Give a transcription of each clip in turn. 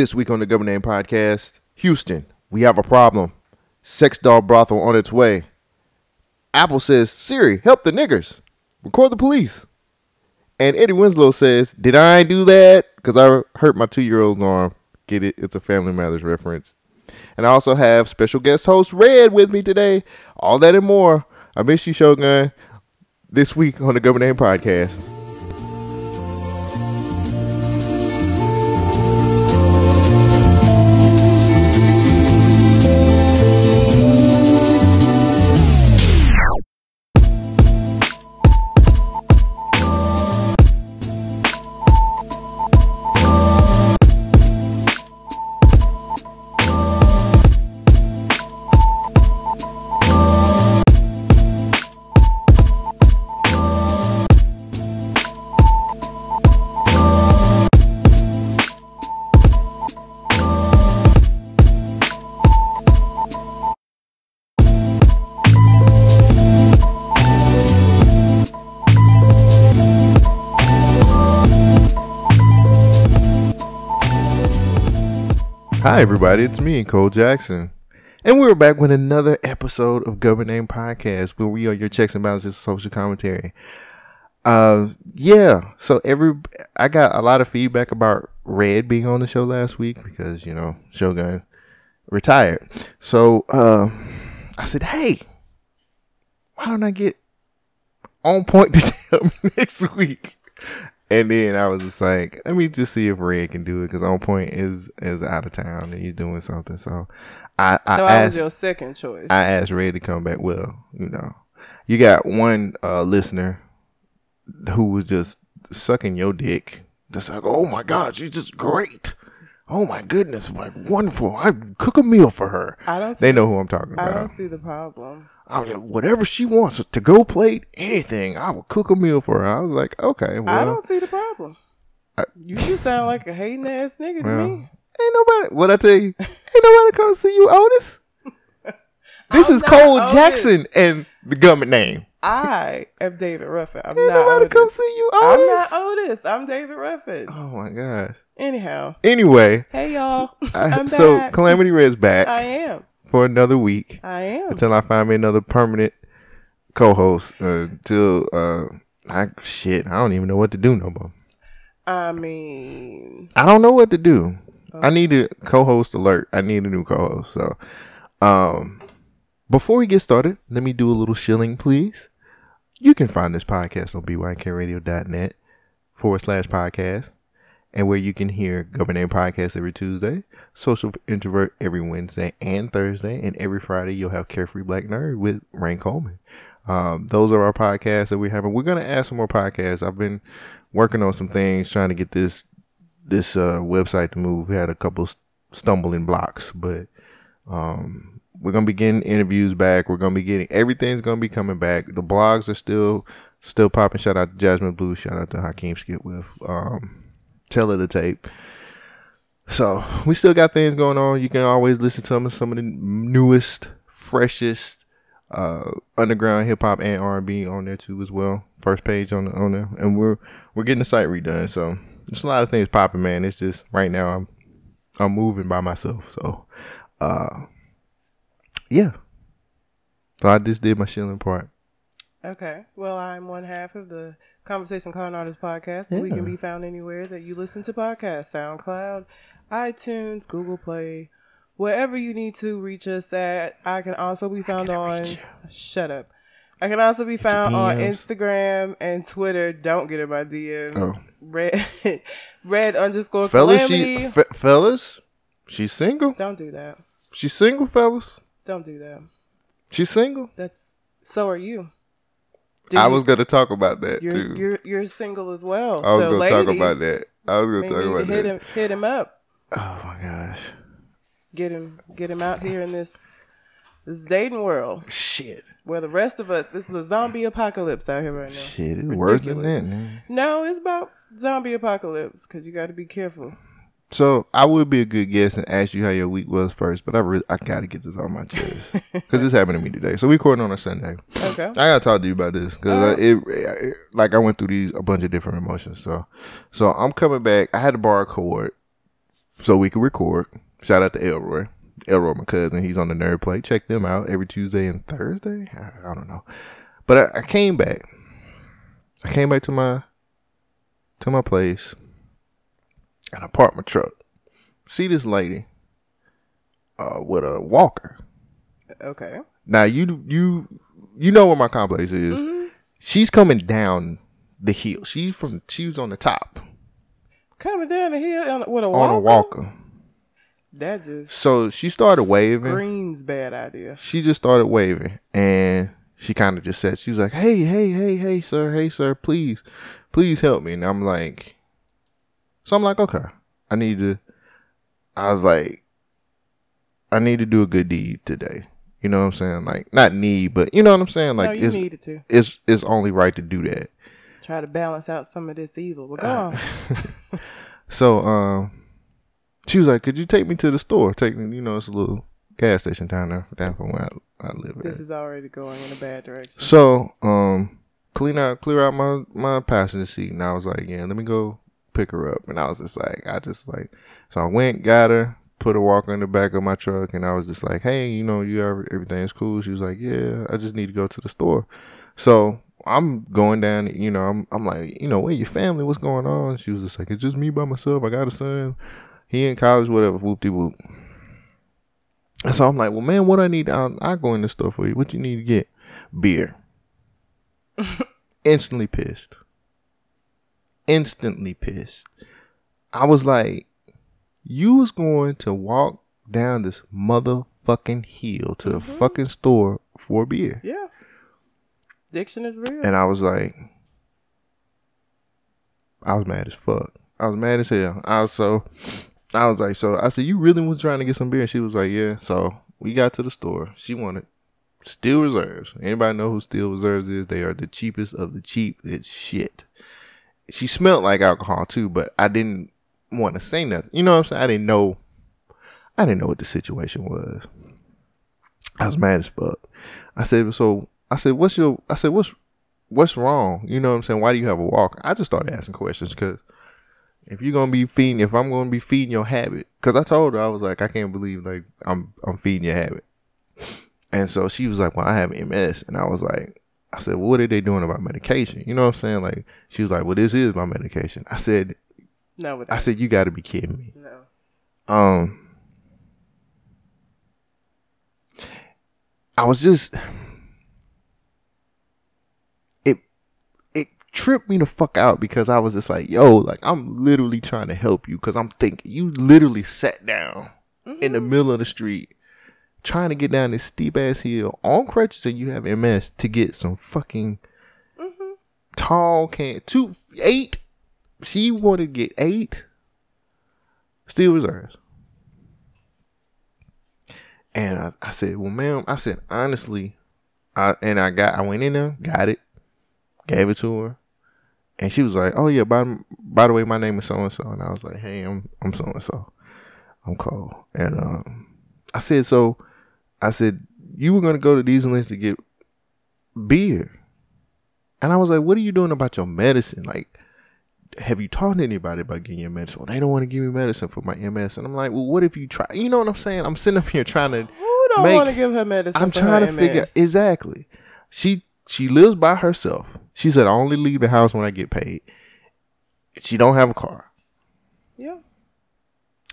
This week on the Government Name Podcast, Houston, we have a problem. Sex doll brothel on its way. Apple says, Siri, help the niggers. Record the police. And Eddie Winslow says, Did I do that? Because I hurt my two year old's arm. Get it? It's a Family Matters reference. And I also have special guest host Red with me today. All that and more. I miss you, Shogun. This week on the Government Name Podcast. Everybody. It's me, Cole Jackson. And we're back with another episode of Government Name Podcast, where we are your checks and balances social commentary. Uh, yeah. So every I got a lot of feedback about Red being on the show last week because you know Shogun retired. So uh, I said, hey, why don't I get on point to tell me next week? And then I was just like, let me just see if Red can do it because On Point is is out of town and he's doing something. So I, I So I asked was your second choice. I asked Red to come back. Well, you know, you got one uh, listener who was just sucking your dick, just like, oh my god, she's just great. Oh my goodness, like wonderful. I cook a meal for her. I don't. They know who I'm talking I about. I don't see the problem. I whatever she wants to go plate, anything, I will cook a meal for her. I was like, okay, I don't see the problem. I- you just sound like a hating ass nigga Well, to me. ain't nobody. What I tell you, ain't nobody come see you, Otis. This I'm is Cole Otis. Jackson and the government name. I am David Ruffin. I'm Ain't not nobody Otis. come see you, Otis. I'm not Otis. I'm David Ruffin. Oh my gosh. Anyhow, Anyway, hey y'all. I, I'm so back. Calamity Red's back I am. For another week I am. until I find me another permanent co-host. Uh, until uh, I shit, I don't even know what to do no more. I mean, I don't know what to do. I need a co-host alert. I need a new co-host. So, um, before we get started, let me do a little shilling, please. You can find this podcast on bynkradio.net forward slash podcast, and where you can hear Name Podcast every Tuesday, Social Introvert every Wednesday and Thursday, and every Friday you'll have Carefree Black Nerd with Rain Coleman. Um, those are our podcasts that we have, having. We're gonna add some more podcasts. I've been working on some things, trying to get this this uh, website to move. We had a couple st- stumbling blocks, but um, we're gonna be getting interviews back. We're gonna be getting everything's gonna be coming back. The blogs are still still popping. Shout out to Jasmine Blue. Shout out to Hakeem Skip with um, Tell of the Tape. So we still got things going on. You can always listen to some of some of the newest, freshest uh, underground hip hop and R and B on there too as well. First page on the, on there, and we're we're getting the site redone. So there's a lot of things popping, man. It's just right now I'm I'm moving by myself. So uh, yeah. So I just did my shilling part. Okay. Well, I'm one half of the Conversation Con Artist podcast. We can be found anywhere that you listen to podcasts SoundCloud, iTunes, Google Play, wherever you need to reach us at. I can also be found on. Shut up. I can also be found on Instagram and Twitter. Don't get in my DMs. Oh. Red, red underscore Fellas, calamity. she fe- fellas, she's single. Don't do that. She's single, fellas. Don't do that. She's single. That's so are you. Do I was gonna talk about that You're too. you're you're single as well. I was so gonna talk about that. I was gonna talk about hit that. him hit him up. Oh my gosh. Get him get him out here in this this dating world Shit. where the rest of us this is a zombie apocalypse out here right now. Shit, it's worse than that, man. No, it's about zombie apocalypse because you got to be careful. So I would be a good guest and ask you how your week was first, but I really I gotta get this on my chest because this happened to me today. So we recording on a Sunday. Okay. I gotta talk to you about this because oh. it, it like I went through these a bunch of different emotions. So so I'm coming back. I had to borrow a cord so we could record. Shout out to Elroy. Elroy, my cousin, he's on the Nerd Play. Check them out every Tuesday and Thursday. I, I don't know, but I, I came back. I came back to my to my place, and I parked my truck. See this lady uh, with a walker. Okay. Now you you you know where my complex is. Mm-hmm. She's coming down the hill. She's from she was on the top Coming down the hill on, with a on walker. a walker. That just So she started waving. Green's bad idea. She just started waving, and she kind of just said she was like, "Hey, hey, hey, hey, sir, hey, sir, please, please help me." And I'm like, so I'm like, okay, I need to. I was like, I need to do a good deed today. You know what I'm saying? Like, not need, but you know what I'm saying? Like, no, you it's needed to it's it's only right to do that. try to balance out some of this evil. But go Uh. So um, she was like, "Could you take me to the store? Take me, you know, it's a little gas station down there, down from where I, I live This at." is already going in a bad direction. So um, clean out, clear out my my passenger seat, and I was like, "Yeah, let me go pick her up." And I was just like, I just like, so I went, got her, put her walker in the back of my truck, and I was just like, "Hey, you know, you ever, everything's cool?" She was like, "Yeah, I just need to go to the store." So I'm going down, you know, I'm I'm like, you know, where your family? What's going on? She was just like, it's just me by myself. I got a son. He in college, whatever. Whoop de whoop. And so I'm like, well, man, what I need? I'll, I'll go in the store for you. What you need to get? Beer. Instantly pissed. Instantly pissed. I was like, you was going to walk down this motherfucking hill to the mm-hmm. fucking store for beer. yeah. Diction is real. And I was like, I was mad as fuck. I was mad as hell. I was so, I was like, so I said, you really was trying to get some beer? And she was like, yeah. So we got to the store. She wanted Steel Reserves. Anybody know who Steel Reserves is? They are the cheapest of the cheap. It's shit. She smelled like alcohol too, but I didn't want to say nothing. You know what I'm saying? I didn't know. I didn't know what the situation was. I was mad as fuck. I said, so I said, what's your? I said, what's what's wrong? You know what I'm saying? Why do you have a walk? I just started asking questions because if you're gonna be feeding, if I'm gonna be feeding your habit, because I told her I was like, I can't believe like I'm I'm feeding your habit, and so she was like, well, I have MS, and I was like, I said, well, what are they doing about medication? You know what I'm saying? Like she was like, well, this is my medication. I said, no, I said, you got to be kidding me. no. Um, I was just it it tripped me the fuck out because I was just like, yo, like I'm literally trying to help you because I'm thinking you literally sat down in the middle of the street trying to get down this steep ass hill on crutches and you have MS to get some fucking tall can two eight. She wanted to get eight. Steel reserves. And I, I said, well, ma'am, I said, honestly, I and I got I went in there, got it, gave it to her. And she was like, Oh yeah, by by the way, my name is so and so. And I was like, Hey, I'm I'm so and so. I'm Cole. And um I said, so I said, You were gonna go to these links to get beer. And I was like, What are you doing about your medicine? Like, have you talked to anybody about getting your medicine? Well, they don't want to give me medicine for my MS. And I'm like, Well, what if you try you know what I'm saying? I'm sitting up here trying to Who don't want to give her medicine? I'm trying to figure MS? exactly. She she lives by herself. She said I only leave the house when I get paid. She don't have a car. Yeah.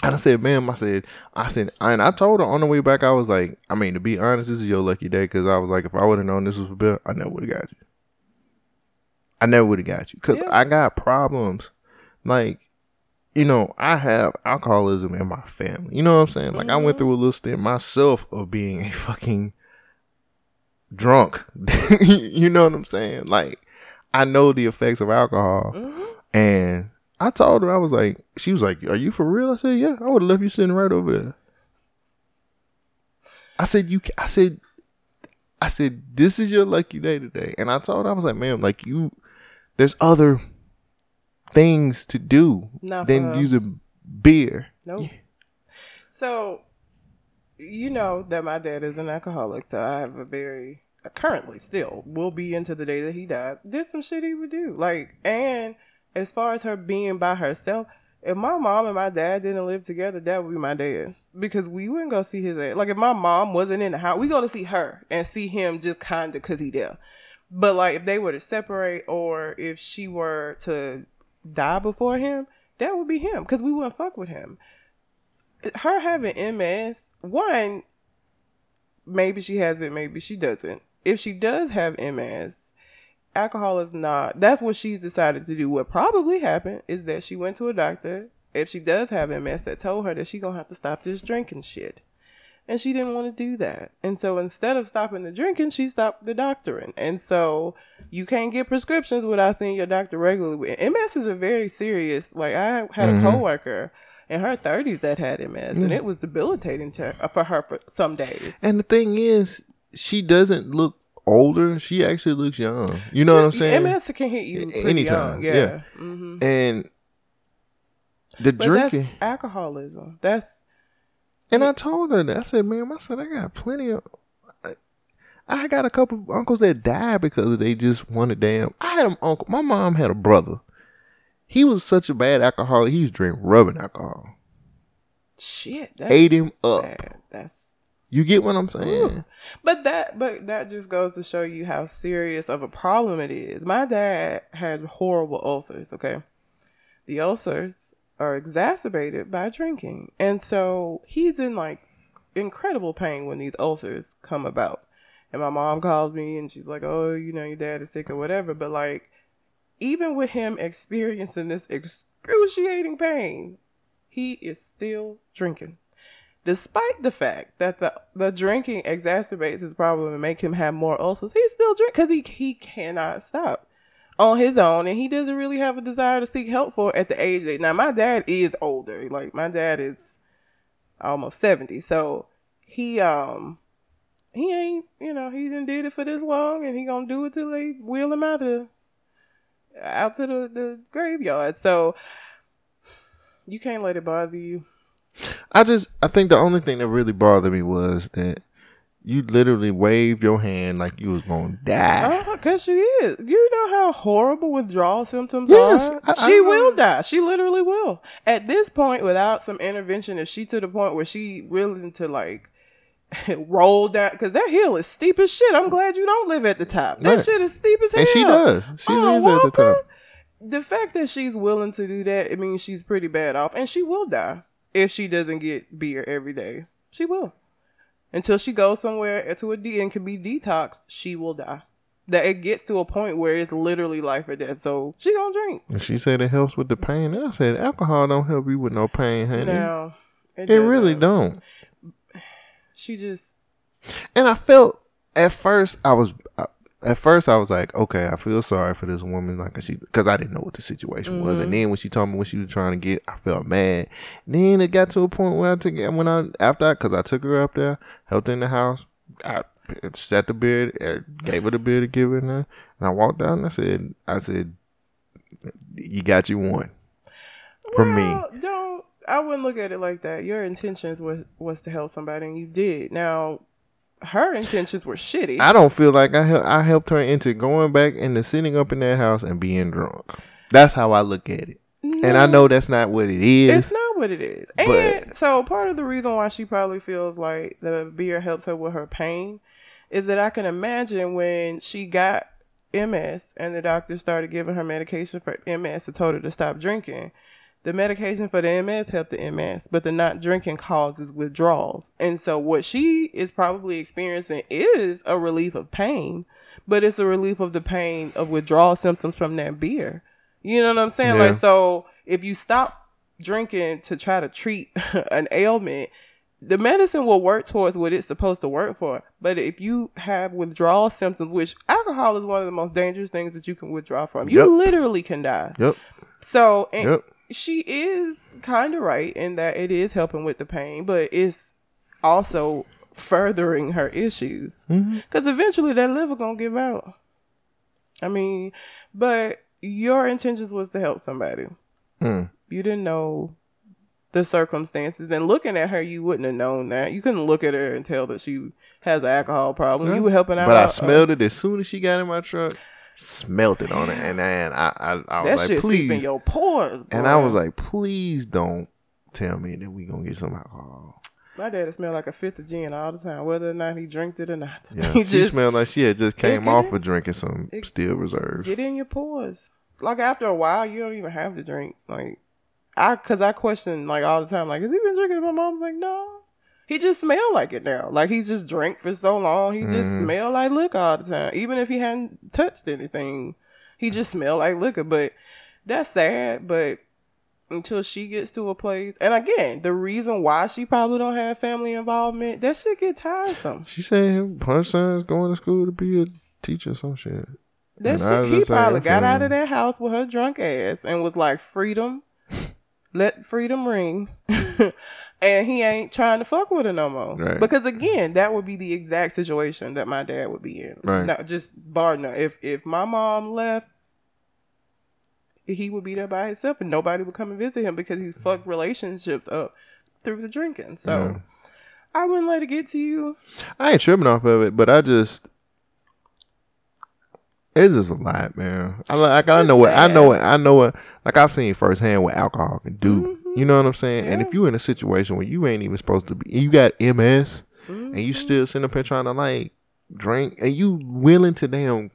And I said, ma'am, I said, I said, and I told her on the way back, I was like, I mean, to be honest, this is your lucky day because I was like, if I would have known this was for Bill, I never would have got you. I never would have got you because Yeah. I got problems. Like, you know, I have alcoholism in my family. You know what I'm saying? Like, I went Mhm. through a little stint myself of being a fucking drunk. you know what I'm saying? Like, I know the effects of alcohol. hmm And I told her, I was like, she was like, Are you for real? I said, Yeah, I would have left you sitting right over there. I said, You, I said, I said, This is your lucky day today. And I told her, I was like, Ma'am, like, you, there's other things to do Not than using beer. Nope. So, you know that my dad is an alcoholic, so I have a very currently still will be into the day that he dies. Did some shit he would do, like, and as far as her being by herself, if my mom and my dad didn't live together, that would be my dad because we wouldn't go see his ass. Like if my mom wasn't in the house, we go to see her and see him just kind of cause he there. But like if they were to separate or if she were to die before him, that would be him because we wouldn't fuck with him. Her having MS, one, maybe she has it, maybe she doesn't. If she does have MS, alcohol is not that's what she's decided to do. What probably happened is that she went to a doctor. If she does have ms that told her that she gonna have to stop this drinking shit. And she didn't want to do that. And so instead of stopping the drinking she stopped the doctoring. And so you can't get prescriptions without seeing your doctor regularly. Ms is a very serious like i had a mm-hmm. coworker in her 30s that had ms and it was debilitating to, for her for some days. And the thing is, she doesn't look older. She actually looks young. You know what I'm saying? ms can hit you anytime, young yeah, yeah. hmm and the But drinking. that's alcoholism. That's And I told her that. I said, "Ma'am, I said I got plenty of. I, I got a couple uncles that died because they just wanted damn. I had an uncle. My mom had a brother. He was such a bad alcoholic. He used to drink rubbing alcohol. shit. That's Ate him up. That's You get what I'm saying? Ooh. but that but that just goes to show you how serious of a problem it is. My dad has horrible ulcers. Okay, the ulcers are exacerbated by drinking, and so he's in like incredible pain when these ulcers come about. And my mom calls me and she's like, "Oh, you know, your dad is sick or whatever." But like, even with him experiencing this excruciating pain, he is still drinking. Despite the fact that the, the drinking exacerbates his problem and make him have more ulcers, he still drink because he he cannot stop on his own, and he doesn't really have a desire to seek help for at the age that now my dad is older. Like my dad is almost seventy, so he um he ain't you know he didn't did it for this long, and he gonna do it till they wheel him out of out to the, the graveyard. So you can't let it bother you. I just, I think the only thing that really bothered me was that you literally waved your hand like you was gonna die. Oh, cause she is. You know how horrible withdrawal symptoms Yes, are. I- I she know. will die. She literally will. At this point, without some intervention, if she to the point where she willing to like roll down, because that hill is steep as shit. I'm glad you don't live at the top. That Right. shit is steep as hell. and she does. She Oh, lives at the top. The fact that she's willing to do that, it means she's pretty bad off, and she will die if she doesn't get beer every day. She will. Until she goes somewhere to a D and can be detoxed, she will die. That it gets to a point where it's literally life or death. So she gonna drink. And she said it helps with the pain. And I said alcohol don't help you with no pain, honey. Now it really don't. She just And I felt at first I was at first I was like, okay, I feel sorry for this woman, like she because I didn't know what the situation was. Mhm. And then when she told me what she was trying to get, I felt mad. then it got to a point where I took when I after that because I took her up there, helped her in the house, I set the bed, uh, gave her the bed to give her, and I walked out and I said, I said, you got you one from me. Well, Don't I wouldn't look at it like that. Your intentions was was to help somebody and you did. Now her intentions were shitty. I don't feel like I hel- I helped her into going back into sitting up in that house and being drunk. That's how I look at it. And I know that's not what it is. It's not what it is. And so part of the reason why she probably feels like the beer helps her with her pain is that I can imagine when she got MS and the doctor started giving her medication for MS and told her to stop drinking. The medication for the MS helped the MS, but the not drinking causes withdrawals. And so what she is probably experiencing is a relief of pain, but it's a relief of the pain of withdrawal symptoms from that beer. You know what I'm saying? Yeah. Like so if you stop drinking to try to treat an ailment, the medicine will work towards what it's supposed to work for. But if you have withdrawal symptoms, which alcohol is one of the most dangerous things that you can withdraw from, you Yep. literally can die. Yep. So and Yep. she is kind of right in that it is helping with the pain, but it's also furthering her issues because eventually that liver gonna give out. I mean, but your intentions was to help somebody. Mm. You didn't know the circumstances, and looking at her, you wouldn't have known that. You couldn't look at her and tell that she has an alcohol problem. Yeah. You were helping out. But I uh, smelled it as soon as she got in my truck. Smelt it on it, and then I I, I was that like, shit seep in please, your pores. and I was like, please don't tell me that we gonna get some alcohol. my daddy smelled like a fifth of gin all the time, whether or not he drank it or not. Yeah, he she just smelled like she had just came off of drinking some It- steel reserves. get in your pores. Like after a while, you don't even have to drink. Like I, cause I question like all the time, like, has he been drinking? My mom's like, no. He just smelled like it now. Like he just drank for so long, he just Mhm. smelled like liquor all the time. Even if he hadn't touched anything, he just smelled like liquor. But that's sad. But until she gets to a place, and again, the reason why she probably don't have family involvement, that shit get tiresome. She said her son's going to school to be a teacher or some shit. That And shit, he probably got out of that house with her drunk ass and was like, freedom, let freedom ring. and he ain't trying to fuck with her no more. Right. Because again, that would be the exact situation that my dad would be in. Right. Not just Bardner. If if my mom left, he would be there by himself and nobody would come and visit him because he's fucked relationships up through the drinking. So Yeah. I wouldn't let it get to you. I ain't tripping off of it, but I just it's just a lot, man. I like I know what I know what I know what like I've seen firsthand what alcohol can do. Mhm. You know what I'm saying? And if you in a situation where you ain't even supposed to be, you got MS, and you Mhm. still sitting up here trying to like drink, and you willing to damn.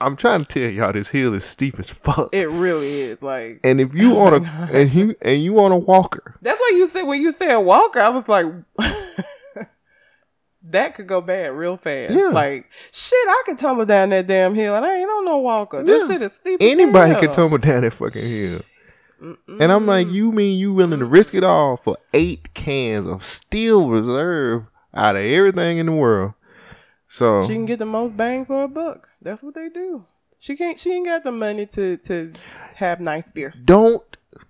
I'm trying to tell y'all this hill is steep as fuck. It really is like and if you on a and you and you on a walker, That's why you said when you said Walker, I was like, that could go bad real fast. Yeah. Like shit, I could tumble down that damn hill, and I ain't on no Walker. This Yeah. shit is steep. as anybody could tumble down that fucking hill. Mm-mm. And I'm like, you mean you willing to risk it all for eight cans of steel reserve out of everything in the world? So She can get the most bang for a buck. That's what they do. She can't. She ain't got the money to to have nice beer. don't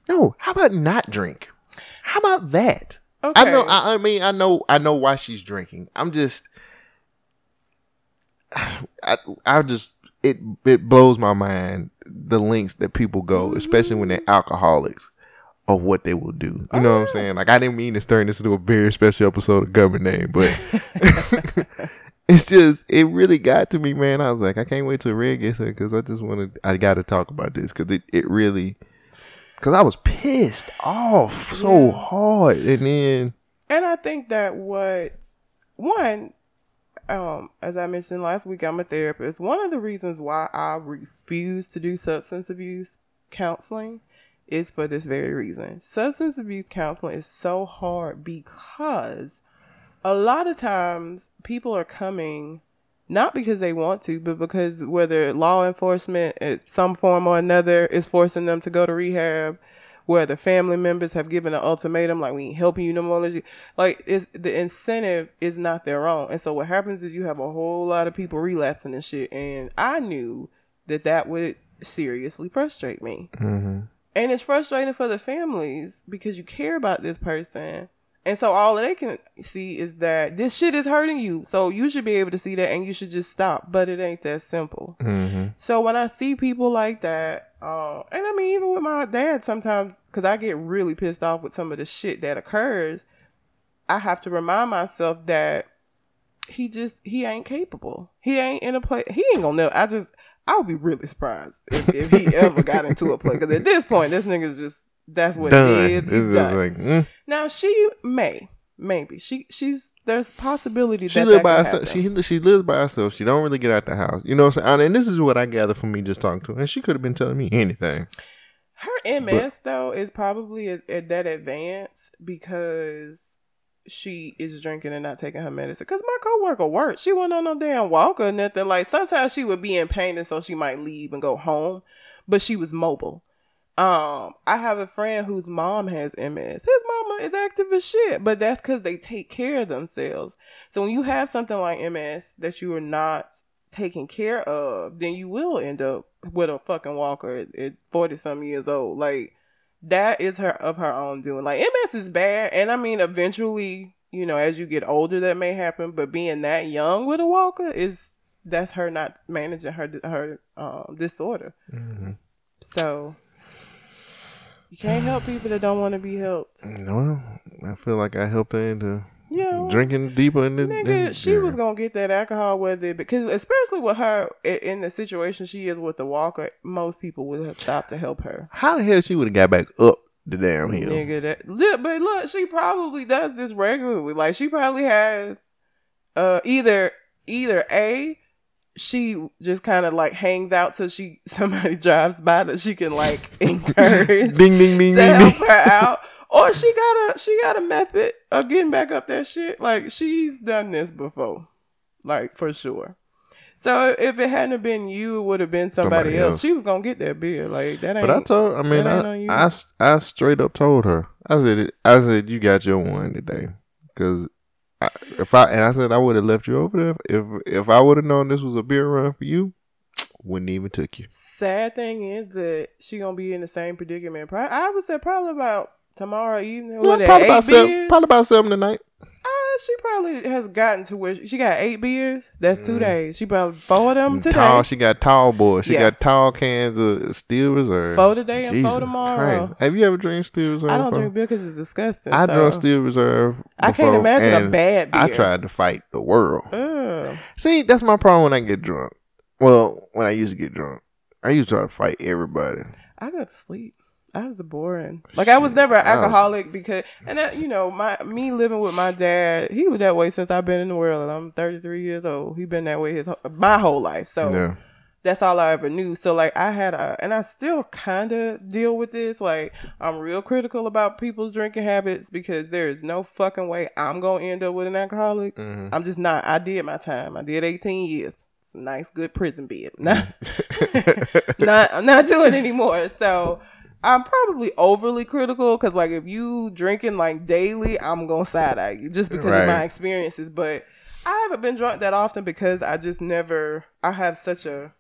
no. How about not drink? How about that? Okay. I know. I, I mean, I know. I know why she's drinking. I'm just. I I just it it blows my mind the links that people go, especially when they're mm-hmm. alcoholics, of what they will do. You know what I'm Oh. saying? Like I didn't mean to turn this into a very special episode of Government Name, but it's just it really got to me, man. I was like, I can't wait till Red gets here because I just want to. I got to talk about this because it it really. Because I was pissed off so Yeah. hard, and then And I think that what one, um, as I mentioned last week, I'm a therapist. One of the reasons why I refuse to do substance abuse counseling is for this very reason. Substance abuse counseling is so hard because a lot of times people are coming not because they want to, but because whether law enforcement, in some form or another, is forcing them to go to rehab, whether family members have given an ultimatum, like we ain't helping you no more. Like it's the incentive is not their own, and so what happens is you have a whole lot of people relapsing and shit. And I knew that that would seriously frustrate me. hmm And it's frustrating for the families because you care about this person. And so all they can see is that this shit is hurting you. So you should be able to see that and you should just stop. But it ain't that simple. hmm So when I see people like that, uh, and I mean, even with my dad sometimes, because I get really pissed off with some of the shit that occurs, I have to remind myself that he just, he ain't capable. He ain't in a place, he ain't gonna know. I just, I would be really surprised if, if he ever got into a place. Because at this point, this nigga's just, that's what done. it is. It's done. like mm. now, she may, maybe. She, she's, there's possibility that she that lives that by herself. happen. She she lives by herself. She don't really get out the house. You know what I'm saying? And this is what I gather from me just talking to her. And she could have been telling me anything. Her MS though is probably at, at that advanced because she is drinking and not taking her medicine. Cause my coworker worked. She wasn't on no damn walk or nothing. Like sometimes she would be in pain and so she might leave and go home, but she was mobile. Um, I have a friend whose mom has MS. His mama is active as shit, but that's because they take care of themselves. So when you have something like MS that you are not taken care of, then you will end up with a fucking walker at, 40 some years old. Like that is her of her own doing. Like MS is bad, and I mean eventually, you know, as you get older, that may happen. But being that young with a walker is that's her not managing her her um, disorder. hmm So you can't help people that don't want to be helped. Well, I feel like I helped her into Yeah, drinking deeper in the. Nigga, in- she yeah. was gonna get that alcohol with it because, especially with her in the situation she is with the walker, most people would have stopped to help her. How the hell she would have got back up the damn hill? Nigga, that look, but look, she probably does this regularly. Like she probably has, uh, either either a she just kind of like hangs out till she somebody drives by that she can like encourage Ding ding ding to ding. help ding. her out. Or she got a she got a method of getting back up that shit. Like she's done this before, like for sure. So if it hadn't been you, it would have been somebody, Somebody else. else. She was gonna get that beer. Like that ain't. But I told, I mean, I, I, on you. I, s- I straight up told her. I said, I said, you got your one today, because if I and I said I would have left you over there if if I would have known this was a beer run for you, wouldn't even took you. Sad thing is that she gonna be in the same predicament. Pro- I would say probably about tomorrow evening. What, probably about seven, probably about seven tonight. She probably has gotten to where she got eight beers. That's two Mm. days. She probably four of them today. Tall, she got tall boys. She Yeah. got tall cans of Steel Reserve. Four today and four tomorrow. Christ. Have you ever drank Steel Reserve? I don't before? drink beer because it's disgusting. I so- drank Steel Reserve. I can't imagine a bad beer. I tried to fight the world. Ugh. See, that's my problem when I get drunk. Well, when I used to get drunk, I used to try to fight everybody. I go to sleep. I was boring. Like I was never an alcoholic because, and that you know, my me living with my dad, he was that way since I've been in the world, and I'm 33 years old. He's been that way his my whole life. So Yeah. that's all I ever knew. So like I had a, and I still kind of deal with this. Like I'm real critical about people's drinking habits because there is no fucking way I'm gonna end up with an alcoholic. Mhm. I'm just not. I did my time. I did 18 years. Nice, good prison bed. Not, not, I'm not doing anymore. So I'm probably overly critical because, like, if you drinking like daily, I'm gonna side eye you just because of my experiences. But I haven't been drunk that often because I just never. I have such a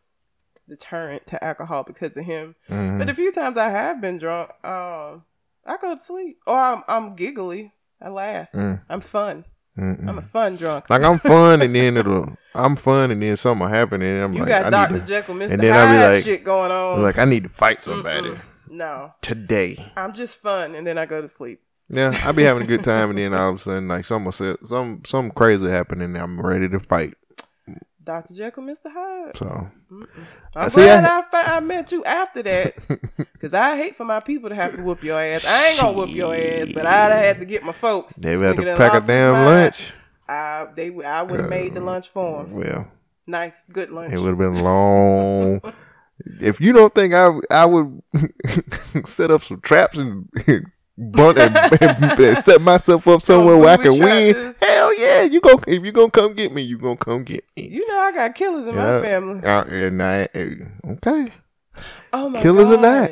deterrent to alcohol because of him. Mhm. But a few times I have been drunk, um, I go to sleep or I'm, I'm giggly. I laugh. Mm, I'm fun. mm, I'm a fun drunk. Like I'm fun, and then it'll I'm fun, and then something will happen, and I'm You like, got I Dr. need to, Jekyll, Mr. and then I'll be Hyde like- shit going on. like I need to fight somebody Mm-mm. No, today. I'm just fun, and then I go to sleep. Yeah, I'll be having a good time, and then all of a sudden, like some say, some some crazy happening, and I'm ready to fight. Dr. Jekyll, Mr. Hyde. So Mm-mm. I'm See, glad I- I, I met you after that, because I hate for my people to have to whoop your ass. I ain't gonna whoop your ass, but I'd have had to get my folks. they would have to pack a damn lunch. I they I would have made the uh, lunch for him. Well, Nice, good lunch. it would have been long. if you don't think I I would set up some traps and bunt and, and set myself up somewhere where I can win, hell yeah, you go if you gonna come get me, you gonna come get me. You know I got killers in Yeah. my family. Uh, and I, okay, Oh my Killers god. or not.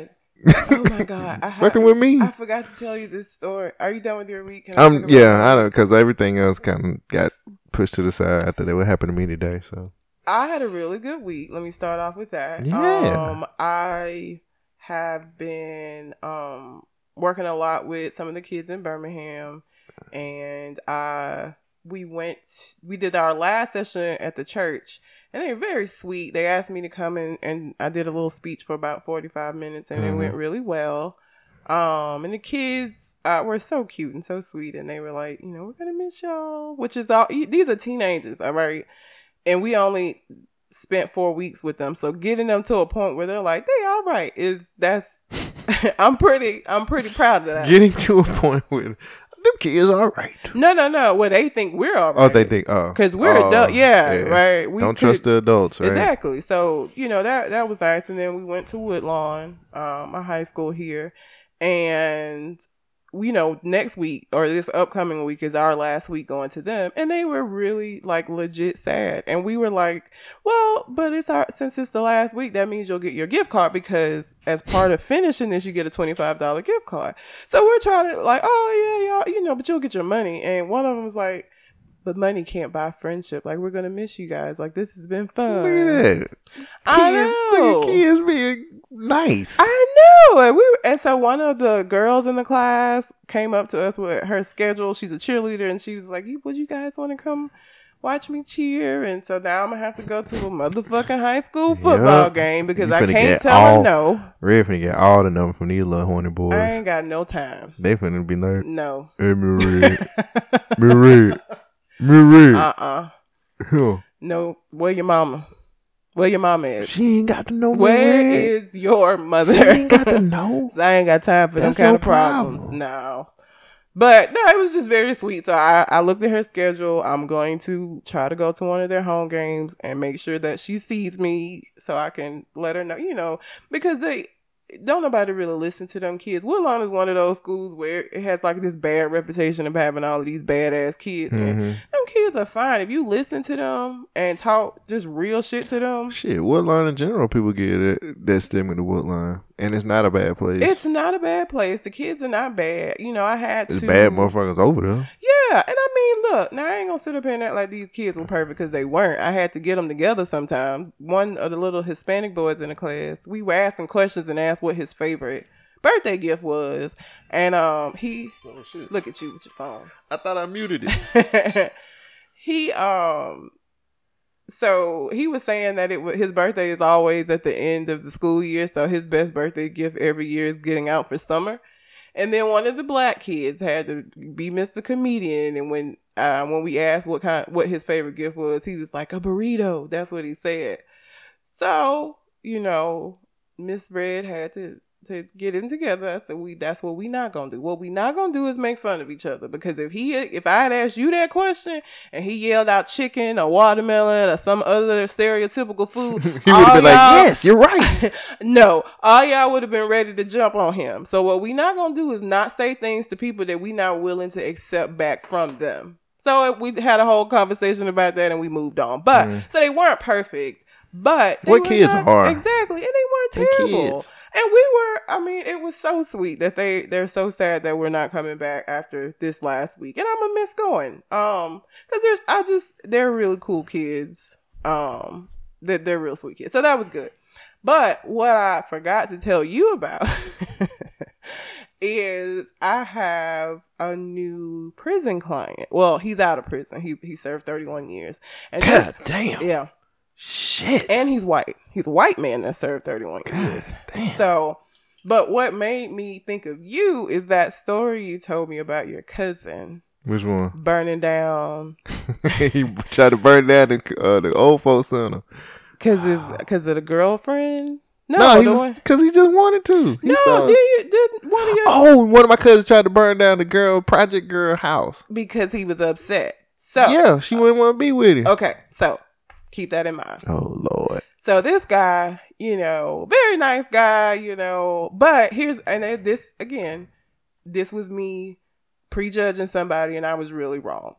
Oh my god. I, working with me. I forgot to tell you this story. Are you done with your week? I Um, yeah, I know because everything else kind of got pushed to the side after that. What happened to me today? So I had a really good week. Let me start off with that. Yeah. Um, I have been um working a lot with some of the kids in Birmingham, and I we went we did our last session at the church, and they were very sweet. They asked me to come in, and I did a little speech for about forty five minutes, and Mhm. it went really well. Um, and the kids. Uh, were so cute and so sweet, and they were like, you know, we're gonna miss y'all. Which is all. These are teenagers, all right and we only spent four weeks with them. So getting them to a point where they're like, they all right is that's I'm pretty I'm pretty proud of that. getting to a point where them kids are all right. no, no, no. What they think we're all right. Oh, they think oh, because we're oh, adult. Yeah, right. We Don't could- trust the adults, right? Exactly. So you know that that was nice, and then we went to Woodlawn, um, a high school here, and you know next week or this upcoming week is our last week going to them, and they were really like legit sad, and we were like, well, but it's our since it's the last week, that means you'll get your gift card because as part of finishing this, you get a twenty five dollar gift card. So we're trying to like, oh yeah, y'all, you know, but you'll get your money, and one of them was like. But money can't buy friendship. Like we're gonna miss you guys. Like this has been fun. Look at that. I Kids, know. Look at kids being nice. I know. And we were, and so one of the girls in the class came up to us with her schedule. She's a cheerleader, and she was like, would you guys want to come watch me cheer?" And so now I'm gonna have to go to a motherfucking high school football Yep. game because I can't tell all- her no. Red finna get all the numbers from these little horny boys. I ain't got no time. They finna be like, No. hey, Marie, Marie, Marie. Uh uh Huh. No, where your mama? Where your mama is? She ain't got to know Where is your mother? She ain't got to know. I ain't got time for That's them kind of problems. problem. No. But no, it was just very sweet. So I, I looked at her schedule. I'm going to try to go to one of their home games and make sure that she sees me so I can let her know, you know, because they don't nobody really listen to them kids. Woodlawn is one of those schools where it has like this bad reputation of having all of these badass kids. And Mhm. them kids are fine. If you listen to them and talk just real shit to them, Shit, Woodline in general, people get that, that stigma to Woodline. And it's not a bad place. it's not a bad place. The kids are not bad. You know, I had It's to bad motherfuckers over there. Yeah, and I mean, look, now I ain't gonna sit up here and act like these kids were perfect because they weren't. I had to get them together sometimes. One of the little Hispanic boys in the class, we were asking questions and asked what his favorite birthday gift was, and um, he Oh, look at you with your phone. I thought I muted it. he um so he was saying that it wa- his birthday is always at the end of the school year so his best birthday gift every year is getting out for summer and then one of the black kids had to be Mr. Comedian and when uh, when we asked what kind what his favorite gift was he was like a burrito that's what he said so you know Miss Red had to to get in together. I said we that's what we not gonna do. What we not gonna do is make fun of each other because if he if I had asked you that question and he yelled out chicken or watermelon or some other stereotypical food, he would have been like, yes, you're right. no, all y'all would have been ready to jump on him. So what we not gonna do is not say things to people that we not willing to accept back from them. So we had a whole conversation about that and we moved on. But Mm. so they weren't perfect. But What kids not- are? exactly, and they weren't terrible. kids. And we were, I mean, it was so sweet that they they're so sad that we're not coming back after this last week, and I'm gonna miss going. Um, because there's, I just they're really cool kids. Um, they're, they're real sweet kids, so that was good. But what I forgot to tell you about is I have a new prison client. Well, he's out of prison. He he served 31 years. And God damn. yeah, Shit. and he's white. He's a white man that served 31 years. God damn. So, but what made me think of you is that story you told me about your cousin Which one? burning down he tried to burn down the, uh, the old folks center. because because of the girlfriend. No, No, he was because he just wanted to. He no. saw- Did you did one of your oh, one of my cousins tried to burn down the girl Project Girl house. because he was upset. So yeah, she wouldn't want to be with him. okay, so keep that in mind. Oh Lord. So this guy, you know, very nice guy, you know, but here's and this again, this was me prejudging somebody and I was really wrong.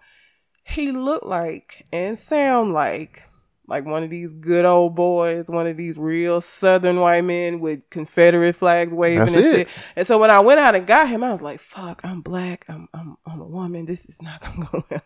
He looked like and sound like like one of these good old boys, one of these real southern white men with Confederate flags waving That's and it. shit. And so when I went out and got him, I was like, "Fuck, I'm black. I'm I'm I'm a woman. This is not gonna go well."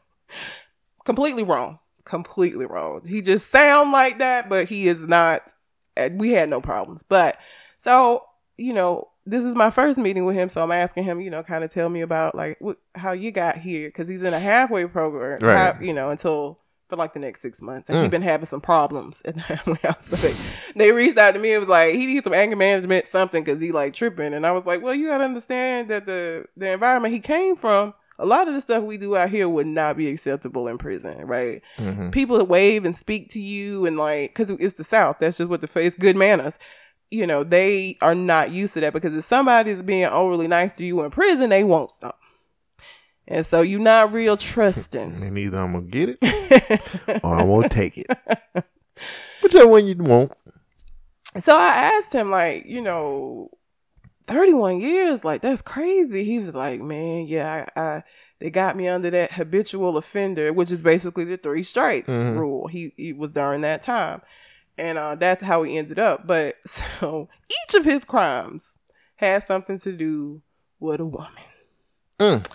Completely wrong. Completely wrong. He just sound like that, but he is not. uh, We had no problems, but so you know, this is my first meeting with him, so I'm asking him, you know, kind of tell me about like what, how you got here because he's in a halfway program, Right. how- you know, until for like the next six months, and Mm. he's been having some problems at the halfway house. So they, they reached out to me and was like, he needs some anger management, something, because he like tripping, and I was like, well, you gotta understand that the the environment he came from. A lot of the stuff we do out here would not be acceptable in prison, right? Mhm. people wave and speak to you and like because it's the south that's just what the face good manners you know they are not used to that because if somebody's being overly nice to you in prison they want something and so you're not real trusting And either I'm gonna get it or I won't take it. Whichever one you want. so i asked him like you know 31 years? Like that's crazy. He was like man yeah i, I they got me under that habitual offender which is basically the three strikes Mhm. rule. He, he was during that time. And uh, that's how he ended up. But so each of his crimes has something to do with a woman. Mm.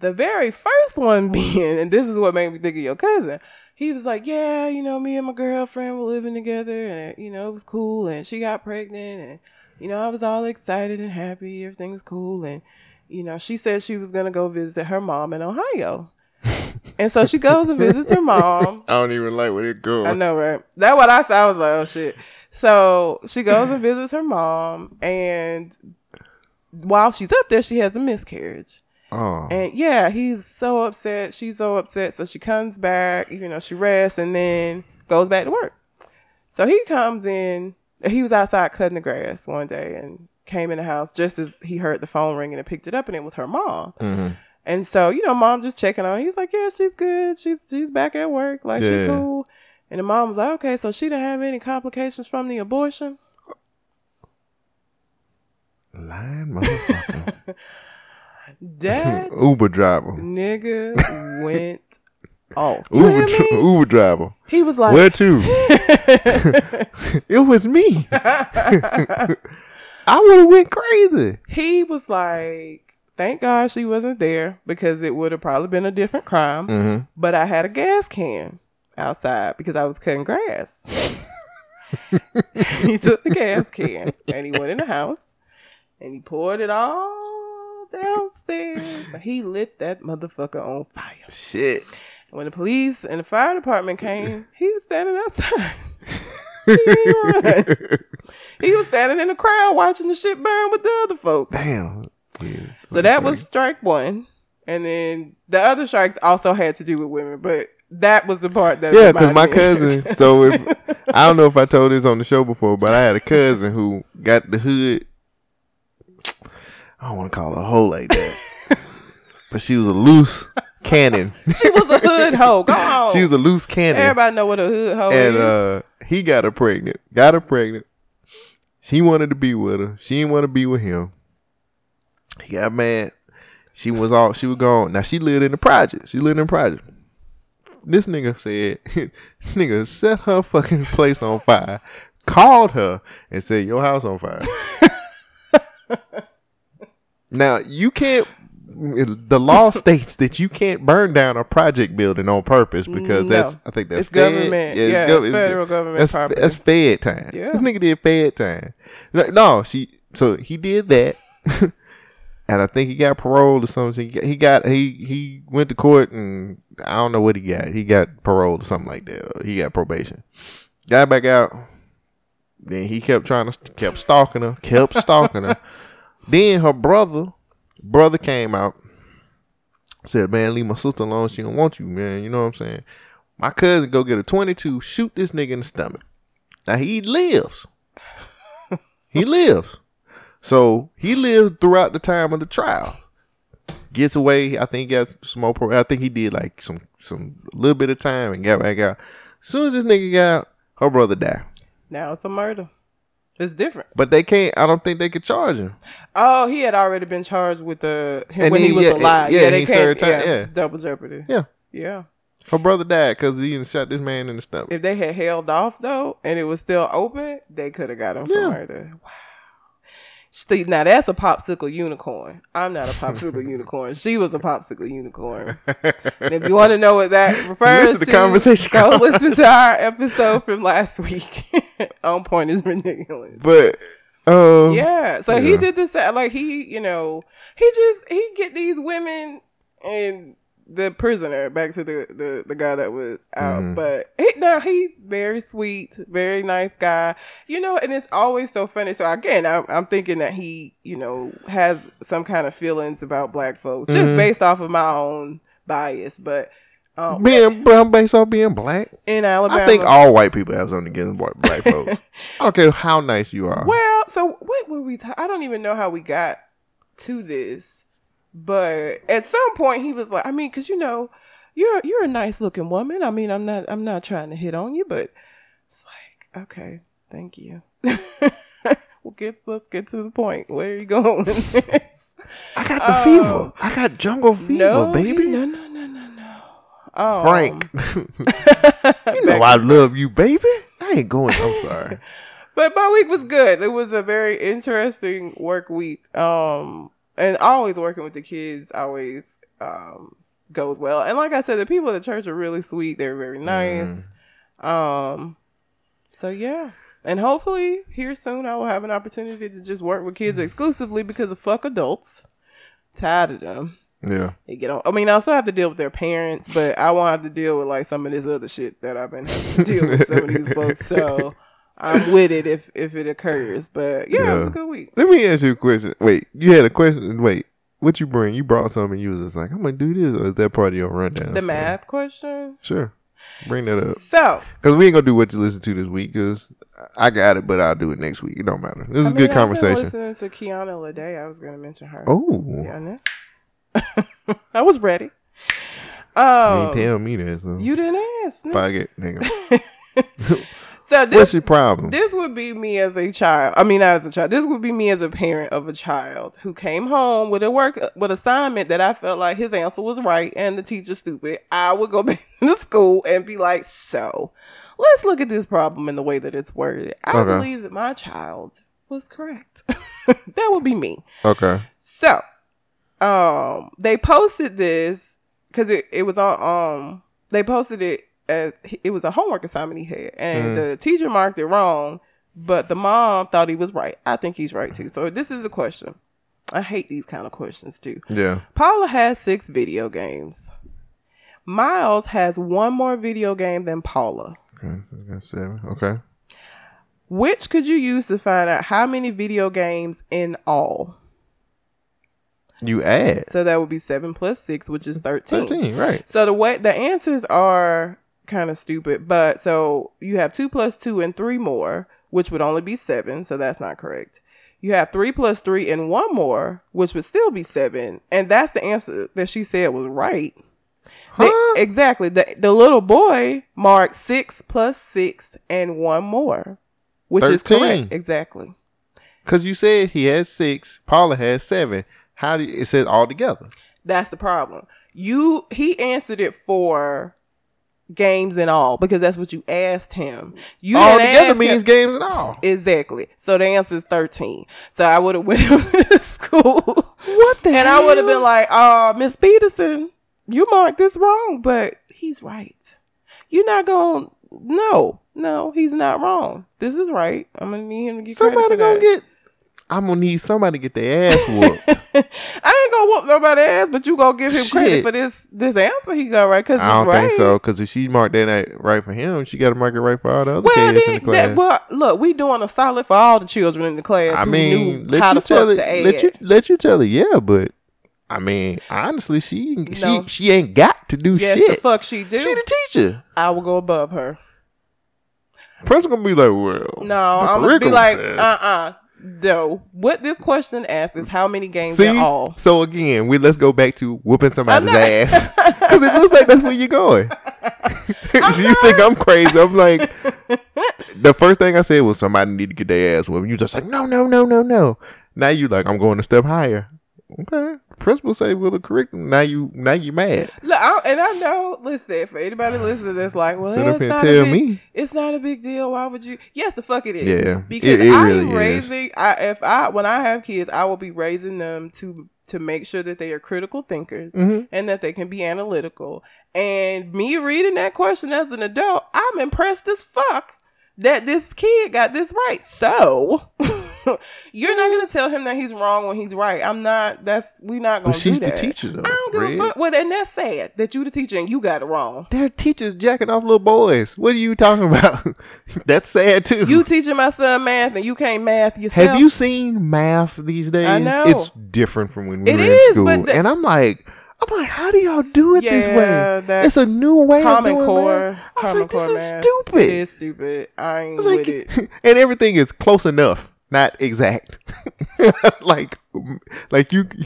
the very first one being and this is what made me think of your cousin. He was like yeah you know me and my girlfriend were living together and you know it was cool and she got pregnant and you know i was all excited and happy everything's cool and you know she said she was going to go visit her mom in ohio and so she goes and visits her mom I don't even like where it goes. I know, right? That what I saw. I was like, oh shit. So she goes and visits her mom, and while she's up there, she has a miscarriage. Oh. And yeah, he's so upset. She's so upset. So she comes back, you know, she rests and then goes back to work. So he comes in. He was outside cutting the grass one day and came in the house just as he heard the phone ringing and picked it up and it was her mom. Mhm. And so, you know, mom just checking on. He's like, "Yeah, she's good. She's she's back at work. Like Yeah. she's cool." And the mom was like, "Okay, so she didn't have any complications from the abortion." Lying motherfucker. That Uber driver. nigga went off. You Uber? Uber driver. He was like, Where to? it was me. I would have went crazy. he was like, thank God she wasn't there because it would have probably been a different crime. hmm But I had a gas can outside because I was cutting grass. he took the gas can and he went in the house and he poured it all downstairs. He lit that motherfucker on fire. Shit. When the police and the fire department came, he was standing outside. he. He was standing in the crowd watching the shit burn with the other folks. Damn. Yeah, So that was strike one. And then the other strikes also had to do with women, but that was the part that Yeah, because my cousin. So if I don't know if I told this on the show before, but I had a cousin who got the hood. I don't want to call her a hoe like that, but she was a loose cannon. she was a hood hoe. Go on. she was a loose cannon, Everybody know what a hood hoe is. and is. uh, he got her pregnant. Got her pregnant. She wanted to be with her. She didn't want to be with him. He got mad. She was all she was gone. Now she lived in the project. She lived in the project. This nigga said, nigga set her fucking place on fire, called her and said, Your house on fire. now you can't the law states that you can't burn down a project building on purpose because No. that's I think that's It's fed- government. it's Yeah, gov- it's federal government that's, property. That's fed time. Yeah. This nigga did fed time. No, she so he did that. and I think he got paroled or something. He got, he he went to court and I don't know what he got. He got paroled or something like that. He got probation. Got back out. Then he kept trying to kept stalking her, kept stalking her. Then her brother brother came out, said, "Man, leave my sister alone. She don't want you, man. You know what I'm saying." My cousin go get a 22, shoot this nigga in the stomach. Now he lives. he lives. So he lived throughout the time of the trial. Gets away. I think he got some more. Pro- I think he did like some some little bit of time and got back out. As soon as this nigga got out, her brother died. now it's a murder. It's different. But they can't. I don't think they could charge him. Oh, he had already been charged with the him And when he- he was yeah, alive. yeah, Yeah, they he can't. time, yeah, yeah. it's double jeopardy. Yeah, Yeah. her brother died because he shot this man in the stomach. If they had held off though, and it was still open, they could have got him for murder. Wow. See, now that's a popsicle unicorn. I'm not a popsicle unicorn. She was a popsicle unicorn. And if you want to know what that refers Listen to to, conversation go call. listen to our episode from last week. On point is ridiculous. But um, Yeah. So he did this like he, you know, he just he get these women and the prisoner back to the the, the guy that was out. Mhm. But he, now he very sweet, very nice guy. You know, and it's always so funny. So again, I'm, I'm thinking that he, you know, has some kind of feelings about black folks just Mhm. based off of my own bias. But um, being but I'm based off being black. in Alabama, I think all white people have something against black folks. I don't care how nice you are. Well, so what were we? I don't even know how we got to this, but at some point he was like, I mean, because you know, you're you're a nice looking woman. I mean, I'm not I'm not trying to hit on you, but it's like, okay, thank you. we'll get let's get to the point. Where are you going with this? I got the Oh. fever. I got jungle fever, no, baby. no, no, no, no, no. Um, Frank, you know I love you, baby. I ain't going. I'm sorry. But my week was good. It was a very interesting work week. Um, and always working with the kids always um goes well. And like I said, the people at the church are really sweet. They're very nice. Mm. Um, so yeah. And hopefully here soon I will have an opportunity to just work with kids exclusively because of fuck adults. Tired of them. Yeah. They get on. I mean, I still have to deal with their parents, but I won't have to deal with like some of this other shit that I've been having to deal with some of these folks. So I'm with it if if it occurs. But yeah, it was a good week. Let me ask you a question. Wait, you had a question. Wait, what you bring? You brought something. You was just like, I'm gonna do this, or is that part of your rundown? The math question. Sure. Bring that up. So Cause we ain't gonna do what you listen to this week. Cause I got it, but I'll do it next week. It don't matter. This is I a mean, good I've conversation. listening to Kiana Lede. I was going to mention her. Oh, Yeah, I was ready. you Um, tell me that. So you didn't ask. fuck it, nigga. So this What's your problem? this would be me as a child. I mean, not as a child. This would be me as a parent of a child who came home with a work with assignment that I felt like his answer was right and the teacher stupid. I would go back to school and be like, "So, let's look at this problem in the way that it's worded." I Okay. believe that my child was correct. that would be me. okay. So, um, they posted this because it, it was on um they posted it as it was a homework assignment he had, and Mm. the teacher marked it wrong, but the mom thought he was right. I think he's right too. So this is a question. I hate these kind of questions too. Yeah. Paula has six video games. Miles has one more video game than Paula. Okay. I got seven. Okay. Which could you use to find out how many video games in all? You add So that would be seven plus six, which is thirteen. thirteen, right? So the way the answers are kind of stupid, but so you have two plus two and three more, which would only be seven, so that's not correct. You have three plus three and one more, which would still be seven, and that's the answer that she said was right. They- Huh? exactly. The the little boy marked six plus six and one more, which is correct. Exactly. Cause you said he has six. Paula has seven. How do you, it says all together? That's the problem. You he answered it for games and all because that's what you asked him. You all together means him- games and all. exactly. So the answer is thirteen. So I would have went to school. What the And I would have been like, "Uh, Miss Peterson, you marked this wrong, but he's right. You're not going. to No, no, he's not wrong. This is right. I'm gonna need him to get credit Somebody gonna that. get. I'm gonna need somebody to get their ass whooped. I ain't gonna whoop nobody's ass, but you gonna give him credit for this this answer he got right because I don't right. think so. Cause if she marked that right for him, she got to mark it right for all the other Well, kids in the class. that, well, look, we doing a solid for all the children in the class. I mean, let how you tell it. Let you let you tell it. Yeah, but I mean, honestly, she No. she she ain't got to do yes, shit. the fuck she do. She the teacher. I will go above her. Principal gonna be like, well, No, I'm gonna be like, uh, uh No, what this question asks is how many games See, in all. so again, we let's go back to whooping somebody's not- ass because it looks like that's where you're going. you think I'm crazy? I'm like, the first thing I said was somebody need to get their ass whooped. You just like, no, no, no, no, no. Now you like, I'm going a step higher. Okay, principal say with the curriculum. Now you, now you mad. Look, I, and I know. Listen, for anybody listening, that's like, well, Sit up it's and not a tell big, me. it's not a big deal. Why would you? Yes, the fuck it is. Yeah, because it- it I really am is. raising. I if I when I have kids, I will be raising them to to make sure that they are critical thinkers Mhm. and that they can be analytical. And me reading that question as an adult, I'm impressed as fuck that this kid got this right. So you're not gonna tell him that he's wrong when he's right. I'm not. That's we're not gonna But she's do the teacher, though, I don't give Red. a fuck. Well, and that's sad that you the teacher and you got it wrong. There are teachers jacking off little boys. What are you talking about? That's sad too. You teaching my son math and you can't math yourself. Have you seen math these days? I know. It's different from when we It were is, in school. the- and I'm like, I'm like, how do y'all do it this way? It's a new way Common of doing Core? math. I was like, this is stupid. It is stupid. I ain't I was with like, it. and everything is close enough, not exact. like, like you.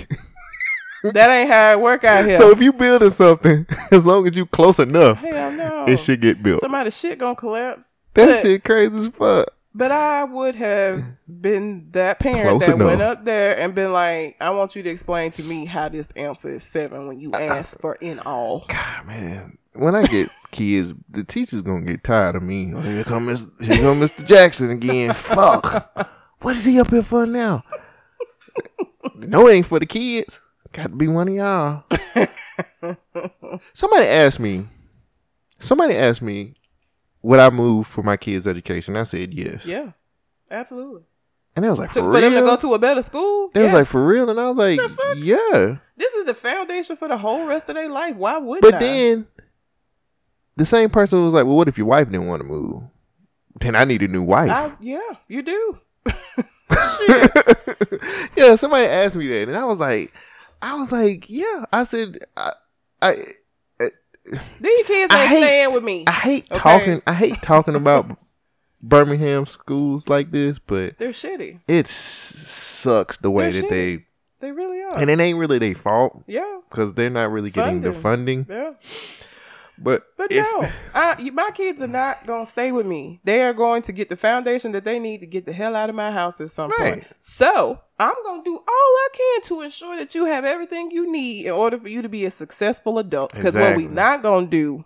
That ain't how it work out here. So if you building something, as long as you close enough, Hell no. it should get built. Somebody shit gonna collapse. That but- shit crazy as fuck. But I would have been that parent Close that went up there and been like, I want you to explain to me how this answer is seven when you uh-uh. ask for in all. God, man. When I get kids, the teacher's gonna get tired of me. Oh, here come Mr. Here come Mr. Jackson again. Fuck. What is he up here for now? no, it ain't for the kids. Got to be one of y'all. somebody asked me. Somebody asked me, would I move for my kids' education? I said yes. Yeah, absolutely. And they was like, To, for for them to go to a better school. They was like, for real? And I was like, yeah. this is the foundation for the whole rest of their life. Why wouldn't But I? then the same person was like, "Well, what if your wife didn't want to move? Then I need a new wife." I, yeah, you do. Yeah, somebody asked me that, and I was like, I was like, yeah. I said, I, I, eh, These kids ain't hate- staying with me. I hate Okay. talking. I hate talking about Birmingham schools like this, but They're shitty. it sucks the way They're that they, They really are. and it ain't really their fault yeah, because they're not really getting the funding. yeah. But But if- no, I, my kids are not gonna stay with me. They are going to get the foundation that they need to get the hell out of my house at some point. So I'm gonna do all I can to ensure that you have everything you need in order for you to be a successful adult. Because what we Exactly. not gonna do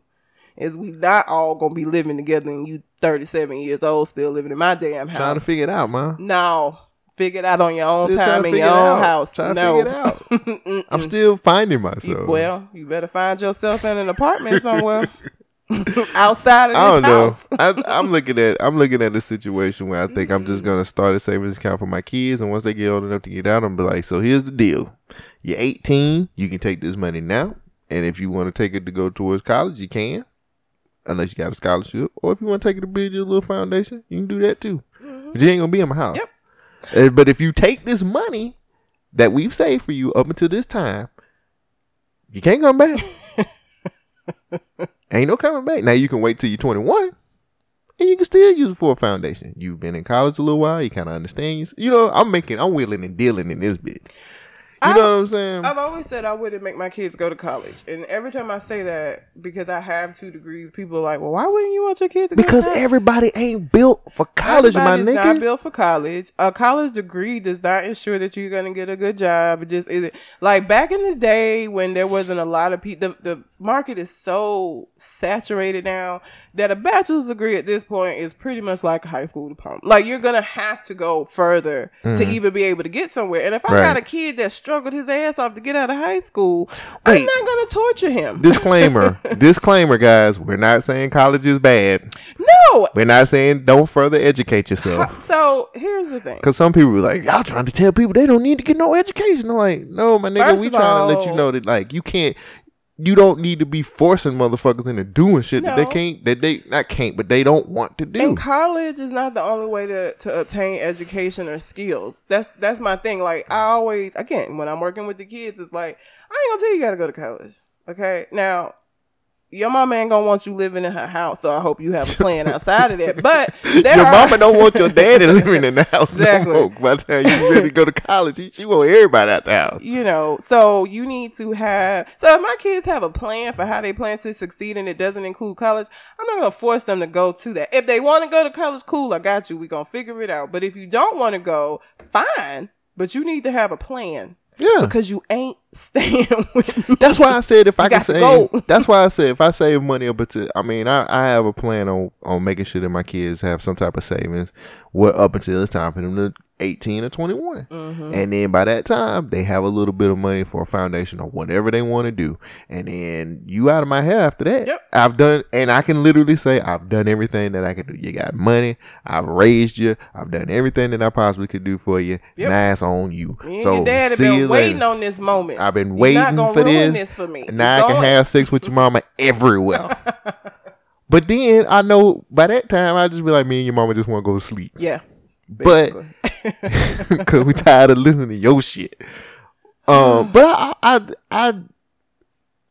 is we not all gonna be living together and you 37 years old still living in my damn house. trying to figure it out, man. no, figure it out on your own Still time in your own out. house. Trying to no, figure it out. I'm still finding myself. well, you better find yourself in an apartment somewhere outside of this I don't know. house. I, I'm looking at I'm looking at a situation where I think I'm Mm. just gonna start a savings account for my kids, and once they get old enough to get out, I'm be like, so here's the deal: you're 18, you can take this money now, and if you want to take it to go towards college, you can, unless you got a scholarship, or if you want to take it to build your little foundation, you can do that too. But you ain't gonna be in my house. Yep. Uh, but if you take this money that we've saved for you up until this time, you can't come back. Ain't no coming back. Now you can wait till you're 21 and you can still use it for a foundation. You've been in college a little while. You kind of understand. You know, I'm making, I'm willing and dealing in this bit. You I- know what I'm saying? I've always said I wouldn't make my kids go to college, and every time I say that, because I have two degrees, people are like, "Well, why wouldn't you want your kids to go because to college?" Because everybody ain't built for college, my nigga. Everybody's not built for college. A college degree does not ensure that you're gonna get a good job. It just isn't. Like back in the day when there wasn't a lot of people, the, the market is so saturated now that a bachelor's degree at this point is pretty much like a high school diploma. Like you're gonna have to go further to even be able to get somewhere. And if I Mm-hmm. Right. got a kid that struggled his ass off to get out of high school, Wait. I'm not gonna torture him. Disclaimer, disclaimer, guys. We're not saying college is bad. no. We're not saying don't further educate yourself. So here's the thing. Because some people are like, y'all trying to tell people they don't need to get no education. I'm like, no, my nigga, First we trying to let you know that like you can't, you don't need to be forcing motherfuckers into doing shit that they can't, that they not can't, but they don't want to do. And college is not the only way to, to obtain education or skills. That's that's my thing. Like I always again when I'm working with the kids, it's like I ain't gonna tell you you gotta go to college. Okay. Now your mama ain't gonna want you living in her house, so I hope you have a plan outside of that. But your are- mama don't want your daddy living in the house Exactly. no more. By the time you ready to go to college, she, she want everybody out the house. you know, so you need to have. So if my kids have a plan for how they plan to succeed, and it doesn't include college, I'm not gonna force them to go to that. If they want to go to college, cool, I got you. We gonna figure it out. But if you don't want to go, fine. But you need to have a plan Yeah. because you ain't staying with me. That's why I said if I can save. That's why I said if I save money up until. I mean, I, I have a plan on on making sure that my kids have some type of savings. What up until it's time for them to eighteen or 21. Mm-hmm. and then by that time they have a little bit of money for a foundation or whatever they want to do, and then you out of my hair after that. Yep. I've done, and I can literally say I've done everything that I can do. You got money. I've raised you. I've done everything that I possibly could do for you. Yep. Now it's on you. And so your dad see you been waiting later. on this moment. I've been waiting for this. this for me. Now I You're can going- have sex with your mama everywhere. but then I know by that time I just be like, me and your mama just want to go to sleep Yeah. But- because we tired of listening to your shit. Um, but I, I, I,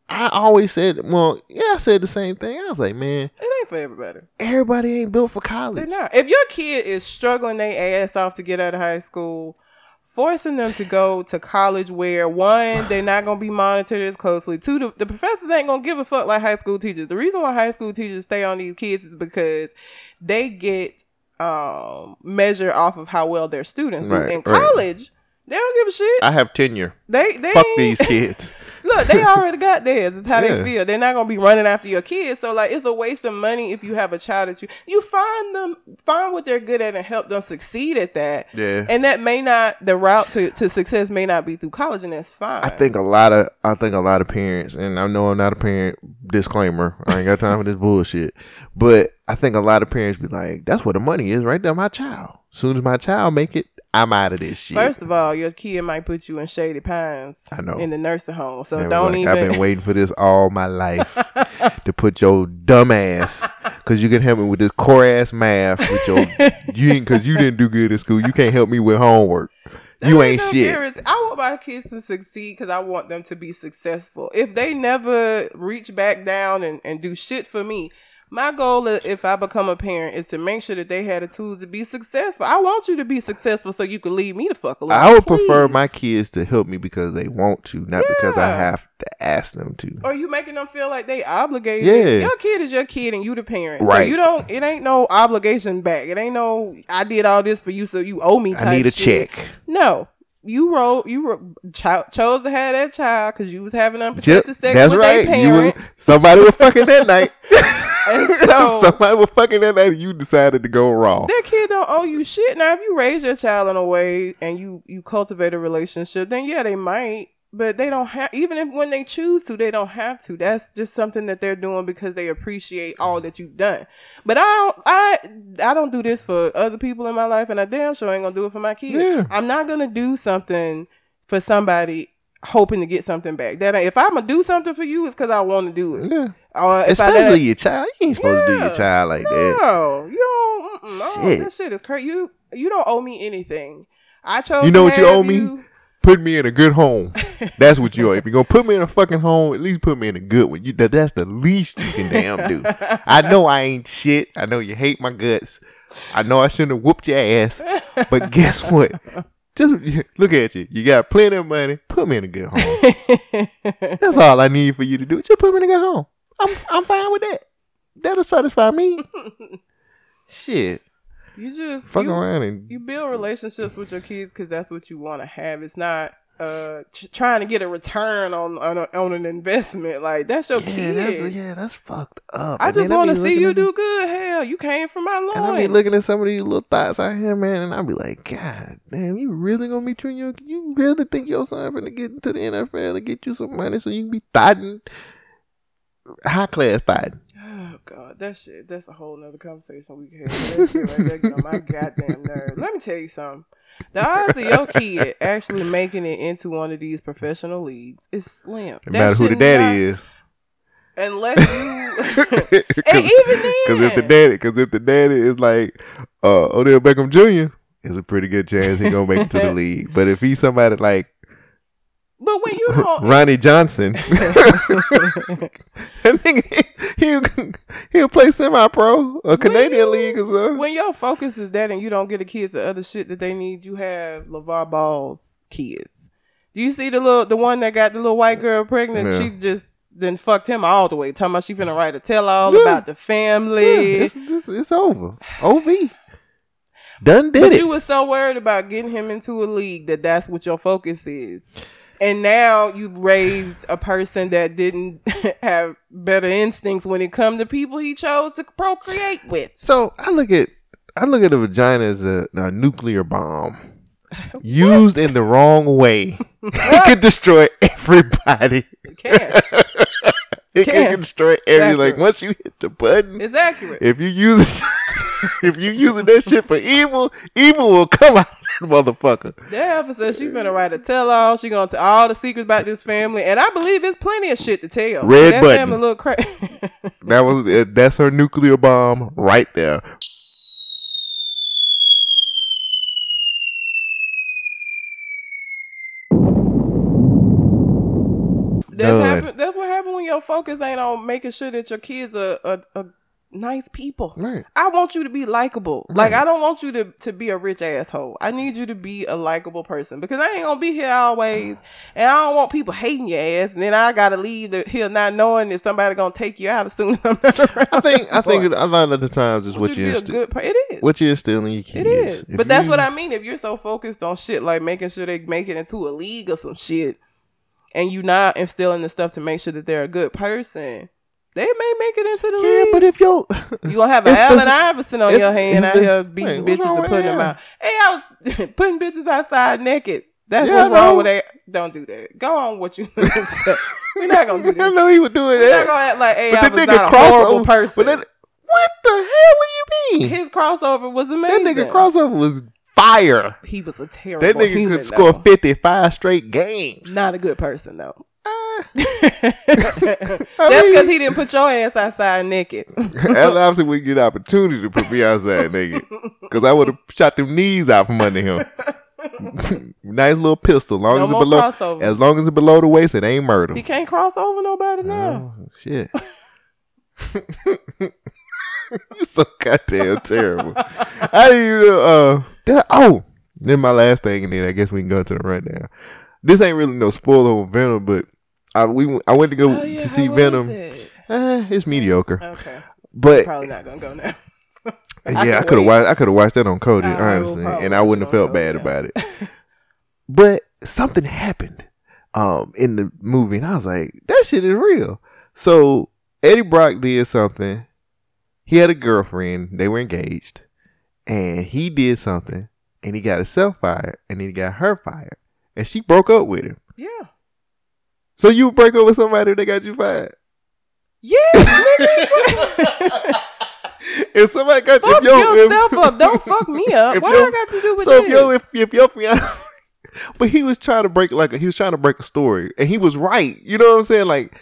I always said, well, yeah, I said the same thing. I was like, man, it ain't for everybody. everybody ain't built for They're college. not. If your kid is struggling their ass off to get out of high school, forcing them to go to college where one, they're not gonna be monitored as closely. Two, the, the professors ain't gonna give a fuck like high school teachers. The reason why high school teachers stay on these kids is because they get um measured off of how well their students do. Right, In right. college, they don't give a shit. I have tenure. They they Fuck these kids. Look, they already got theirs. It's how Yeah. they feel. They're not gonna be running after your kids. So like, it's a waste of money if you have a child that you you find them find what they're good at and help them succeed at that. Yeah. And that may not the route to, to success may not be through college, and that's fine. I think a lot of I think a lot of parents, and I know I'm not a parent. Disclaimer: I ain't got time for this bullshit. But I think a lot of parents be like, "That's where the money is, right there, my child. Soon as my child make it, I'm out of this shit." First of all, your kid might put you in Shady Pines. I know. in the nursing home. So And don't like, even. I've been waiting for this all my life to put your dumb ass, because you can help me with this core ass math with your you because you didn't do good at school. You can't help me with homework. There you ain't no shit. I want my kids to succeed because I want them to be successful. If they never reach back down and, and do shit for me, my goal if I become a parent is to make sure that they had the tools to be successful. I want you to be successful so you can leave me the fuck alone. I would prefer my kids to help me because they want to, not because I have to ask them to. Or you making them feel like they obligated. Yeah. Your kid is your kid and you the parent. So Right. you don't it ain't no obligation back. It ain't no I did all this for you so you owe me I need a shit. check. No. You wrote you cho- chose to have that child because you was having unprotected sex That's with right. their You was, somebody was fucking that night. And so- somebody was fucking that and You decided to go wrong. that kid don't owe you shit. Now, if you raise your child in a way and you you cultivate a relationship, then yeah, they might. But they don't have even if when they choose to, they don't have to. That's just something that they're doing because they appreciate all that you've done. But I don't I I don't do this for other people in my life, and I damn sure ain't gonna do it for my kids. Yeah. I'm not gonna do something for somebody hoping to get something back. That ain't- if I'm gonna do something for you, it's because I want to do it. Yeah. Or if I Especially let, your child. You ain't supposed to do your child like that. no, you don't. No, Shit. that shit is crazy. You you don't owe me anything. I chose. You know what you owe me? Put me in a good home. That's what you owe. If you're gonna put me in a fucking home, at least put me in a good one. You that, that's the least you can damn do. I know I ain't shit. I know you hate my guts. I know I shouldn't have whooped your ass. But guess what? Just look at you. You got plenty of money. Put me in a good home. That's all I need for you to do. Just put me in a good home. I'm I'm fine with that. That'll satisfy me. Shit. you just Fuck you, around and you build relationships with your kids because that's what you want to have. It's not uh t- trying to get a return on on, a, on an investment. Like that's your yeah, kid. that's yeah, that's fucked up. I And just want to see you do good. Hell, you came from my loins. And I be looking at some of these little thoughts out here, man, and I be like, God damn, you really gonna be treating your you really think your son finna get into the NFL and get you some money so you can be thotting high class thotting. God, that shit. That's a whole nother conversation we could have. That shit right there get on my goddamn nerves. Let me tell you something. The odds of your kid actually making it into one of these professional leagues is slim. No matter who the daddy is. Unless you And even then Because if the daddy, because if the daddy is like uh, Odell Beckham Jr., it's a pretty good chance he gonna make it to the league. But if he's somebody like But when you don't Ronnie Johnson, that nigga, he'll, he'll play semi-pro, a Canadian you- league or something. when your focus is that and you don't get the kids the other shit that they need, you have LaVar Ball's kids. Do you see the little the one that got the little white girl pregnant? Yeah. She just then fucked him all the way. Talking about she finna write a tell all Yeah. about the Yeah, family. it's, it's, it's over. Ov. Done did but it. you were so worried about getting him into a league that that's what your focus is. And now you've raised a person that didn't have better instincts when it come to people he chose to procreate with. so I look at I look at a vagina as a, a nuclear bomb. Used in the wrong way, it could destroy everybody. It can. It Can. can destroy every like once you hit the button. It's accurate. If you use if you using that shit for evil, evil will come out of that motherfucker. That episode, she finna write a tell all. She gonna tell all the secrets about this family, and I believe there's plenty of shit to tell. Red that button. family a little crazy. That was that's her nuclear bomb right there. That's, happen, that's what happened when your focus ain't on making sure that your kids are, are, are nice people. Right. I want you to be likable. Like I don't want you to, to be a rich asshole. I need you to be a likable person because I ain't gonna be here always, and I don't want people hating your ass. And then I gotta leave the, here not knowing if somebody gonna take you out as soon as I'm not around. I think I think a lot of the times is what want you're a good It is. What you instill in your kids. It is. If But that's what I mean. If you're so focused on shit like making sure they make it into a league or some shit, and you not instilling the stuff to make sure that they're a good person, they may make it into the Yeah, league. but if yo, you gonna have an the- Allen Iverson on if- your hand out the- here beating Wait, bitches and putting them out. Hey, I was putting bitches outside naked. That's Yeah, I what's wrong with that. Don't do that. Go on what you. We're not gonna do I this. know he was doing We're not gonna act like hey, but I that was not a horrible crossover. person. But that, what the hell do you mean? His crossover was amazing. that nigga crossover was fire. He was a terrible. That nigga human, could score though. fifty five straight games. Not a good person though. Ah. That's because he didn't put your ass outside naked. That's obviously we get opportunity to put me outside naked. Because I would have shot them knees out from under him. nice little pistol. Long No as it below, crossover. as long as it below the waist, it ain't murder. he can't cross over nobody now. Oh, shit. You're so goddamn terrible. I didn't even know, uh, that, oh, then my last thing, and then I guess we can go to the rundown. This ain't really no spoiler on Venom, but I we went- I went to go Oh, yeah, to see Venom. it? Eh, it's mediocre, Okay, but probably not gonna go now. yeah, I could have watched. I could have watched that on Kodi, I will honestly, and I wouldn't have felt bad Kodi, about it. But something happened um in the movie, and I was like, that shit is real. So Eddie Brock did something. He had a girlfriend. They were engaged, and he did something, and he got himself fired, and then he got her fired, and she broke up with him. Yeah. So you break up with somebody that got you fired? Yeah. if somebody got fuck if your, if- up. Don't fuck me up. What your- I got to do with so this? if your if, if your fiance, but he was trying to break like a, he was trying to break a story, and he was right. You know what I'm saying? Like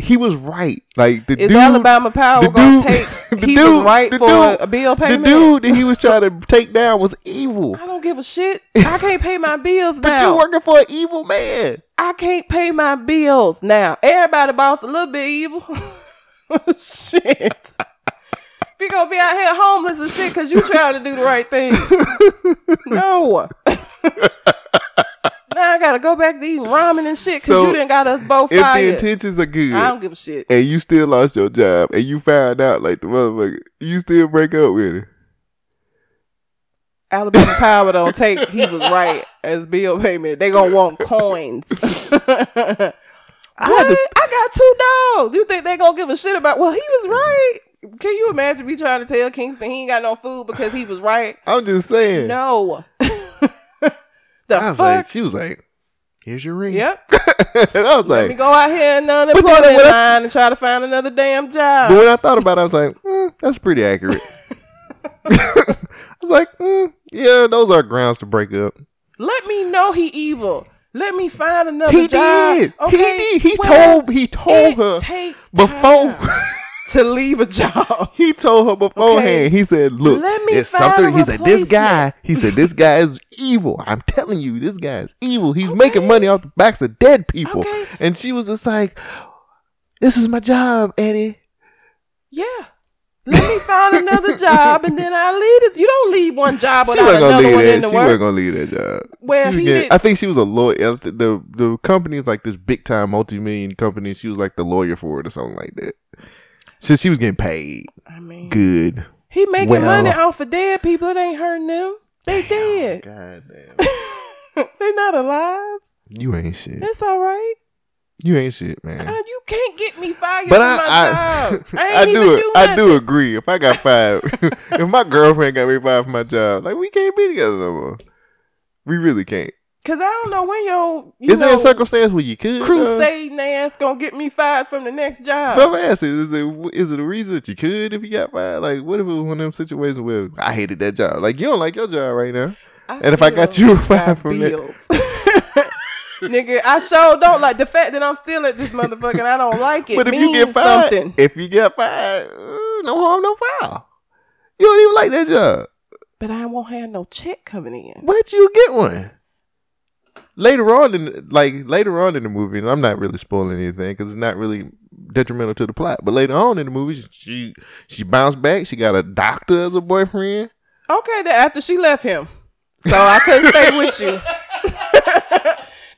he was right. Like the Is dude, Alabama Power the gonna dude- take? the he dude- was right the for dude- a bill payment. the dude that he was trying to take down was evil. I don't give a shit. I can't pay my bills now. But you working for an evil man. I can't pay my bills now. Everybody boss a little bit evil. shit. We gonna be out here homeless and shit because you trying to do the right thing. no. Now I gotta go back to eating ramen and shit because So, you didn't got us both If the intentions are good, I don't give a shit. and you still lost your job, and you found out like the motherfucker, you still break up with him. Alabama Power don't take he was right as bill payment. They gonna want coins. to- I got two dogs. You think they gonna give a shit about? Well, he was right. Can you imagine me trying to tell Kingston he ain't got no food because he was right? I'm just saying. No. The I was fuck? like, she was like, "Here's your ring." yep. and I was like, Let me go out here in the unemployment when I- line and try to find another damn job. but when I thought about it, I was like, mm, "That's pretty accurate." I was like, mm, "Yeah, those are grounds to break up." Let me know he evil. Let me find another He job. did. Okay? He did. He Well, told. He told her before. to leave a job. He told her beforehand. Okay. He said, "Look, Let me it's something." He said, "This guy." He said, "This guy is evil. I'm telling you, this guy is evil. He's making money off the backs of dead people." Okay. And she was just like, "This is my job, Eddie." Yeah. Let me find another job and then I leave this. You don't leave one job She without another leave one in that. the She wasn't gonna leave that job. Well, he getting- I think she was a lawyer. The the, the company is like this big time multi million company. She was like the lawyer for it or something like that. So she was getting paid I mean, good. he making Well- money off of dead people. It ain't hurting them. They dead. God damn. they not alive. You ain't shit. It's all right. You ain't shit, man. Uh, you can't get me fired But from I, my I, job. I, I do, do I do agree. If I got fired, if my girlfriend got me fired from my job, like we can't be together no more. We really can't. Cause I don't know when your you Is there know, a circumstance where you could? uh, crusading ass gonna get me fired from the next job. But I'm asking, is it is it a reason that you could if you got fired? Like, what if it was one of them situations where I hated that job? Like, you don't like your job right now. And if I got you fired from that- bills. Nigga, I sure don't like the fact that I'm still at this motherfucker and I don't like it. but if you get fired, something. if you get fired, uh, no harm, no foul. You don't even like that job, But I won't have no check coming in. but you get one. Later on, in like later on in the movie, and I'm not really spoiling anything because it's not really detrimental to the plot. But later on in the movie, she she bounced back. She got a doctor as a boyfriend. Okay, then after she left him. So I couldn't stay with you.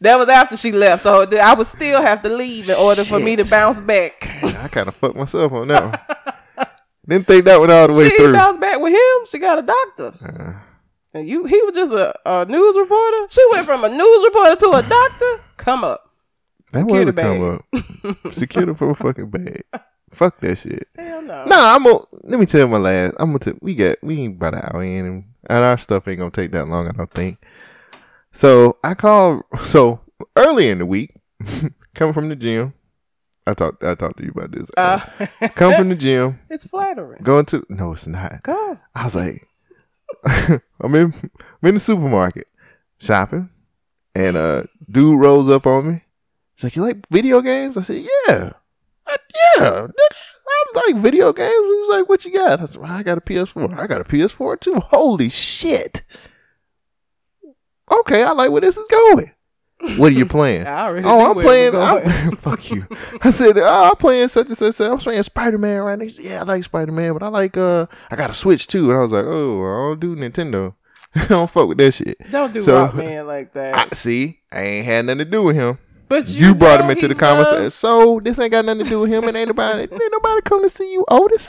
that was after she left. So I would still have to leave in order for me to bounce back. I kind of fucked myself on that one. Didn't think that one all the way She through. bounced back with him. She got a doctor. Uh, And you he was just a, a news reporter. She went from a news reporter to a doctor. Come up. that Secure was a come up. Secure the full fucking bag. Fuck that shit. Hell no. Nah, I'm gonna let me tell my last. I'm gonna. T- we got we ain't about an hour in, and, our stuff ain't gonna take that long. I don't think. So I called. So early in the week, coming from the gym, I talked. I talked to you about this. Uh, come from the gym, it's flattering. going to. No, it's not. Go. I was like, I'm in, I'm in the supermarket shopping, and a dude rolls up on me. He's like, "You like video games?" I said, "Yeah, I, yeah, I like video games." He was like, "What you got?" I said, well, "I got a PS4. I got a PS4 too. Holy shit!" okay, I like where this is going. What are you playing? Oh, I'm playing. I'm, fuck you. I said, oh, I'm playing such and such. I'm playing Spider Man right next. Yeah, I like Spider Man, but I like. uh I got a Switch too, and I was like, oh, I don't do Nintendo. I don't fuck with that shit. Don't do So- Rock Man like that. I see. I ain't had nothing to do with him. but You, you, brought him into the conversation. So this ain't got nothing to do with him. And ain't nobody. ain't nobody come to see you, Otis.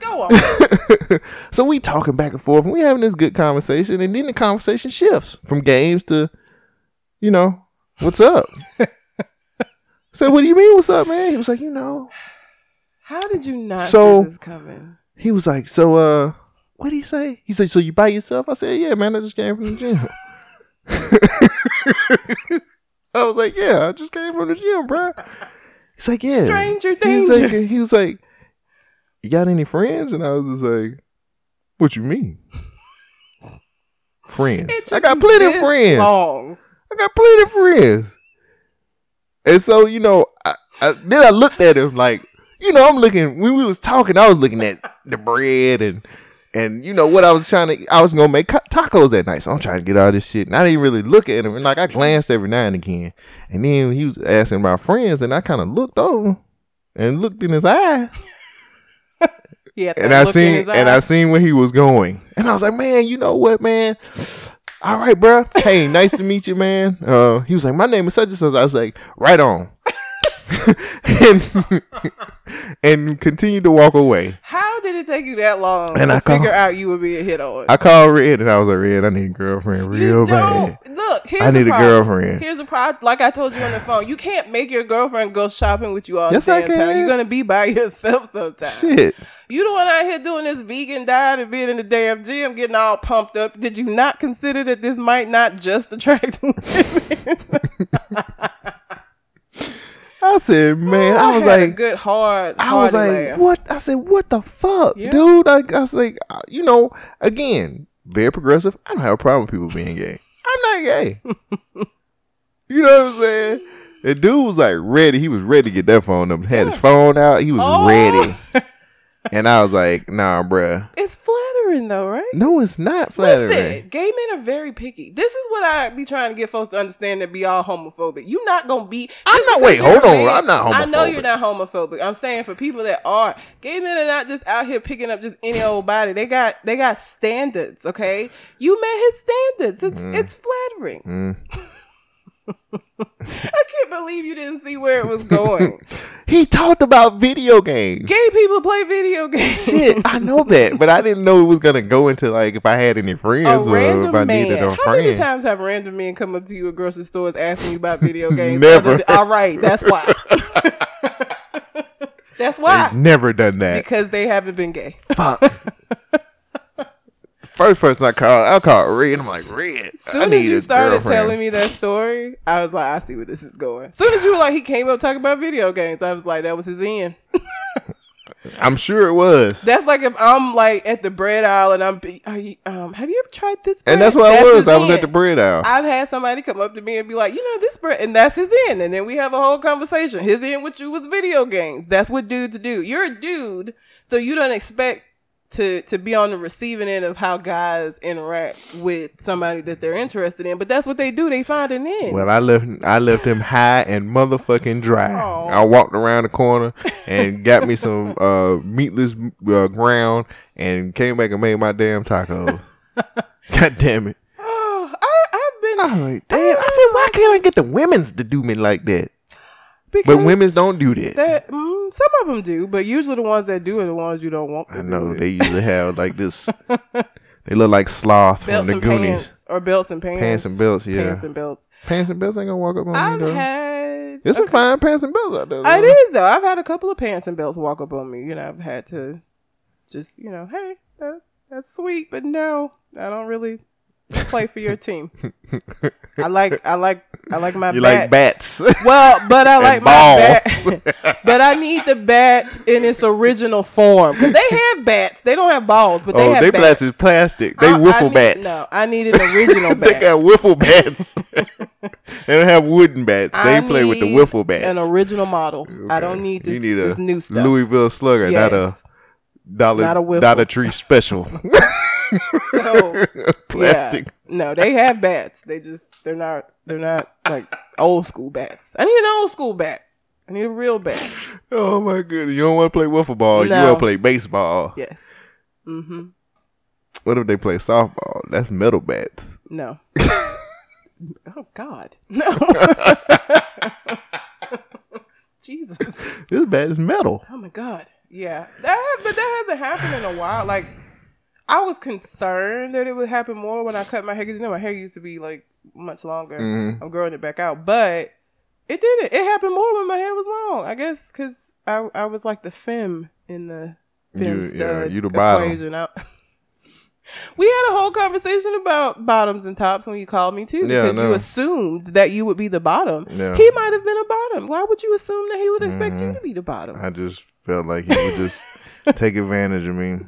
Go on. so we talking back and forth, and we having this good conversation, and then the conversation shifts from games to, you know, what's up. Said, what do you mean, what's up, man? He was like, you know, How did you not So- see this coming? he was like, so uh, what did he say? He said, so you by yourself? I said, yeah, man, I just came from the gym. I was like, yeah, I just came from the gym, bro. He's like, yeah. Stranger He's danger. like, he was like, you got any friends? And I was just like, what you mean? Friends. I got plenty of friends. Long. I got plenty of friends. And so, you know, I, I, then I looked at him like, you know, I'm looking, when we was talking, I was looking at the bread and, and you know, what I was trying to, I was going to make tacos that night. So I'm trying to get all this shit. And I didn't really look at him. And like, I glanced every now and again. And then he was asking my friends. And I kind of looked over and looked in his eye. Yeah, and I seen and I seen where he was going, and I was like, man, you know what, man? All right, bro. Hey, nice to meet you, man. Uh, he was like, my name is such and such. I was like, right on, and and continued to walk away. How did it take you that long And to I call- figure out you would be a hit on? I called Red, and I was like, Red, I need a girlfriend real bad. don't- Look, here's I need a girlfriend. Here's the problem. Like I told you on the phone, you can't make your girlfriend go shopping with you all Yes, the damn time. You're gonna be by yourself sometimes. Shit. You the one out here doing this vegan diet and being in the damn gym, getting all pumped up. Did you not consider that this might not just attract women? I said, man, I was had a like, good hard. I was like, laugh. what? I said, what the fuck, Yeah. dude? I, I was like, uh, you know, again, very progressive. I don't have a problem with people being gay. I'm not gay. you know what I'm saying? The dude was like ready. He was ready to get that phone up. Had his phone out. He was Oh. ready. And I was like, nah, bruh. It's flattering though, right? No, it's not flattering. Listen, gay men are very picky. This is what I be trying to get folks to understand that be all homophobic. you not gonna be. I'm not- wait, hold on. man- I'm not I know you're not homophobic. I'm saying for people that are, gay men are not just out here picking up just any old body. They got they got standards. Okay, you met his standards. It's Mm. it's flattering. Mm. I can't believe you didn't see where it was going. He talked about video games. gay people play video games. Shit, I know that, but I didn't know it was gonna go into like if I had any A friends or if I man. needed a How many times have random men come up to you at grocery stores asking you about video games? Never. Than- all right, that's why. that's why. They've never done that. Because they haven't been gay. Fuck. First person I called, I called Red. I'm like, Red, I Soon as need you started girlfriend. telling me that story, I was like, I see where this is going. As soon as you were like, he came up talking about video games, I was like, that was his end. I'm sure it was. That's like if I'm like at the bread aisle and I'm, be- are you, um, have you ever tried this? Bread? and that's what I was. I was at the bread aisle. I've had somebody come up to me and be like, you know, this bread, and that's his end. And then we have a whole conversation. His end with you was video games. That's what dudes do. You're a dude, so you don't expect to to be on the receiving end of how guys interact with somebody that they're interested in. But that's what they do. They find an end. well, I left. I left him high and motherfucking dry. Aw. I walked around the corner and got me some uh, meatless uh, ground and came back and made my damn taco. God damn it! oh, I, I've been I was like, damn. I said, why can't I get the women's to do me like that? Because But women's don't do that. that mm, some of them do, but usually the ones that do are the ones you don't want. To I know it. they usually have like this. They look like sloth from the Goonies. or belts and pants, Pants and belts, yeah. pants and belts. Pants and belts ain't gonna walk up on me. I've me though. had There's some fine pants and belts out there. It though. is though. I've had a couple of pants and belts walk up on me. You know, I've had to just you know, hey, that, that's sweet, but no, I don't really play for your team. I like, I like, I like my You bat. like bats. Well, but I like my balls. bat. but I need the bat in its original form because they have bats. They don't have balls, but they oh, have they bats. bats is plastic. They I- I wiffle need- bats. No, I need an original bat. they got wiffle bats. they don't have wooden bats. They I play with the wiffle bats. An original model. I don't need this, You need a this new stuff. Louisville Slugger, not a Dollar Not a wiffle. Dollar Tree special. So, Plastic. Yeah. No, they have bats. They just they're not they're not like old school bats. I need an old school bat. I need a real bat. Oh my goodness. You don't want to play wiffle ball. You want to play baseball. Yes. Mm-hmm. What if they play softball? That's metal bats. No. oh God. No. Jesus. This bat is metal. Oh my God. Yeah. That but that hasn't happened in a while. Like I was concerned that it would happen more when I cut my hair because you know my hair used to be like much longer. Mhm. I'm growing it back out, but it didn't. It happened more when my hair was long. I guess because I I was like the femme in the femme You, stud yeah, you the bottom. equation. I- we had a whole conversation about bottoms and tops when you called me too, Yeah, I because you assumed that you would be the bottom. Yeah. He might have been a bottom. Why would you assume that he would expect you Mhm. to be the bottom? I just felt like he would just take advantage of me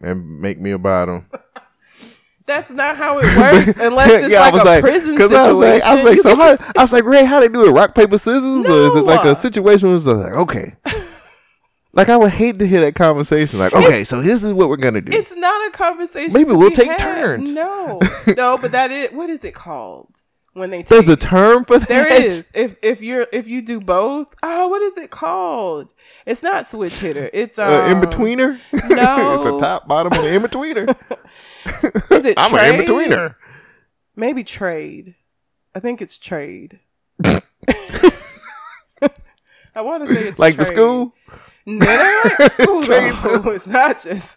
and make me a bottom. That's not how it works unless it's Yeah, I like was a like- prison situation. I was like, I was like, so how? I was like, Ray, how they do it? Rock paper scissors, or is it like a situation where it's like, okay, like I would hate to hear that conversation. Like, okay, so this is what we're gonna do. It's not a conversation. Maybe we'll take had. turns. No, no, but that is what is it called when they take? There's a term for that. there is. If if you're if you do both, oh, what is it called? It's not switch hitter. It's um, Uh, in betweener. no. it's a top, bottom, and in betweener. Is it I'm trade? an in betweener. Maybe trade. I think it's trade. I want to say it's Like the school. No, school. Trade school. It's not just.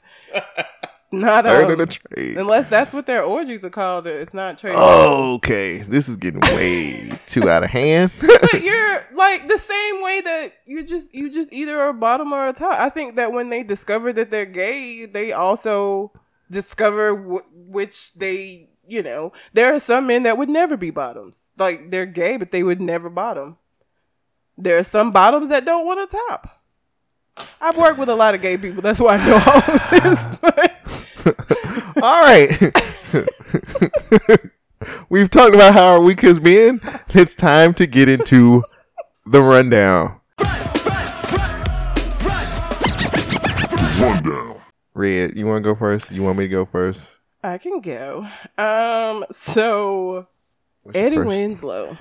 Not um, of trade. unless that's what their orgies are called. It's not trade. Oh, okay. This is getting way too out of hand. but you're like the same way that you just you just either a bottom or a top. I think that when they discover that they're gay, they also discover w- which they you know there are some men that would never be bottoms. Like they're gay, but they would never bottom. There are some bottoms that don't want a top. I've worked with a lot of gay people. That's why I know all of this. All right. We've talked about how our week has been. It's time to get into the rundown. Rundown. Red, you want to go first? You want me to go first? I can go. Um. So What's Eddie? Winslow.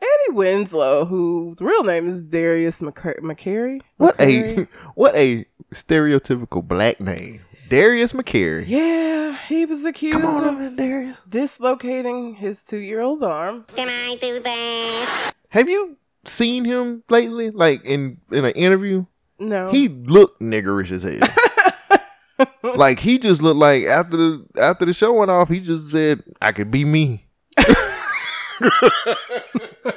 Eddie Winslow, whose real name is Darius McC- McCrary. What McCrary? a what a stereotypical black name, Darius McCrary. Yeah, he was accused of over, Darius. dislocating his two-year-old's arm. Can I do that? Have you seen him lately? Like in in an interview, No, he looked niggerish as hell. like he just looked like after the after the show went off, he just said, "I could be me." I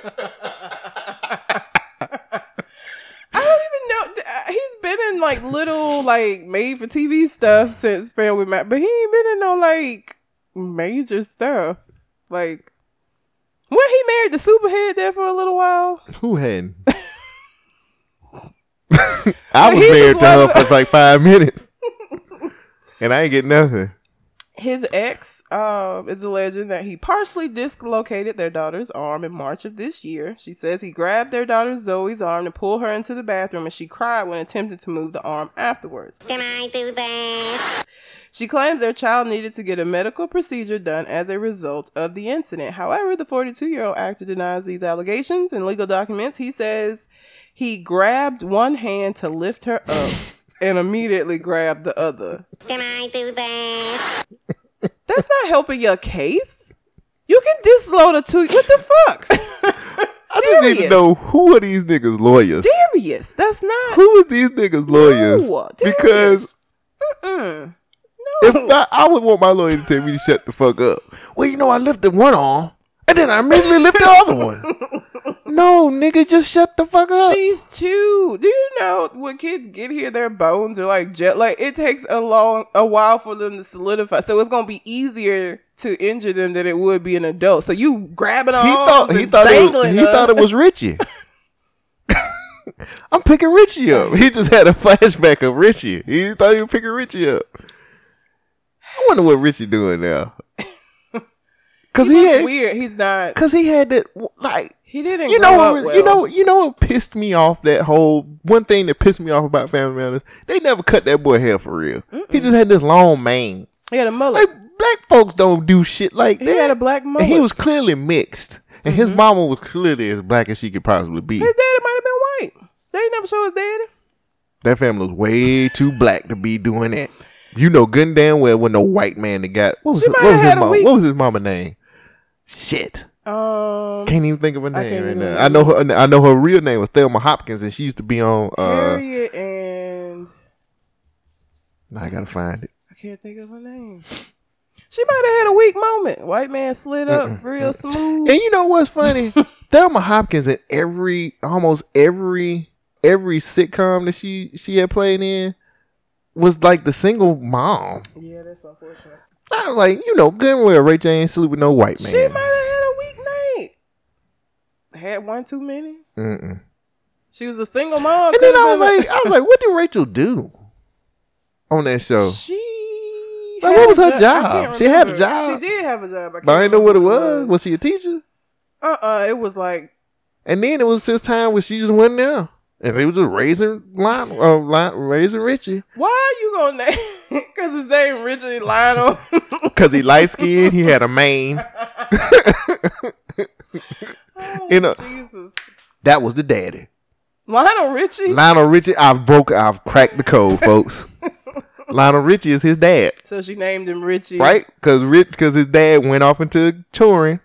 don't even know. uh, He's been in like little like made for TV stuff since Family Matters, but he ain't been in no like major stuff. Like when he married the superhead there for a little while. Who had? I was married to her for like five minutes, and I ain't get nothing. His ex um, is alleging that he partially dislocated their daughter's arm in March of this year. She says he grabbed their daughter Zoe's arm and pulled her into the bathroom, and she cried when attempting to move the arm afterwards. Can I do that? She claims their child needed to get a medical procedure done as a result of the incident. However, the 42 year old actor denies these allegations. In legal documents, he says he grabbed one hand to lift her up and immediately grabbed the other. Can I do that? That's not helping your case. You can disload a two. What the fuck? I just need to know who are these niggas lawyers? Darius. That's not. Who are these niggas lawyers? No, Darius. because Mm. if I, I would want my lawyer to tell me to shut the fuck up. Well, you know, I lifted one arm, and then I immediately lift the other one. No, nigga, just shut the fuck up. She's two. Do you know when kids get here, their bones are like jet. Like it takes a long, a while for them to solidify. So it's gonna be easier to injure them than it would be an adult. So you grabbing on. he thought he thought it was, he thought it was Richie. I'm picking Richie up. He just had a flashback of Richie. He thought he was picking Richie up. I wonder what Richie doing now. Cause He he, had, weird. He's not. cause he had that like He didn't. You know, what, well. you know, you know what pissed me off? That whole one thing that pissed me off about Family Matters, they never cut that boy hair for real. He just had this long mane. He had a mullet. Like black folks don't do shit like he that. He had a black mullet. and he was clearly mixed, and his mm-hmm. mama was clearly as black as she could possibly be. His daddy might have been white. They never show his daddy. That family was way too black to be doing that. You know good and damn well when no white man that got what was, She what might was his mama? What was his mama name? Shit. Um, Can't even think of her name right now. I know her. I know her real name was Telma Hopkins, and she used to be on. uh Harriet and I gotta find it. I can't think of her name. She might have had a weak moment. White man slid up real smooth. And you know what's funny? Telma Hopkins in every, almost every, every sitcom that she she had played in was like the single mom. yeah, that's unfortunate. I was like, you know, good and well, Ray J ain't sleep with no white man. She might have had a weak night. Had one too many. Mm-mm. She was a single mom. And then I was like, I was like, what did Rachel do on that show? She. Like, what was her jo- job? She had a job. She did have a job. But I didn't know what it was. Was she a teacher? Uh uh It was like And then it was this time where she just went there. And they was just raising line, uh, Richie. Why are you gonna name? Because his name Richie Lionel. Cause he light skinned, he had a mane. oh, You know- Jesus. That was the daddy. Lionel Richie. Lionel Richie, I've broke, I've cracked the code, folks. Lionel Richie is his dad, so she named him Richie. right? Cause Rich, cause his dad went off into touring,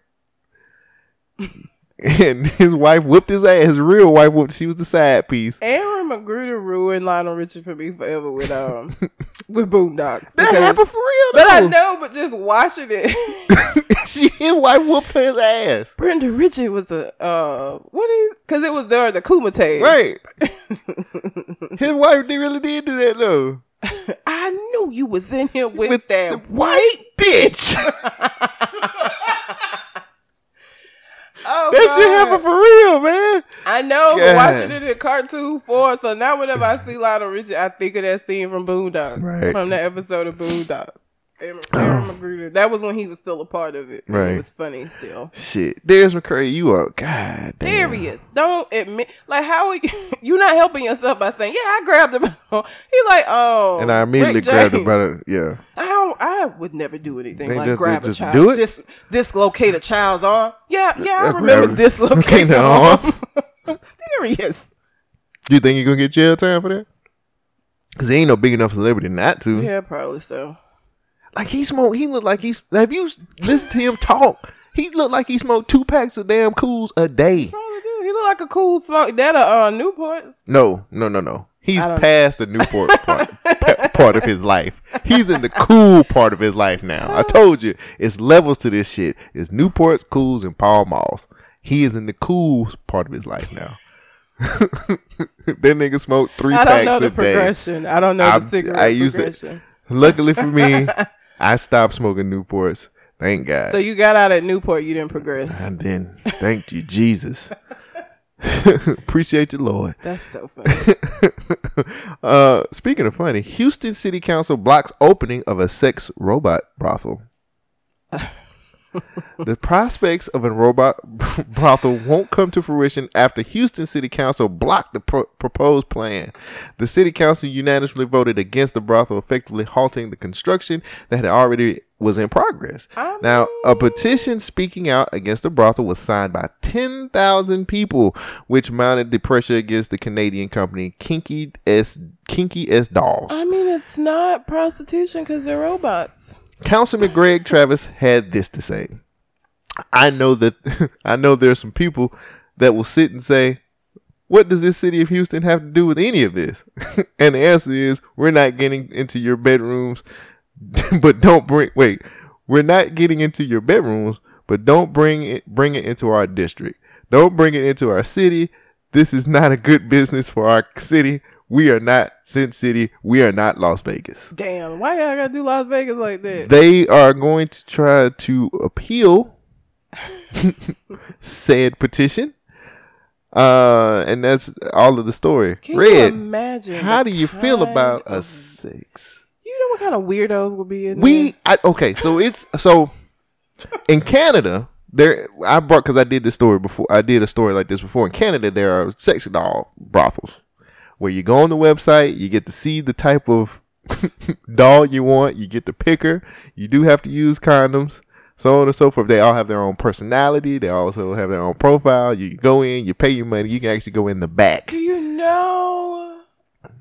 and his wife whipped his ass. His real wife whooped. She was the side piece. Aaron McGruder ruined Lionel Richie for me forever with um with Boondocks. That happened for real. But I know, but just watching it. she his wife whooped his ass. Brenda Richie was a uh what is because it was there the Kumite. Right. his wife they really did do that though. I knew you was in here with, With that the white. Bitch. Oh, that shit God. happened for real, man. I know, but God. watching it in cartoon form. So now whenever I see Lionel Richie, I think of that scene from Boondocks, Right. from that episode of Boondocks. Aaron, Aaron McGruder. That was when he was still a part of it. Right. It was funny still. Shit. Darius McCrary, you are god damn. Serious. Don't admit like how are you you're not helping yourself by saying, Yeah, I grabbed him. he like, oh And I immediately grabbed it by the yeah. I don't, I would never do anything They like just- grab a just child, do it? dis, dislocate a child's arm. Yeah, yeah, I Uh, remember dislocating the arm. Serious. You think you're gonna get jail time for that? Cause he ain't no big enough celebrity not to. Yeah, probably so. Like he smoked. He looked like he's. Have you listened to him talk? He looked like he smoked two packs of damn Kools a day. Probably do. He looked like a cool smoke. That a uh, Newport. No, no, no, no. He's I past the Newport part, part of his life. He's in the cool part of his life now. I told you, it's levels to this shit. It's Newports, Kools, and Pall Malls. He is in the cool part of his life now. that nigga smoked three I packs don't know the a day. progression. I don't know I'm- the cigarette I used it- progression. Luckily for me, I stopped smoking Newports. Thank God. So you got out at Newport, you didn't progress. I didn't. Thank you, Jesus. Appreciate you, Lord. That's so funny. uh, speaking of funny, Houston City Council blocks opening of a sex robot brothel. the prospects of a robot brothel won't come to fruition after Houston City Council blocked the pro- proposed plan. The City Council unanimously voted against the brothel, effectively halting the construction that had already was in progress. I Now, a oh, petition speaking out against the brothel was signed by 10,000 people, which mounted the pressure against the Canadian company Kinky S Kinky S Dolls. I mean, it's not prostitution because they're robots. Councilman Greg Travis had this to say. I know that I know there's some people that will sit and say, what does this city of Houston have to do with any of this? and the answer is we're not getting into your bedrooms, but don't bring wait, we're not getting into your bedrooms, but don't bring it bring it into our district. Don't bring it into our city. This is not a good business for our city. We are not Sin City. We are not Las Vegas Damn, why y'all gotta do Las Vegas like that? they are going to try to appeal said petition. Uh, and that's all of the story. Can you imagine? how do you feel about a six? You know what kind of weirdos will be in We? I, okay, so it's so in Canada there I brought because I did this story before. I did a story like this before in Canada. There are sex doll brothels where you go on the website, you get to see the type of doll you want, you get to pick her. You do have to use condoms, so on and so forth. They all have their own personality. They also have their own profile. You go in, you pay your money. You can actually go in the back. Do you know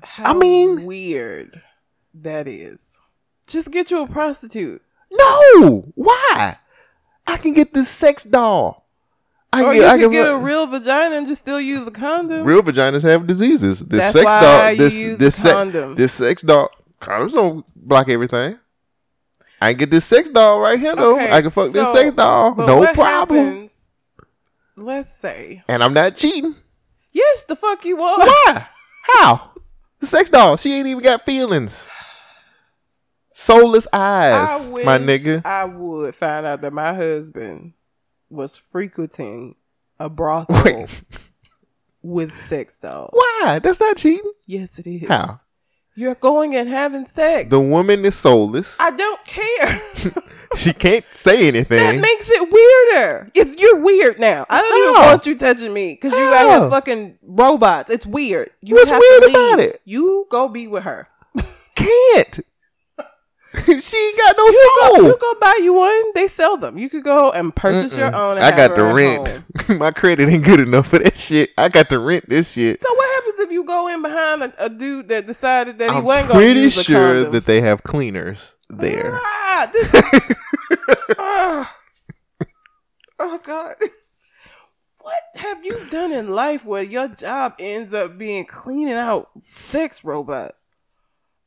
how mean- weird that is? Just get you a prostitute. No, why? I can get this sex doll. I Or can you I can get a real vagina and just still use a condom. real vaginas have diseases. This That's sex why doll, you this use this a sex, condom. this sex doll, condoms don't block everything. I can get this sex doll right here though. Okay, I can fuck this sex doll, no problem. happens- let's say. And I'm not cheating. Yes, the fuck you are. Why? How? The sex doll, she ain't even got feelings. Soulless eyes, my nigga. I would find out that my husband was frequenting a brothel Wait. with sex dolls. Why? That's not cheating. Yes, it is. How? You're going and having sex. The woman is soulless. I don't care. She can't say anything. that makes it weirder. It's you're weird now. I don't even want you touching me because you got How? here fucking robots. It's weird. You What's have weird to about it? You go be with her. Can't. she ain't got no You go, soul. you go buy you one. They sell them. You could go and purchase your Mm-mm. own. I got the rent. My credit ain't good enough for that shit. I got to rent this shit. So what happens if you go in behind a, a dude that decided that he I'm wasn't going to pretty use sure that they have cleaners there. Ah, this is, ah. oh God. What have you done in life where your job ends up being cleaning out sex robots?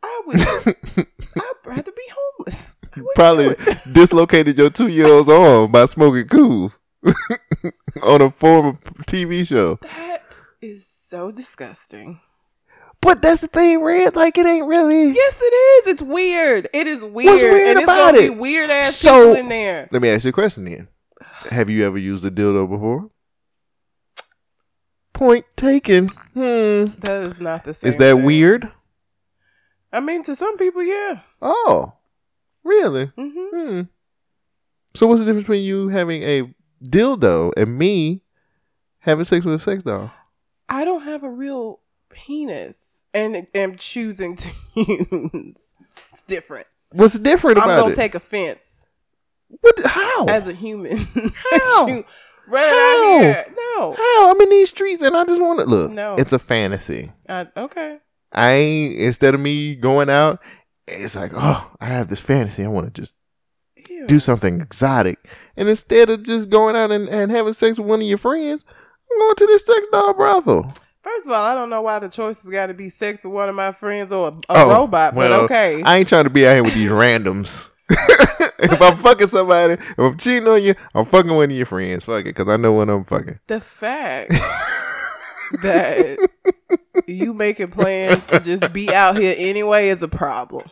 I would. I'd rather be homeless. Probably dislocated your two year old's arm by smoking Kools on a former TV show. That is so disgusting. But that's the thing, Red. Like it ain't really. Yes, it is. It's weird. It is weird. What's weird and it's about it? Weird ass So- people in there. Let me ask you a question then. Have you ever used a dildo before? Point taken. Hmm. That is not the same. Is that thing. weird? I mean, to some people, yeah. Oh, really? hmm Hmm. So what's the difference between you having a dildo and me having sex with a sex doll? I don't have a real penis and am choosing to use. It's different. What's different about it? I'm gonna it? take offense what? How? as a human. How? you running How? out here. No. How? I'm in these streets and I just want to look. No. It's a fantasy. I, okay. I ain't instead of me going out. It's like, oh, I have this fantasy. I want to just Ew. do something exotic. And instead of just going out and, and having sex with one of your friends, I'm going to this sex doll brothel. First of all, I don't know why the choice has got to be sex with one of my friends or a, a Oh, robot, but okay. I ain't trying to be out here with these randoms. if I'm fucking somebody, if I'm cheating on you, I'm fucking one of your friends. Fuck it, because I know when I'm fucking. the fact that you making plans to just be out here anyway is a problem.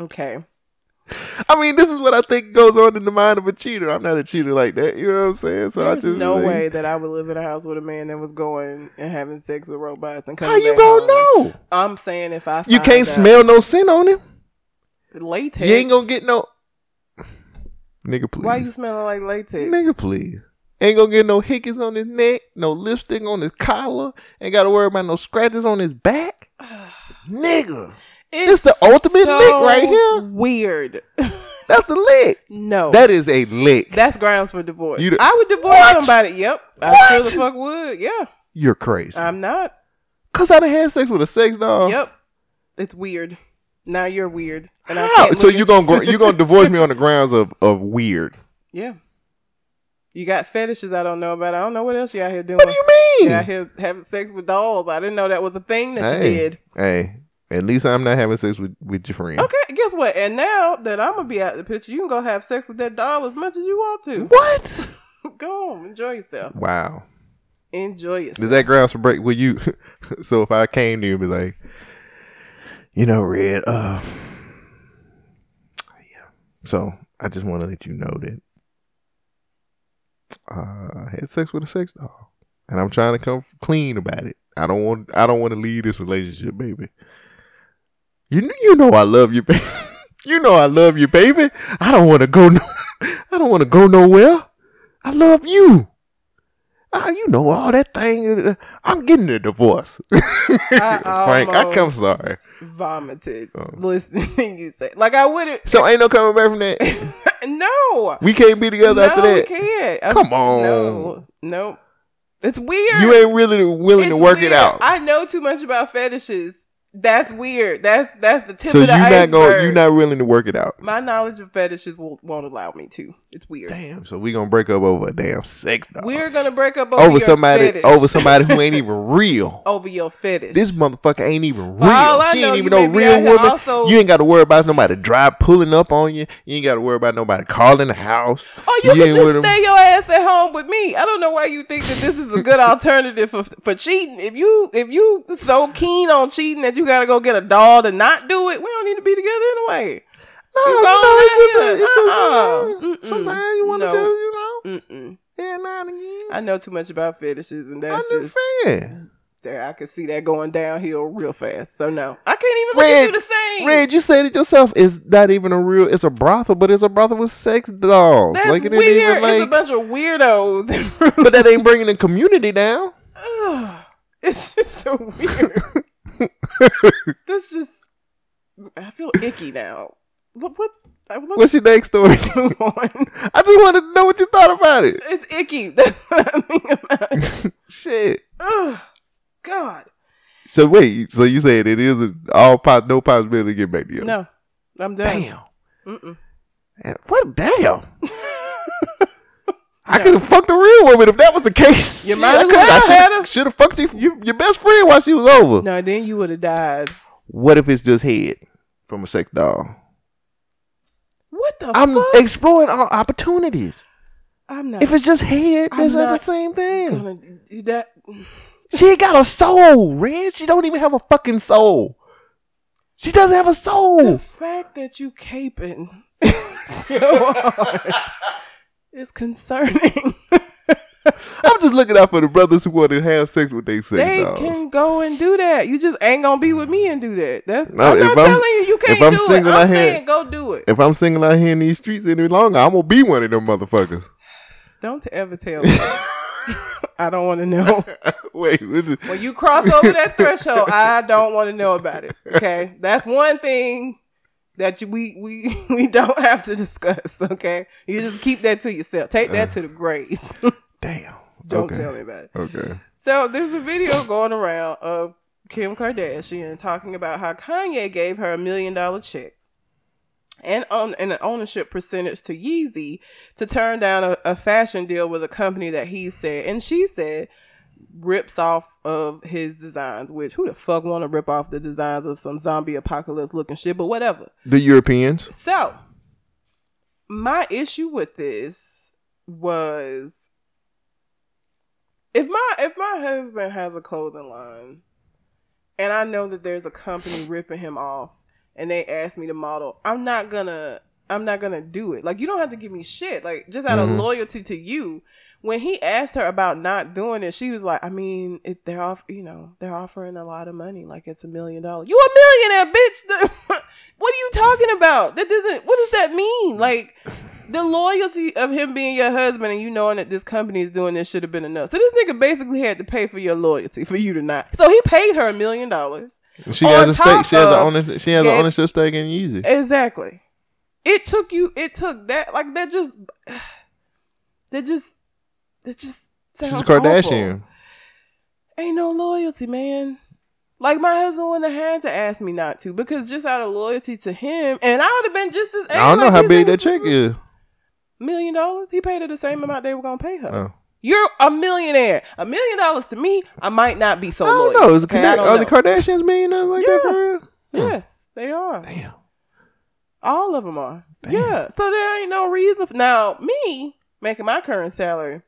Okay. I mean, this is what I think goes on in the mind of a cheater. I'm not a cheater like that. You know what I'm saying? So I There's just no like, way that I would live in a house with a man that was going and having sex with robots and coming How you gonna home. know? I'm saying if I You can't smell no scent on him. latex. You ain't gonna get no. Nigga, please. Why you smelling like latex? Nigga, please. Ain't gonna get no hickeys on his neck, no lipstick on his collar. Ain't gotta worry about no scratches on his back. Nigga, It's the ultimate so lick right here. Weird. that's the lick. no, That is a lick. that's grounds for divorce. D- I would divorce What? somebody. Yep, I What? sure the fuck would. Yeah, You're crazy. I'm not. Cause I done had sex with a sex doll. Yep, it's weird. Now you're weird, and I How? So you're gonna you gonna divorce me on the grounds of of weird? Yeah. You got fetishes I don't know about. I don't know what else you out here doing. What do you mean? You out here having sex with dolls. I didn't know that was a thing that hey, you did. hey, at least I'm not having sex with with your friend. Okay, guess what? And now that I'm gonna be out of the picture, you can go have sex with that doll as much as you want to. What? Go on, enjoy yourself. Wow. Enjoy yourself. Is that grounds for break? Will you? so if I came to you and be like, you know, Red, uh, yeah. So I just want to let you know that uh, I had sex with a sex doll, and I'm trying to come clean about it. I don't want. I don't want to leave this relationship, baby. You you know I love you, baby. you know I love you, baby. I don't want to go. No, I don't want to go nowhere. I love you. Ah, you know all that thing. I'm getting a divorce. Frank, I come sorry. Vomited Oh. listening you say like I wouldn't. So ain't no coming back from that. no, We can't be together no, after we that. can't. I- Come on. no, no. It's weird. You ain't really willing to It's work it out. I know too much about fetishes. That's weird. That's that's the tip so of the not iceberg. going You're not willing to work it out. My knowledge of fetishes will, won't allow me to. It's weird. Damn. So we gonna break up over a damn sex doll. We're gonna break up over, over somebody fetish. over somebody who ain't even real. over your fetish. This motherfucker ain't even all real. I She know, ain't even no real woman. also- you ain't got to worry about nobody drive pulling up on you. You ain't got to worry about nobody calling the house. Oh, you You can just stay your ass at home with me. I don't know why you think that this is a good alternative for for cheating. If you if you so keen on cheating that you gotta go get a doll to not do it, we don't need to be together anyway. No, You know, it's just, a, it's just Uh-uh. uh, sometimes you want to No. just, you know, Mm-mm. every now and again. I know too much about fetishes, and I'm that's just just saying. there. I can see that going downhill real fast. So no, I can't even look at Red, you the same. Red, you said it yourself. It's not even a real. It's a brothel, but it's a brothel with sex dolls. That's like it weird. even it's a bunch of weirdos. But that ain't bringing the community down. Ugh, it's just so weird. this just I feel icky now. What what I What's your next story? on. I just wanted to know what you thought about it. It's icky. That's what I mean about it. Shit. Ugh, God. So wait. So you said it is all pos- no possibility to get back together? No. I'm done. Damn. Mm-mm. What? Damn. I could have fucked a real woman if that was the case. You might coulda- I had shoulda- her. Should have fucked you, you, your best friend while she was over. No, then you would have died. What if it's just head from a sex doll? What the fuck? I'm fuck? exploring all opportunities. I'm not If it's just head, I'm that's not not the same thing. gonna do that. She ain't got a soul, Red. She don't even have a fucking soul. She doesn't have a soul. The fact that you caping so hard is concerning. I'm just looking out for the brothers who want to have sex with their sex they dolls. can go and do that. You just ain't gonna be with me and do that. That's No, I'm not I'm- telling you you can't if I'm do it. single out I'm here- saying go do it. If I'm single out here in these streets any longer, I'm gonna be one of them motherfuckers. Don't ever tell me. I don't want to know. Wait, what is- When you cross over that threshold, I don't want to know about it. Okay, that's one thing that you, we we we don't have to discuss. Okay, you just keep that to yourself. Take that uh. to the grave. damn. don't okay. tell me about it. Okay. So there's a video going around of Kim Kardashian talking about how Kanye gave her a million dollar check and on and an ownership percentage to Yeezy to turn down a, a fashion deal with a company that he said and she said rips off of his designs. Which who the fuck want to rip off the designs of some zombie apocalypse looking shit? But whatever. The Europeans. So, my issue with this was if my if my husband has a clothing line and I know that there's a company ripping him off and they ask me to model, I'm not gonna I'm not gonna do it. Like you don't have to give me shit. Like just out Mhm. of loyalty to you. When he asked her about not doing it, she was like, "I mean, it, they're off, you know, they're offering a lot of money, like it's a million dollars. You a millionaire, bitch? what are you talking about? That doesn't. What does that mean? Like the loyalty of him being your husband and you knowing that this company is doing this should have been enough. So this nigga basically had to pay for your loyalty for you to not. So he paid her a million dollars. She has a stake. She has ownership. She has an ownership stake in Yeezy. Exactly. It took you. It took that. Like that. Just. That just. That just. She's Sounds a Kardashian. awful. Ain't no loyalty, man. Like my husband wouldn't have had to ask me not to because just out of loyalty to him, and I would have been just as. I don't know like, how big that check is. Million dollars. He paid her the same amount they were gonna pay her. Oh. You're a millionaire. A million dollars to me, I might not be so I don't loyal. know. Is okay? I Kardashian, don't are the know. Kardashians millionaires like that for real? Yes, they are. Damn. All of them are. Damn. Yeah. So there ain't no reason. For, now, me making my current salary,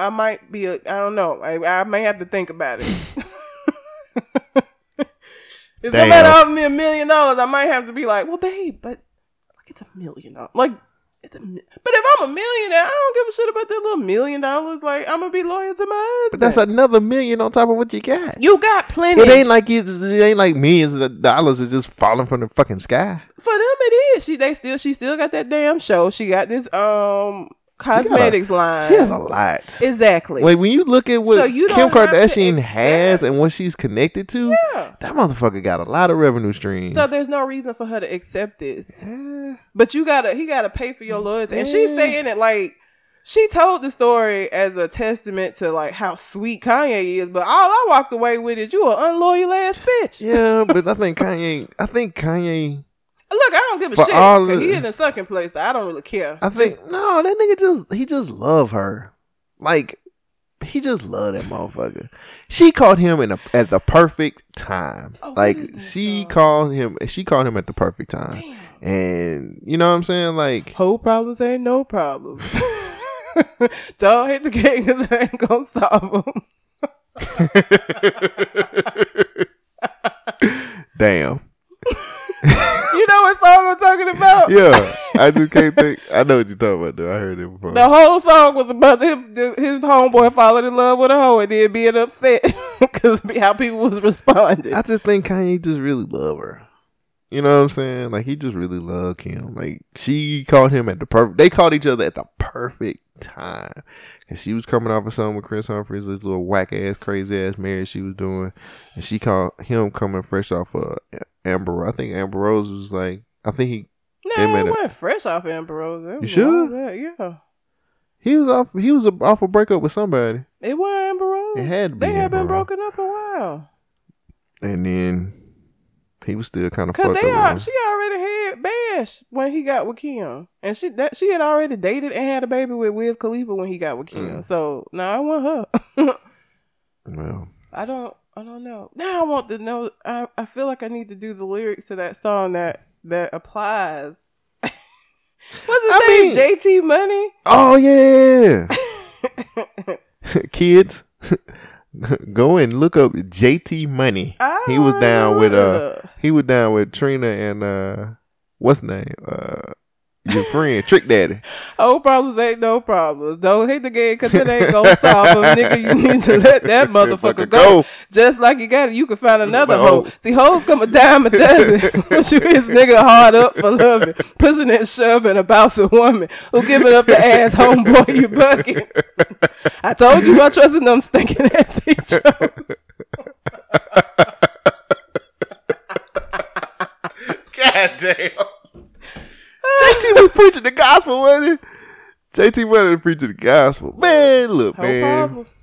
I might be. A, I don't know. I, I may have to think about it. if Damn. somebody offer me a million dollars, I might have to be like, well, babe, but like it's a million dollars. Like it's a. mi- But if I'm a millionaire, I don't give a shit about that little million dollars. Like I'm gonna be loyal to my husband. But that's another million on top of what you got. you got plenty. It ain't like it's, it ain't like millions of dollars is just falling from the fucking sky. for them it is. She they still she still got that damn show. She got this um cosmetics line. She has a lot. exactly. Like when you look at what So Kim don't have to Kardashian has and what she's connected to, Yeah. that motherfucker got a lot of revenue streams. So there's no reason for her to accept this. Eh, But you gotta he gotta pay for your loyalty. And she's saying it like she told the story as a testament to like how sweet Kanye is, but all I walked away with is you an unloyal ass bitch. yeah, but I think Kanye. I think Kanye. Look, I don't give a For shit. all 'cause he in the second place. I don't really care. I think no, that nigga just he just love her. Like he just love that motherfucker. She called him in a, at the perfect time. Oh, what like is that she song? called him. She called him at the perfect time. And you know what I'm saying? Like Whole problems ain't no problems. don't hit the game because I ain't gonna solve them. damn. You know what song I'm talking about? Yeah, I just can't think. I know what you're talking about. Though I heard it before. The whole song was about him, his homeboy falling in love with a hoe and then being upset because how people was responding. I just think Kanye just really love her. You know what I'm saying? Like he just really loved Kim. Like she called him at the perfect. They called each other at the perfect time. And she was coming off of something with Kris Humphries, this little whack ass, crazy ass marriage she was doing, and she called him coming fresh off of Amber. I think Amber Rose was like, I think he no, made it wasn't fresh off Amber Rose. It You sure? that, Yeah. he was off. He was off a breakup with somebody, It wasn't Amber Rose. It had to be They had been broken up a while. and then he was still kind of Cause fucked they up. are, she already had Bash when he got with Kim, and she that she had already dated and had a baby with Wiz Khalifa when he got with Kim. Mm. So now I want her. Well, I don't I don't know. Now I want to know. I, I feel like I need to do the lyrics to that song that that applies. What's his I name? mean- JT Money. oh yeah. kids go and look up JT Money. He was down with uh Ah. he was down with Trina and uh what's name? Uh your friend Trick Daddy. Whole oh, problems ain't no problems. Don't hate the game because it ain't gonna solve them, nigga. You need to let that motherfucker go. Just like you got it, you can find another oh. hoe. See, hoes come a dime a dozen. Once you his nigga hard up for loving, pushing and shoving about some woman who giving up the ass homeboy you bucking. I told you about trusting them stinking ass each other. God damn. JT was preaching the gospel, wasn't he? JT Money was preaching the gospel. Man, look, man. problems.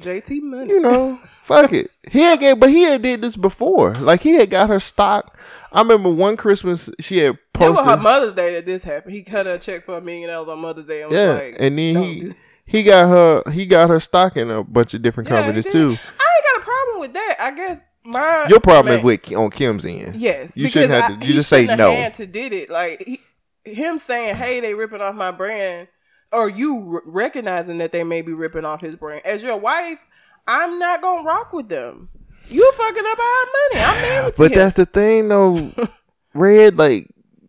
JT money. You know, fuck it. He had get, but he had did this before. Like he had got her stock. I remember one Christmas she had posted. It was her. Mother's Day that this happened. He cut her a check for a million dollars on Mother's Day and was Yeah, like, and then he he got her he got her stock in a bunch of different Yeah, companies too. I ain't got a problem with that. I guess my Your problem man- is with on Kim's end. yes. You shouldn't have I- to- you just say no. Had to did it like he, him saying, "Hey, they ripping off my brand," or you r- recognizing that they may be ripping off his brand. As your wife, I'm not gonna rock with them. You fucking up our money. I'm married But him. that's the thing though, Red. Like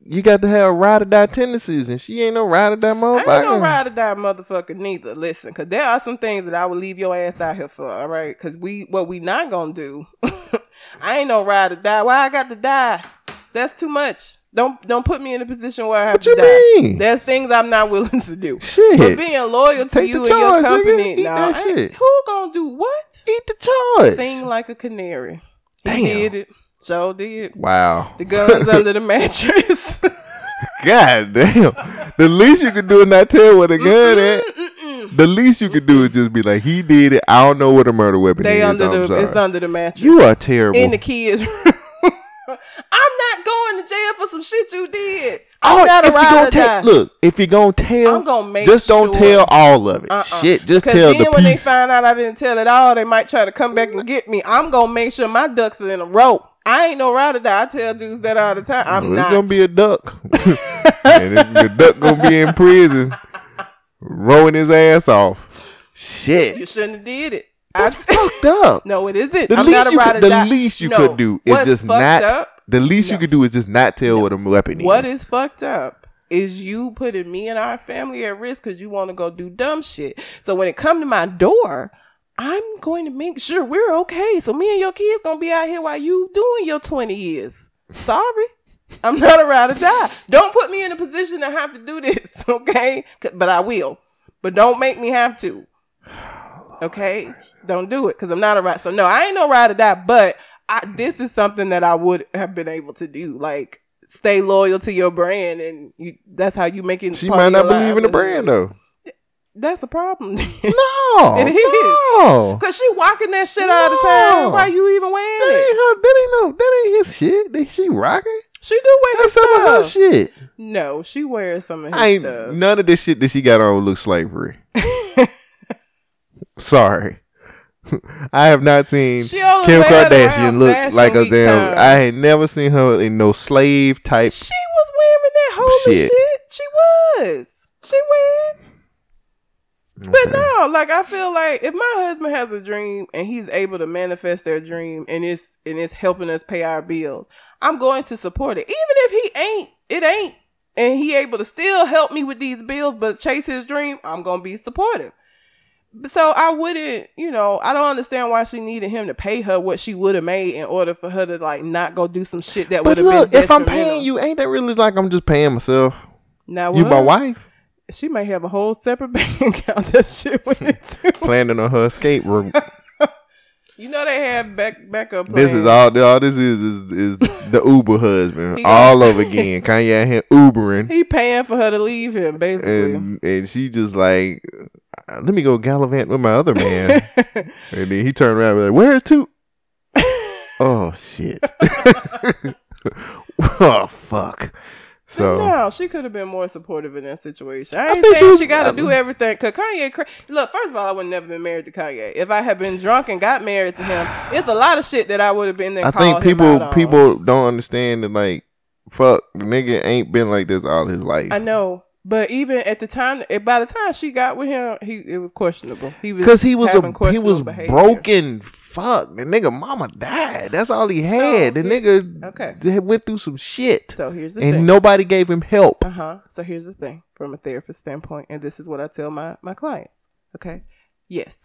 you got to have ride or die tendencies, and she ain't no ride or die I motherfucker. ain't no ride or die motherfucker neither. Listen, because there are some things that I would leave your ass out here for. All right, because we what we not gonna do. I ain't no ride or die. Why I got to die? That's too much. Don't don't put me in a position where I have What to you die. mean? There's things I'm not willing to do. Shit. But being loyal to Take you the and your charge, nigga. company, Eat nah, that shit. who gonna do what? Eat the charge. Sing like a canary. He Damn. did it. Joe did. Wow. The guns under the mattress. God damn. The least you could do is not tell what a gun at. Mm-mm. The least you could do is just be like, he did it. I don't know what a murder weapon They is. under I'm the sorry. it's under the mattress. you are terrible. in the kids' room. I'm not going to jail for some shit you did. Oh, if you gonna tell, look, if you're gonna tell, I'm gonna make just don't sure- tell all of it. Uh-uh. Shit, just tell then the when they find out I didn't tell it all, they might try to come back and get me. I'm gonna make sure my ducks are in a row. I ain't no ride or die. I tell dudes that all the time. I'm Well, not. Gonna be a duck, and it- the duck gonna be in prison, rowing his ass off. Shit, you shouldn't have did it. that's I, fucked up. no, it isn't. The I'm least not a you ride could, the die. least you No. could do is just not. Up, The least you could do is just not tell what a weapon is. What is. fucked up is you putting me and our family at risk because you want to go do dumb shit. So when it come to my door, I'm going to make sure we're okay. So me and your kids gonna be out here while you doing your 20 years. Sorry. I'm not a ride or die. Don't put me in a position to have to do this, okay? But I will. but don't make me have to. Okay, don't do it because I'm not a ride. So no, I ain't no ride or die. But I, this is something that I would have been able to do. Like stay loyal to your brand, and you, that's how you make it. She might not believe in the brand though. That's a problem. No, It is. no. Cause she walking that shit all the time. No. Why you even wearing That ain't it? her. That ain't no. That ain't his shit. That she rocking. She do wear That's some of her shit. No, she wears some of his I ain't stuff. none of this shit that she got on looks slavery. Sorry. I have not seen Kim wear it around Kardashian look like a damn. time. I ain't never seen her in no slave type. She was wearing that holy Shit. shit. She was. She wearing. But no, like I feel like if my husband has a dream and he's able to manifest their dream and it's and it's helping us pay our bills, I'm going to support it. Even if he ain't, it ain't, and he able to still help me with these bills, but chase his dream, I'm gonna be supportive. So I wouldn't, you know, I don't understand why she needed him to pay her what she would have made in order for her to like not go do some shit that would have been. look, if I'm paying you, ain't that really like I'm just paying myself? now You what? my wife, She may have a whole separate bank account that shit went into. planning on her escape route. You know they have back backup This is all. All this is is, is the Uber husband all over again. Kanye out here Ubering, He paying for her to leave him, basically. and and she just like, "Uh, Uh, let me go gallivant with my other man. and then he turned around and be like, where's two? oh shit. oh fuck. So no, she could have been more supportive in that situation. I I ain't think saying she she, got to do everything. Cause Kanye, cra- look, first of all, I would never been married to Kanye. If I had been drunk and got married to him, it's a lot of shit that I would have been there. I think people people don't understand that like, fuck, the nigga ain't been like this all his life. I know, but even at the time, eh, by the time she got with him, he it was questionable. He was Cause he was a he was behavior. broken. Fuck, the nigga mama died. That's all he had. the he- nigga okay. went through some shit, So here's the and thing. nobody gave him help. Uh huh. So here's the thing from a therapist standpoint, and this is what I tell my my clients. Okay. Yes.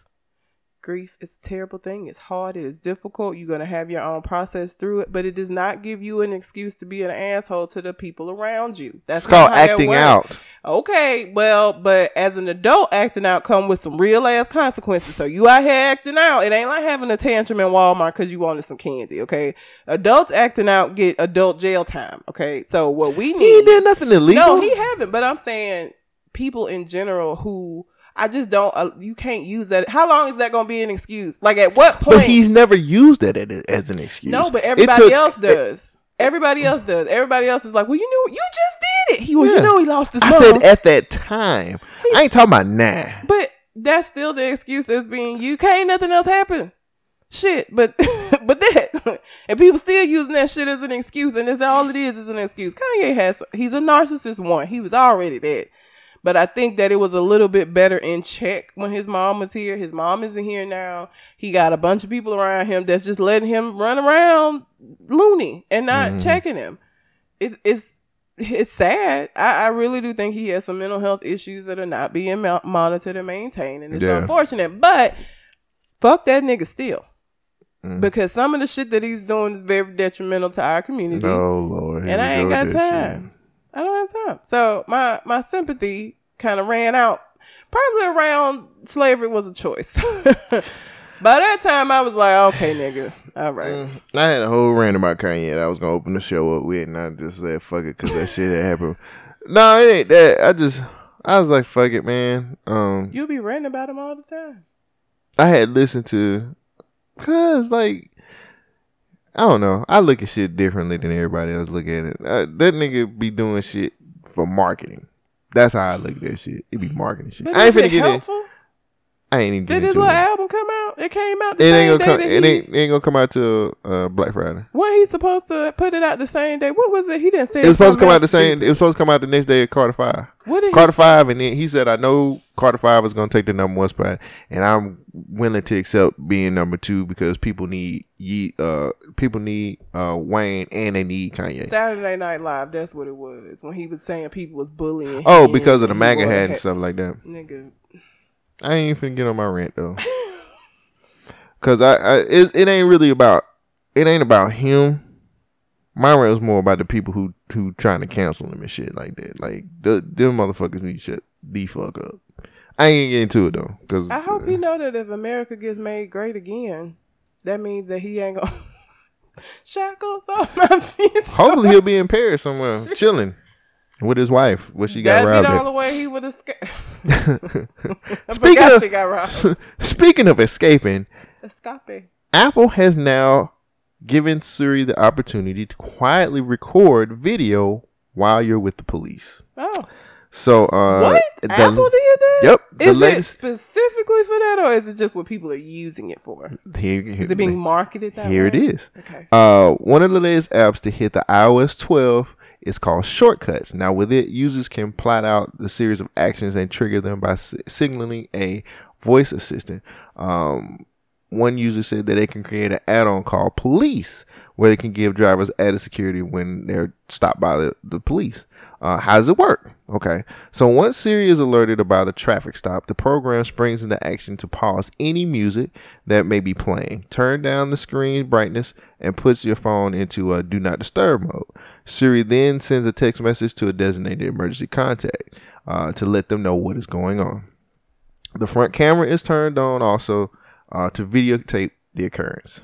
Grief is a terrible thing. It's hard. It is difficult. You're gonna have your own process through it, but it does not give you an excuse to be an asshole to the people around you. That's It's called how that acting out. Okay, well, but as an adult, acting out come with some real ass consequences. So you out here acting out. It ain't like having a tantrum in Walmart because you wanted some candy. Okay, adults acting out get adult jail time. Okay, so what we need. He ain't did nothing illegal. No, he haven't. But I'm saying people in general who I just don't. Uh, you can't use that. How long is that going to be an excuse? Like at what point? but he's never used that as, an excuse. no, but everybody took- else does. Everybody else does. Everybody else is like, well, you know, you just did it. He, well, Yeah. you know, he lost his. I mom. said at that time. I ain't talking about now. But that's still the excuse as being you can't nothing else happen. Shit, but but that and people still using that shit as an excuse, and that's all it is is an excuse. Kanye has he's a narcissist one. He was already that. But I think that it was a little bit better in check when his mom was here. His mom isn't here now. He got a bunch of people around him that's just letting him run around loony and not checking him. It, it's it's sad. I, I really do think he has some mental health issues that are not being mo- monitored and maintained, and it's Yeah. unfortunate. But fuck that nigga still, Mm. because some of the shit that he's doing is very detrimental to our community, Oh Lord. and I ain't got time. I don't have time. So my my sympathy kind of ran out. Probably around slavery was a choice. By that time, I was like, okay, nigga, all right. Mm, I had a whole rant about Kanye that I was gonna open the show up with, and I just said fuck it because that shit had happened. No, it ain't that. I just I was like fuck it, man. Um, You be ranting about him all the time. I had listened to, cause like I don't know. I look at shit differently than everybody else look at it. Uh, that nigga be doing shit for marketing. That's how I look at that shit. It be marketing shit. But I ain't finna get helpful? I ain't even Did getting his little it. album come out? It came out the It same ain't day gonna come. that It he, ain't, it ain't gonna come out till uh, Black Friday. When he supposed to put it out the same day? What was it? He didn't say It was supposed to come out the same. It was supposed to come out the next day of Carter Five. What did Carter Five, and then he said, "I know Carter Five was gonna take the number one spot, and I'm willing to accept being number two because people need ye, uh, people need uh Wayne and they need? Kanye. Saturday Night Live. That's what it was when he was saying people was bullying. Oh, because of the MAGA hat and stuff like that. Nigga, I ain't even finna get on my rant though, cause I, I it, it ain't really about it ain't about him. My rant was more about the people who who trying to cancel him and shit like that. Like the them motherfuckers need to shut the fuck up. I ain't getting into it though, because I hope you know that if America gets made great again, that means that he ain't gonna shackles off my feet. hopefully he'll be in Paris somewhere, chilling with his wife. What she got That'd be robbed. the only way he would escape. Speaking of- she got robbed. Speaking of escaping, Escape. Apple has now given Siri the opportunity to quietly record video while you're with the police. Oh, So, uh, what? the- Apple did that? Yep, the Is latest- it specifically for that, or is it just what people are using it for? Here, here, Is it being marketed that here way? it is. Okay. Uh, one of the latest apps to hit the iOS 12 is called Shortcuts. Now, with it, users can plot out the series of actions and trigger them by si- signaling a voice assistant. Um, one user said that they can create an add-on called Police, where they can give drivers added security when they're stopped by the, the police. Uh, how does it work? Okay, so once Siri is alerted about a traffic stop, the program springs into action to pause any music that may be playing, turn down the screen brightness, and puts your phone into a do not disturb mode. Siri then sends a text message to a designated emergency contact uh, to let them know what is going on. The front camera is turned on also uh, to videotape the occurrence.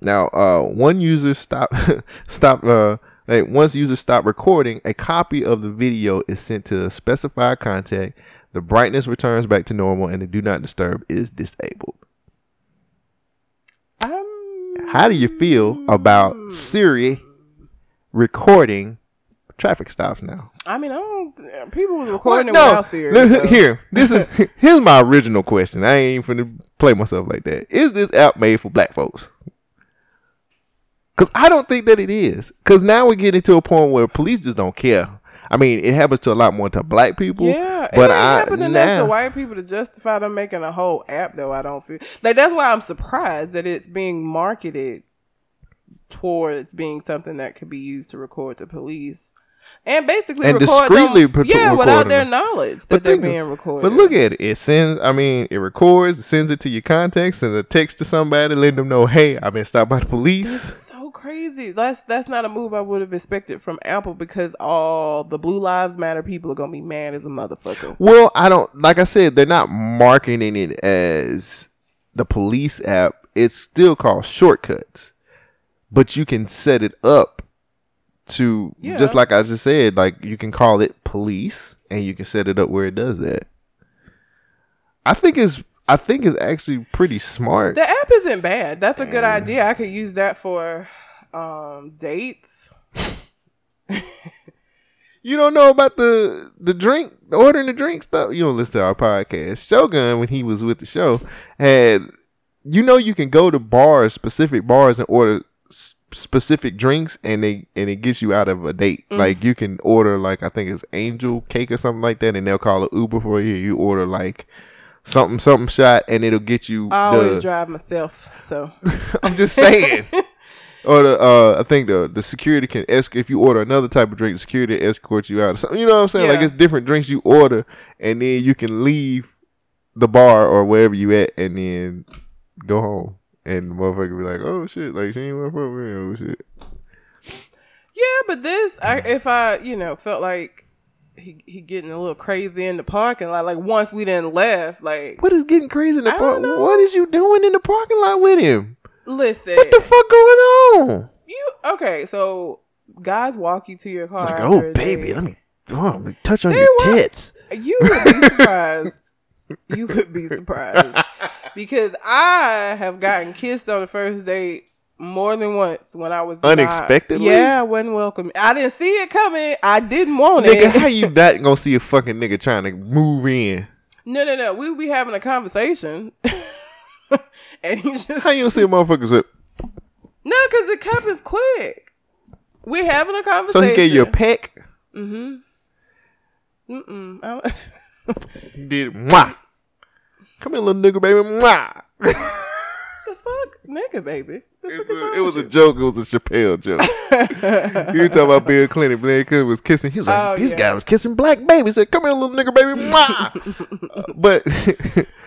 Now, uh, one user stop stop uh, once users stop recording, a copy of the video is sent to a specified contact. The brightness returns back to normal, and the do not disturb is disabled. How do you feel about Siri recording traffic stops now? I mean, I don't. People was recording What? it without Siri. So- Here, this is here's my original question. I ain't even finna play myself like that. Is this app made for black folks? Because I don't think that it is. Because now we're getting to a point where police just don't care. I mean, it happens to a lot more to black people. Yeah, but it I happening enough to white people to justify them making a whole app. Though I don't feel like that's why I'm surprised that it's being marketed towards being something that could be used to record the police and basically And record discreetly them, yeah, without their knowledge that But they're think being recorded. But look at it. It sends. I mean, it records, it sends it to your contacts, and a text to somebody, letting them know, "Hey, I've been stopped by the police." Crazy. That's that's not a move I would have expected from Apple because all the Blue Lives Matter people are gonna be mad as a motherfucker. Well, I don't like I said, they're not marketing it as the police app. It's still called shortcuts. But you can set it up to Yeah. just like I just said, like you can call it police and you can set it up where it does that. I think it's I think it's actually pretty smart. The app isn't bad. That's a good idea. I could use that for um dates. You don't know about the the drink, the ordering the drink stuff. You don't listen to our podcast. Shogun, when he was with the show, had you know you can go to bars, specific bars, and order s- specific drinks, and they and it gets you out of a date. Like you can order like I think it's Angel Cake or something like that, and they'll call it Uber for you. You order like something something shot, and it'll get you. I always the, drive myself, so I'm just saying. Or the uh, I think the the security can esc if you order another type of drink, the security escorts you out. Or something. You know what I'm saying? Like it's different drinks you order, and then you can leave the bar or wherever you at, and then go home. And the motherfucker be like, "Oh shit!" Like she ain't want to fuck with me. Oh shit. yeah. But this, I, if I, you know, felt like he he getting a little crazy in the parking lot. Like once we didn't left, like What is getting crazy in the park? What is you doing in the parking lot with him? Listen, What the fuck going on? you okay? So guys walk you to your car. Like, oh baby, let me, oh, touch on They your wa- tits. You would be surprised. you would be surprised because I have gotten kissed on the first date more than once when I was Unexpectedly? Yeah, I wasn't welcome. I didn't see it coming. I didn't want Nigga, it. Nigga, how you not gonna see a fucking nigga trying to move in? no, no, no. We be having a conversation, and just How you gonna see a motherfucker? No, because it happens quick. We're having a conversation. so he gave you a peck. Mm-hmm. Mm-mm. He did mwah. Come here, little nigga, baby. Mwah. the fuck, nigga, baby. The is a- it was a joke. It was a Chappelle joke. you talking about Bill Clinton? Bill Clinton was kissing. He was like, Oh, "This yeah. guy was kissing black baby." He said, "Come here, little nigga, baby." Mwah. Uh, but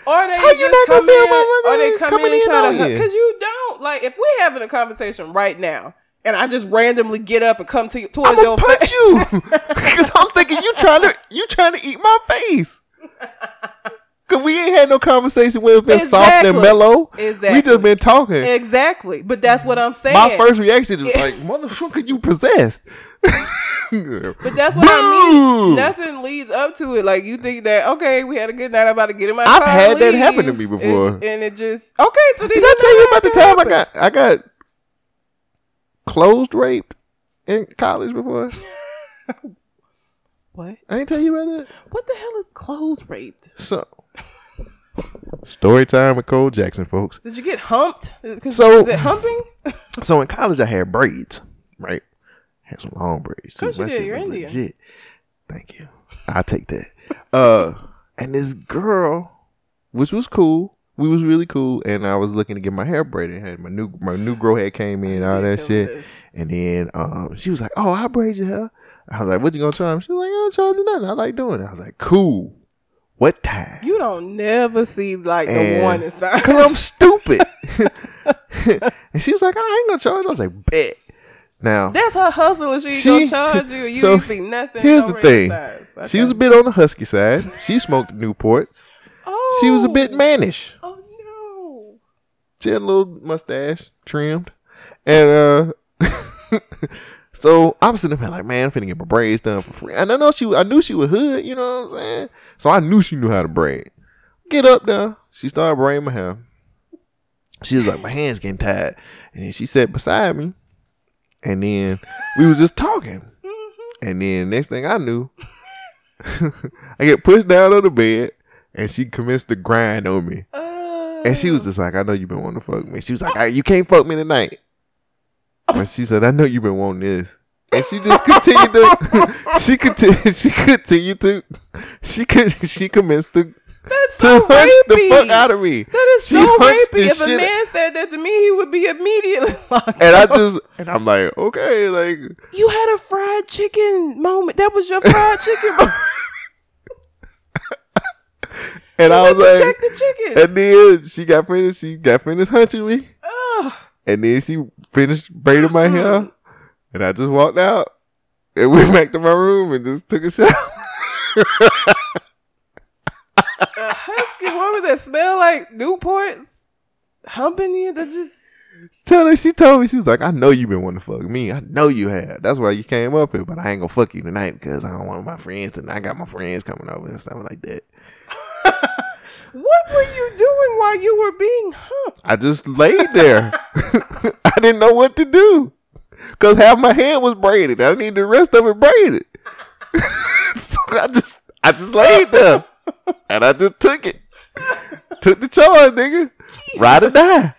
Or they How you just not gonna come in, or they come in and try to you? because you don't like if we're having a conversation right now and I just randomly get up and come to you towards I'm your punch face. you because I'm thinking you trying to you trying to eat my face. Cause we ain't had no conversation where it's been soft and Exactly. mellow. We Exactly. just been talking. Exactly. But that's what I'm saying. My first reaction is like, motherfucker, could you possessed. But that's what I mean. Nothing leads up to it. Like you think that okay, we had a good night. I'm about to get in my I've had that happen to me before. and, and it just okay. So Did I tell you about the time I got I got closed raped in college before? what? I ain't tell you about it. What the hell is clothes raped? So, story time with Cole Jackson, folks. Did you get humped? So- is it humping? So in college, I had braids, right? Had some long braids. too. Course you My did, shit you're was Indian. Legit. Thank you. I take that. Uh, and this girl, which was cool. We was really cool, and I was looking to get my hair braided. Had my new my new grow head came in, all that shit. And then um, she was like, "Oh, I braid your hair." I was like, "What you gonna charge?" She was like, "I don't charge you nothing. I like doing it." I was like, "Cool." What time? You don't never see like the And- warning sign. Cause I'm stupid. and she was like, I ain't gonna charge. I was like, bet. Now That's her hustle, and she, She- gonna charge you. You so, ain't see nothing. here's no the thing. Okay. she was a bit on the husky side. She smoked Newports. Oh, She was a bit mannish. Oh no. She had a little mustache trimmed. And uh so I'm sitting there like, man, I'm finna get my braids done for free. And I know she I knew she was hood, you know what I'm saying? So I knew she knew how to braid. Get up there. She started braiding my hair. She was like, my hands getting tired. And she sat beside me. And then we was just talking. And then next thing I knew, I get pushed down on the bed and she commenced to grind on me. And she was oh. just like, I know you've been wanting to fuck me. She was like, "I- you can't fuck me tonight. But she said, I know you've been wanting this. And she just continued to she continued she continued to she could she commenced to That's to so hunch the fuck out of me. That is She so hunched rapey. If a shit- man said that to me, he would be immediately locked And I just and I'm like, okay, like You had a fried chicken moment. That was your fried chicken moment. and I was like check the chicken. and then she got finished she got finished hunching me. Ugh. And then she finished braiding my hair. And I just walked out and went back to my room and just took a shower. a husky woman that smell like Newport humping you. That just Tell her she told me she was like, I know you been wanting to fuck me. I know you have. That's why you came up here, but I ain't gonna fuck you tonight because I don't want my friends and I got my friends coming over and stuff like that. what were you doing while you were being humped? I just laid there. I didn't know what to do because half my head was braided. I need the rest of it braided. so I just, I just laid there and I just took it. Took the charge, nigga. Ride or die.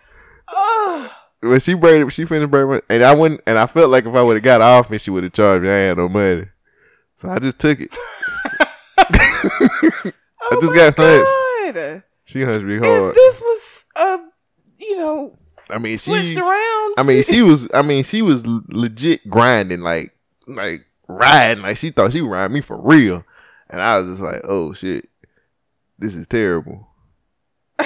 Oh, when she braided, she finished braiding, my- and I wouldn't, and I felt like if I would have got off me, she would have charged me. I had no money, so I just took it. I oh just my got hunched. God. She hunched me If this was, uh, you know, I mean, switched she, around. I mean, she was, I mean, she was legit grinding, like, like riding, like she thought she would ride me for real, and I was just like, oh shit, this is terrible.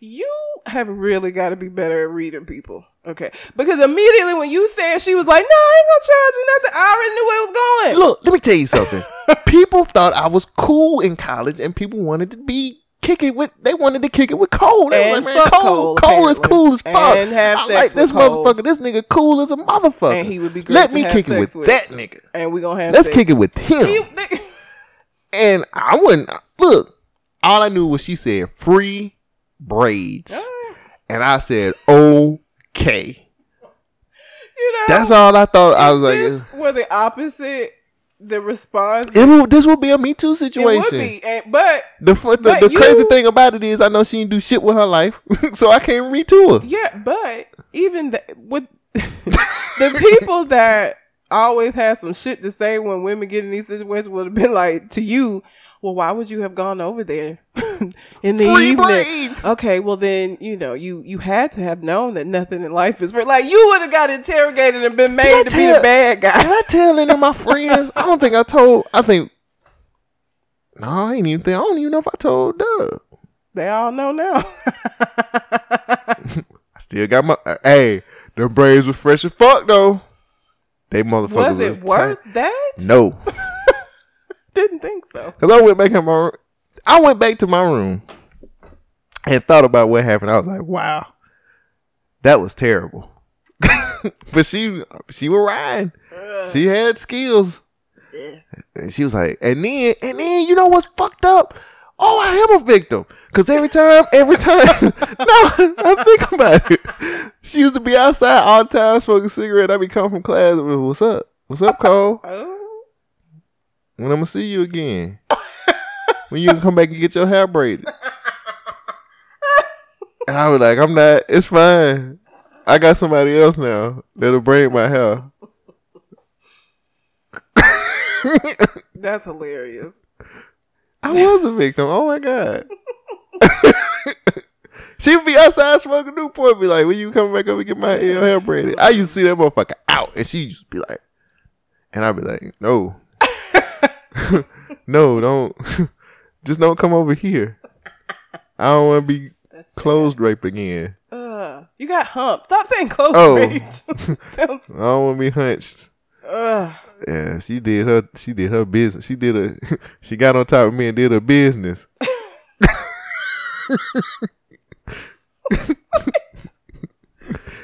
you have really got to be better at reading people. Okay, because immediately when you said she was like, "No, I ain't gonna charge you nothing," I already knew where it was going. Look, let me tell you something. people thought I was cool in college, and people wanted to be kicking with. They wanted to kick it with Cole. They was And like, man, Cole, Cole, Cole is cool as fuck. And have I like this Cole. motherfucker. This nigga cool as a motherfucker. And he would be great Let to me kick it with, with. that nigga. and we gonna have Let's sex. kick it with him. You- they- And I wouldn't look. All I knew was she said free braids, and I said okay. you know, That's all I thought. I was like, were the opposite. The response it will, this would be a Me Too it situation. would be, and, but The the, But the crazy you- thing about it is, I know she didn't do shit with her life, so I can't read to her. Yeah, but even the, with the people that always have some shit to say when women get in these situations would have been like to you, well, why would you have gone over there in the Free evening? braids. Okay, well then you know you you had to have known that nothing in life is free. Like you would have got interrogated and been made to be tell- the bad Did guy. I tell any of my friends? I don't think I told. I think. No, I ain't even think. I don't even know if I told Doug. They all know now. I still got my. uh, hey, the braids were fresh as fuck though. They motherfuckers Was it tight. worth that? No, Didn't think so. cause I went back in my I went back to my room and thought about what happened. I was like, wow, that was terrible. but she she was riding. She had skills. And she was like, and then and then you know what's fucked up? Oh, I am a victim. Cause every time, every time, no, I think about it. She used to be outside all the time smoking a cigarette. I be coming from class. with, What's up? What's up, Cole? Oh, When I'm gonna see you again? when you can come back and get your hair braided? And I was like, I'm not. It's fine. I got somebody else now that'll braid my hair. that's hilarious. I was a victim. Oh my god. she would be outside smoking Newport, be like, "When you come back up and get my hair braided?" I used to see that motherfucker out, and she used to be like, and I'd be like, "No, no, don't, just don't come over here. I don't want to be That's closed raped again. Uh, you got humped. Stop saying close Oh. Sounds. I don't want to be hunched." Uh, Yeah, she did her. She did her business. She did a. She got on top of me and did her business.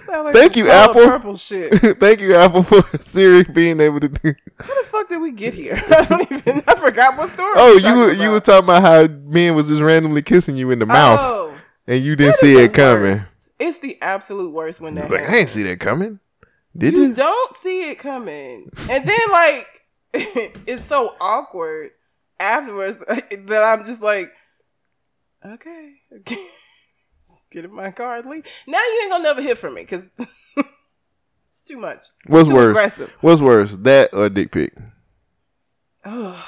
Like Thank you, Apple. Purple shit. Thank you, Apple, for Siri being able to do. How the fuck did we get here? I don't even. I forgot what story. Oh, you were you were talking about how men was just randomly kissing you in the mouth, Oh, and you didn't see it coming. worst. It's the absolute worst when that Like I didn't see that coming. Did you you? don't see it coming, and then like it's so awkward afterwards that I'm just like, okay, okay. get in my car and leave. Now you ain't gonna never hear from me because it's too much. What's too worse? aggressive. What's worse, that or dick pic? Ugh.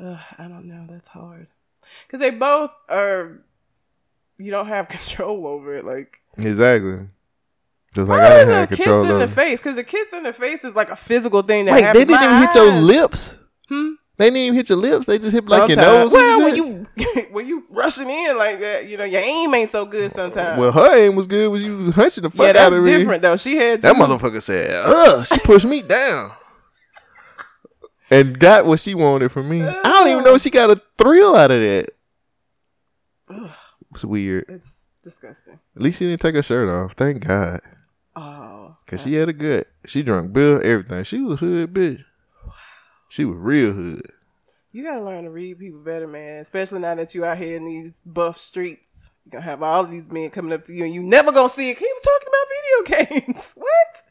Ugh, I don't know. That's hard because they both are. You don't have control over it. Like Exactly. Just like Why I didn't have kiss control in the face? Because the kiss in the face is like a physical thing that they didn't even hit your lips. Hmm? They didn't even hit your lips. They just hit like your nose. Well, when you when you rushing in like that, you know your aim ain't so good sometimes. well, her aim was good. Was you hunching the fuck yeah, out of me? different though. She had That motherfucker said, "Ugh," she pushed me down. And got what she wanted from me. I don't even know if she got a thrill out of that. It's weird. it's disgusting. At least she didn't take her shirt off. Thank God. Oh, Cause she had a gut. She drunk bill, everything. She was a hood bitch. She was real hood. you gotta learn to read people better, man. Especially now that you out here in these buff streets. You're gonna have all of these men coming up to you and you never gonna see it. He was talking about video games. what?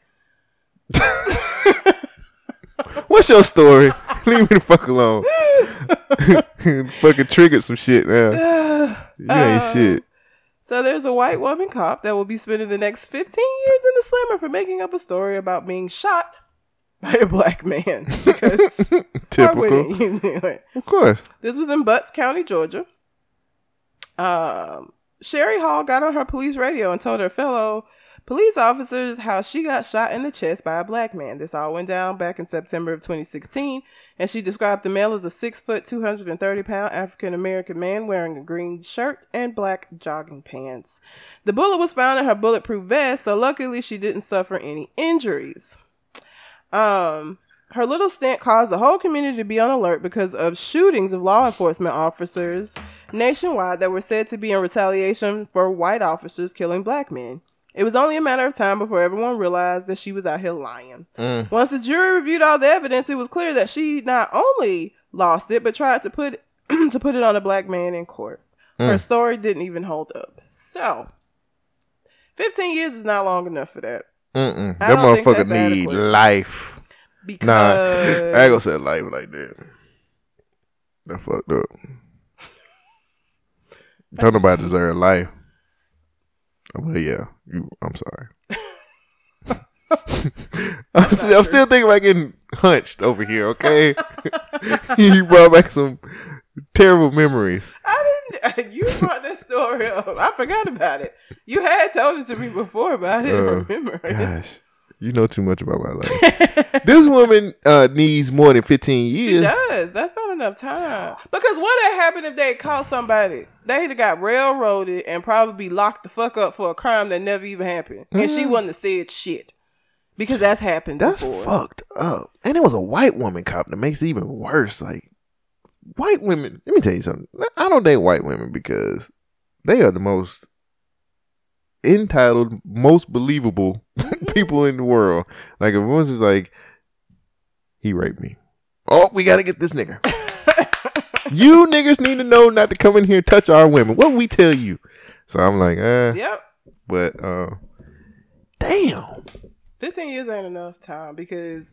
What's your story? Leave me the fuck alone. Fucking triggered some shit now. You ain't Uh, shit. So there's a white woman cop that will be spending the next 15 years in the slammer for making up a story about being shot by a black man. Because Typical. wouldn't you do it? Of course. This was in Butts County, Georgia. Um, Sherry Hall got on her police radio and told her fellow police officers how she got shot in the chest by a black man. This all went down back in September of 2016, and she described the male as a six foot, 230 pound African American man wearing a green shirt and black jogging pants. The bullet was found in her bulletproof vest, so luckily she didn't suffer any injuries. Um, her little stint caused the whole community to be on alert because of shootings of law enforcement officers nationwide that were said to be in retaliation for white officers killing black men. It was only a matter of time before everyone realized that she was out here lying. Mm. Once the jury reviewed all the evidence, it was clear that she not only lost it but tried to put to put it on a black man in court. Her Mm. story didn't even hold up. So, 15 years is not long enough for that. Mm-mm. That motherfucker need adequate. life. Because Nah, I ain't gonna say life like that. That fucked up. Don't nobody deserve life. Well, yeah, you, I'm sorry. I'm, still, I'm still thinking about getting hunched over here. Okay, you brought back some terrible memories. I. You brought that story up. I forgot about it. You had told it to me before, but I didn't Uh, remember it. Gosh, you know too much about my life. this woman uh, needs more than 15 years. She does. That's not enough time. Because what had happened if they caught somebody? They'd have got railroaded and probably locked the fuck up for a crime that never even happened, and she wouldn't have said shit because that's happened That's before. fucked up. And it was a white woman cop that makes it even worse. Like, white women. Let me tell you something. I don't date white women because they are the most entitled, most believable people in the world. Like if it was just like, he raped me. Oh, we gotta get this nigga. you niggas need to know not to come in here and touch our women. What we tell you? So I'm like, uh, Yep. but uh, damn. 15 years ain't enough time because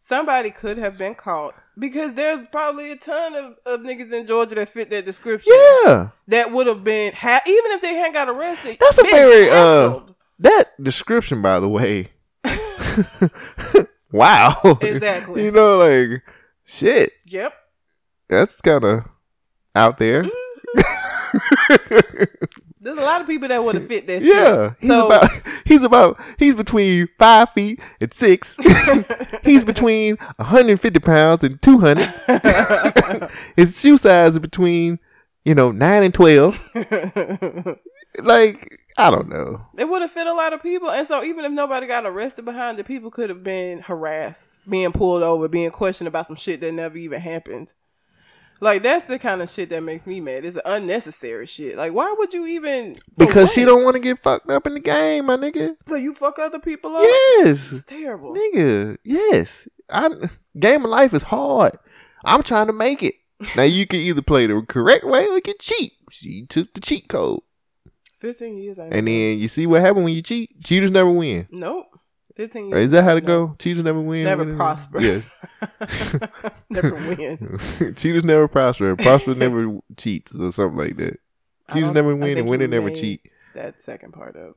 somebody could have been caught because there's probably a ton of, of niggas in Georgia that fit that description Yeah, that would have been ha- even if they hadn't got arrested. That's a very, uh, that description, by the way. wow. Exactly. you know, like shit. Yep. That's kind of out there. There's a lot of people that would have fit that shit. yeah, he's So- about he's about he's between five feet and six. he's between 150 pounds and 200. His shoe size is between you know nine and 12. Like I don't know. it would have fit a lot of people. And so even if nobody got arrested behind it, people could have been harassed, being pulled over, being questioned about some shit that never even happened. Like that's the kind of shit that makes me mad. It's unnecessary shit. Like why would you even Because she don't want to get fucked up in the game, my nigga. So you fuck other people up? Yes. It's terrible. Nigga, yes. I game of life is hard. I'm trying to make it. Now you can either play the correct way or you can cheat. She took the cheat code. Fifteen years And then you see what happened when you cheat? Cheaters never win. Nope. Fifteen years. Is that how to no. go? Cheaters never win. Never it? prosper. Yeah. Never win. Cheaters never prosper. Prosper never cheats or something like that. Cheaters never win and winner never cheat. That second part of.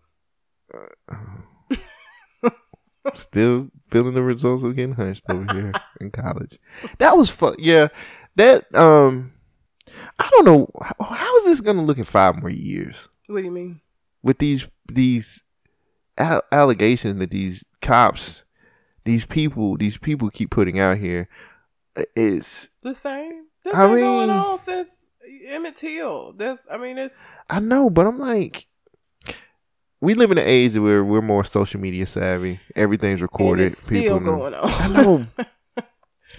Still feeling the results of getting hunched over here in college. That was fun. Yeah, that um, I don't know how, how is this gonna look in five more years What do you mean? with these these al- allegations that these cops, these people, these people keep putting out here. uh, The same. That's I been going on since Emmett Till. That's. I mean, it's. I know, but I'm like. We live in an age where we're more social media savvy. Everything's recorded. it's still know. going on. I know.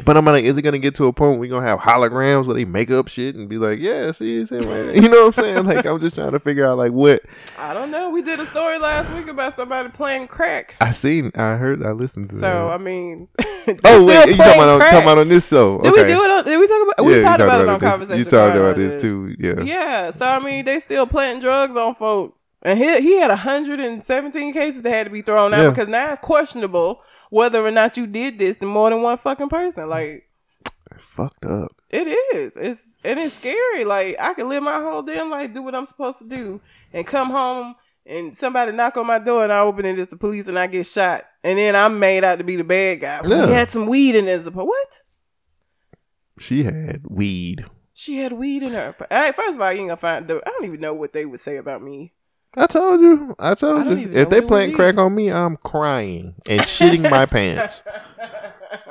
But I'm like, is it gonna get to a point where we gonna have holograms where they make up shit and be like, yeah, see, it's him right you know what I'm saying? Like, I'm just trying to figure out like what I don't know. We did a story last week about somebody playing crack. I seen, I heard, I listened to. So that. I mean, oh wait, you talking about on, talking about on this show? Did okay. we do it? On, did we talk about? Yeah, we you talked about it on this. conversation. You talked about this too, yeah. Yeah. So I mean, they still planting drugs on folks, and he he had 117 cases that had to be thrown out Yeah. because now it's questionable whether or not you did this to more than one fucking person. Like Fucked up. it is. It's and it's scary. Like I can live my whole damn life, do what I'm supposed to do, and come home. And somebody knock on my door and I open it, it's the police and I get shot. And then I'm made out to be the bad guy. Yeah. He had some weed in his What? She had weed. She had weed in her. All right, first of all, you ain't gonna find. I don't even know what they would say about me. I told you. I told I you. If they what it playing would crack on me, I'm crying and shitting my pants.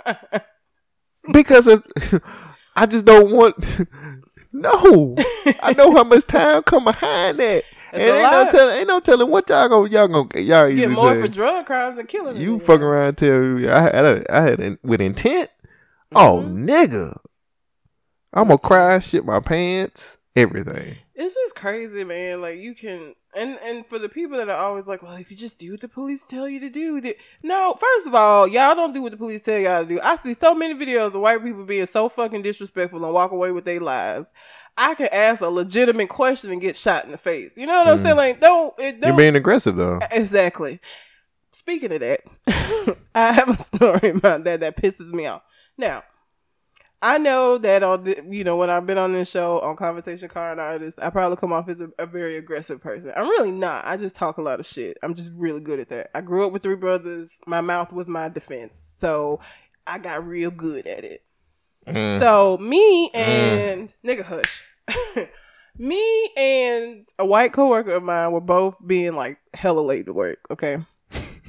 because of, I just don't want. No, I know how much time come behind that, and It's a ain't no telling, ain't no telling what y'all gonna y'all gonna y'all Get more say, for drug crimes than killing. You fucking around and tell you I had I had in- with intent. Oh Mhm. nigga, I'm gonna cry, shit my pants, everything. It's just crazy, man. Like you can, and and for the people that are always like, well, if you just do what the police tell you to do, that no. First of all, y'all don't do what the police tell y'all to do. I see so many videos of white people being so fucking disrespectful and walk away with their lives. I can ask a legitimate question and get shot in the face. You know what I'm Mhm. saying? Like, don't it You're being aggressive though. Exactly. Speaking of that, I have a story about that that pisses me off. Now, I know that on the, you know when I've been on this show on Conversation Car and Artist, I probably come off as a, a very aggressive person. I'm really not. I just talk a lot of shit. I'm just really good at that. I grew up with three brothers. My mouth was my defense, so I got real good at it. Mm. So me and nigga hush. me and a white coworker of mine were both being like hella late to work. Okay,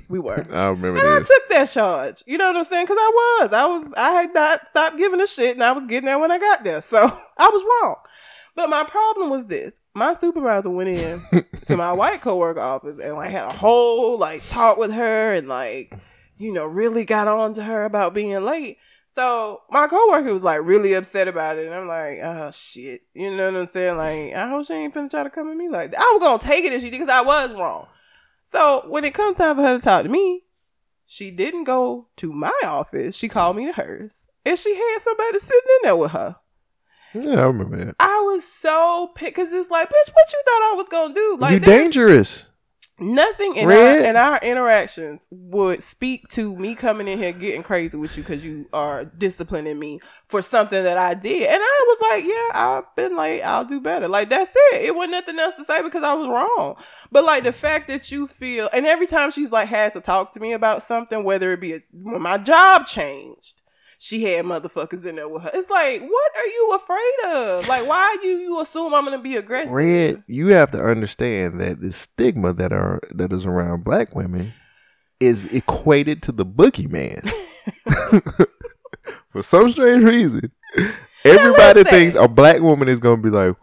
we were. I remember And I took that charge. You know what I'm saying? Because I was, I was, I had not stopped giving a shit, and I was getting there when I got there. So I was wrong. But my problem was this: my supervisor went in to my white coworker office and like had a whole like talk with her and like, you know, really got on to her about being late. So my coworker was like really upset about it, and I'm like, oh shit, you know what I'm saying? Like, I hope she ain't finna try to come at me like that. I was gonna take it if she did because I was wrong. So when it comes time for her to talk to me, she didn't go to my office. She called me to hers, and she had somebody sitting in there with her. Yeah, I remember that. I was so pissed because it's like, bitch, what you thought I was gonna do? Like, you dangerous. Nothing in our, in our interactions would speak to me coming in here getting crazy with you because you are disciplining me for something that I did. And I was like, yeah, I've been like, I'll do better. Like, that's it. It wasn't nothing else to say because I was wrong. But like the fact that you feel, and every time she's like had to talk to me about something, whether it be a, when my job changed, she had motherfuckers in there with her. It's like, what are you afraid of? Like, why you you assume I'm gonna be aggressive? Red, you have to understand that the stigma that are that is around black women is equated to the boogeyman. For some strange reason, everybody thinks a black woman is gonna be like,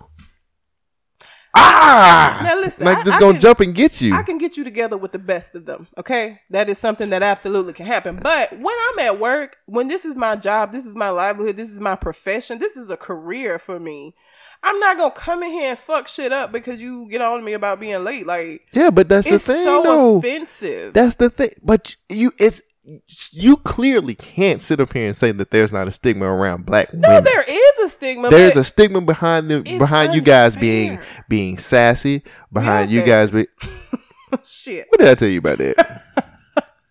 ah, Now listen, like I- just I gonna can- jump and get you. I can get you together with the best of them. Okay, that is something that absolutely can happen. But when I'm at work, when this is my job, this is my livelihood, this is my profession, this is a career for me. I'm not gonna come in here and fuck shit up because you get on me about being late. Like yeah, but that's the thing, so though. offensive. That's the thing. But you, it's you clearly can't sit up here and say that there's not a stigma around black no, women. there is a stigma. There's a stigma behind the behind you guys being being sassy. Behind you sassy. guys be shit. what did I tell you about that?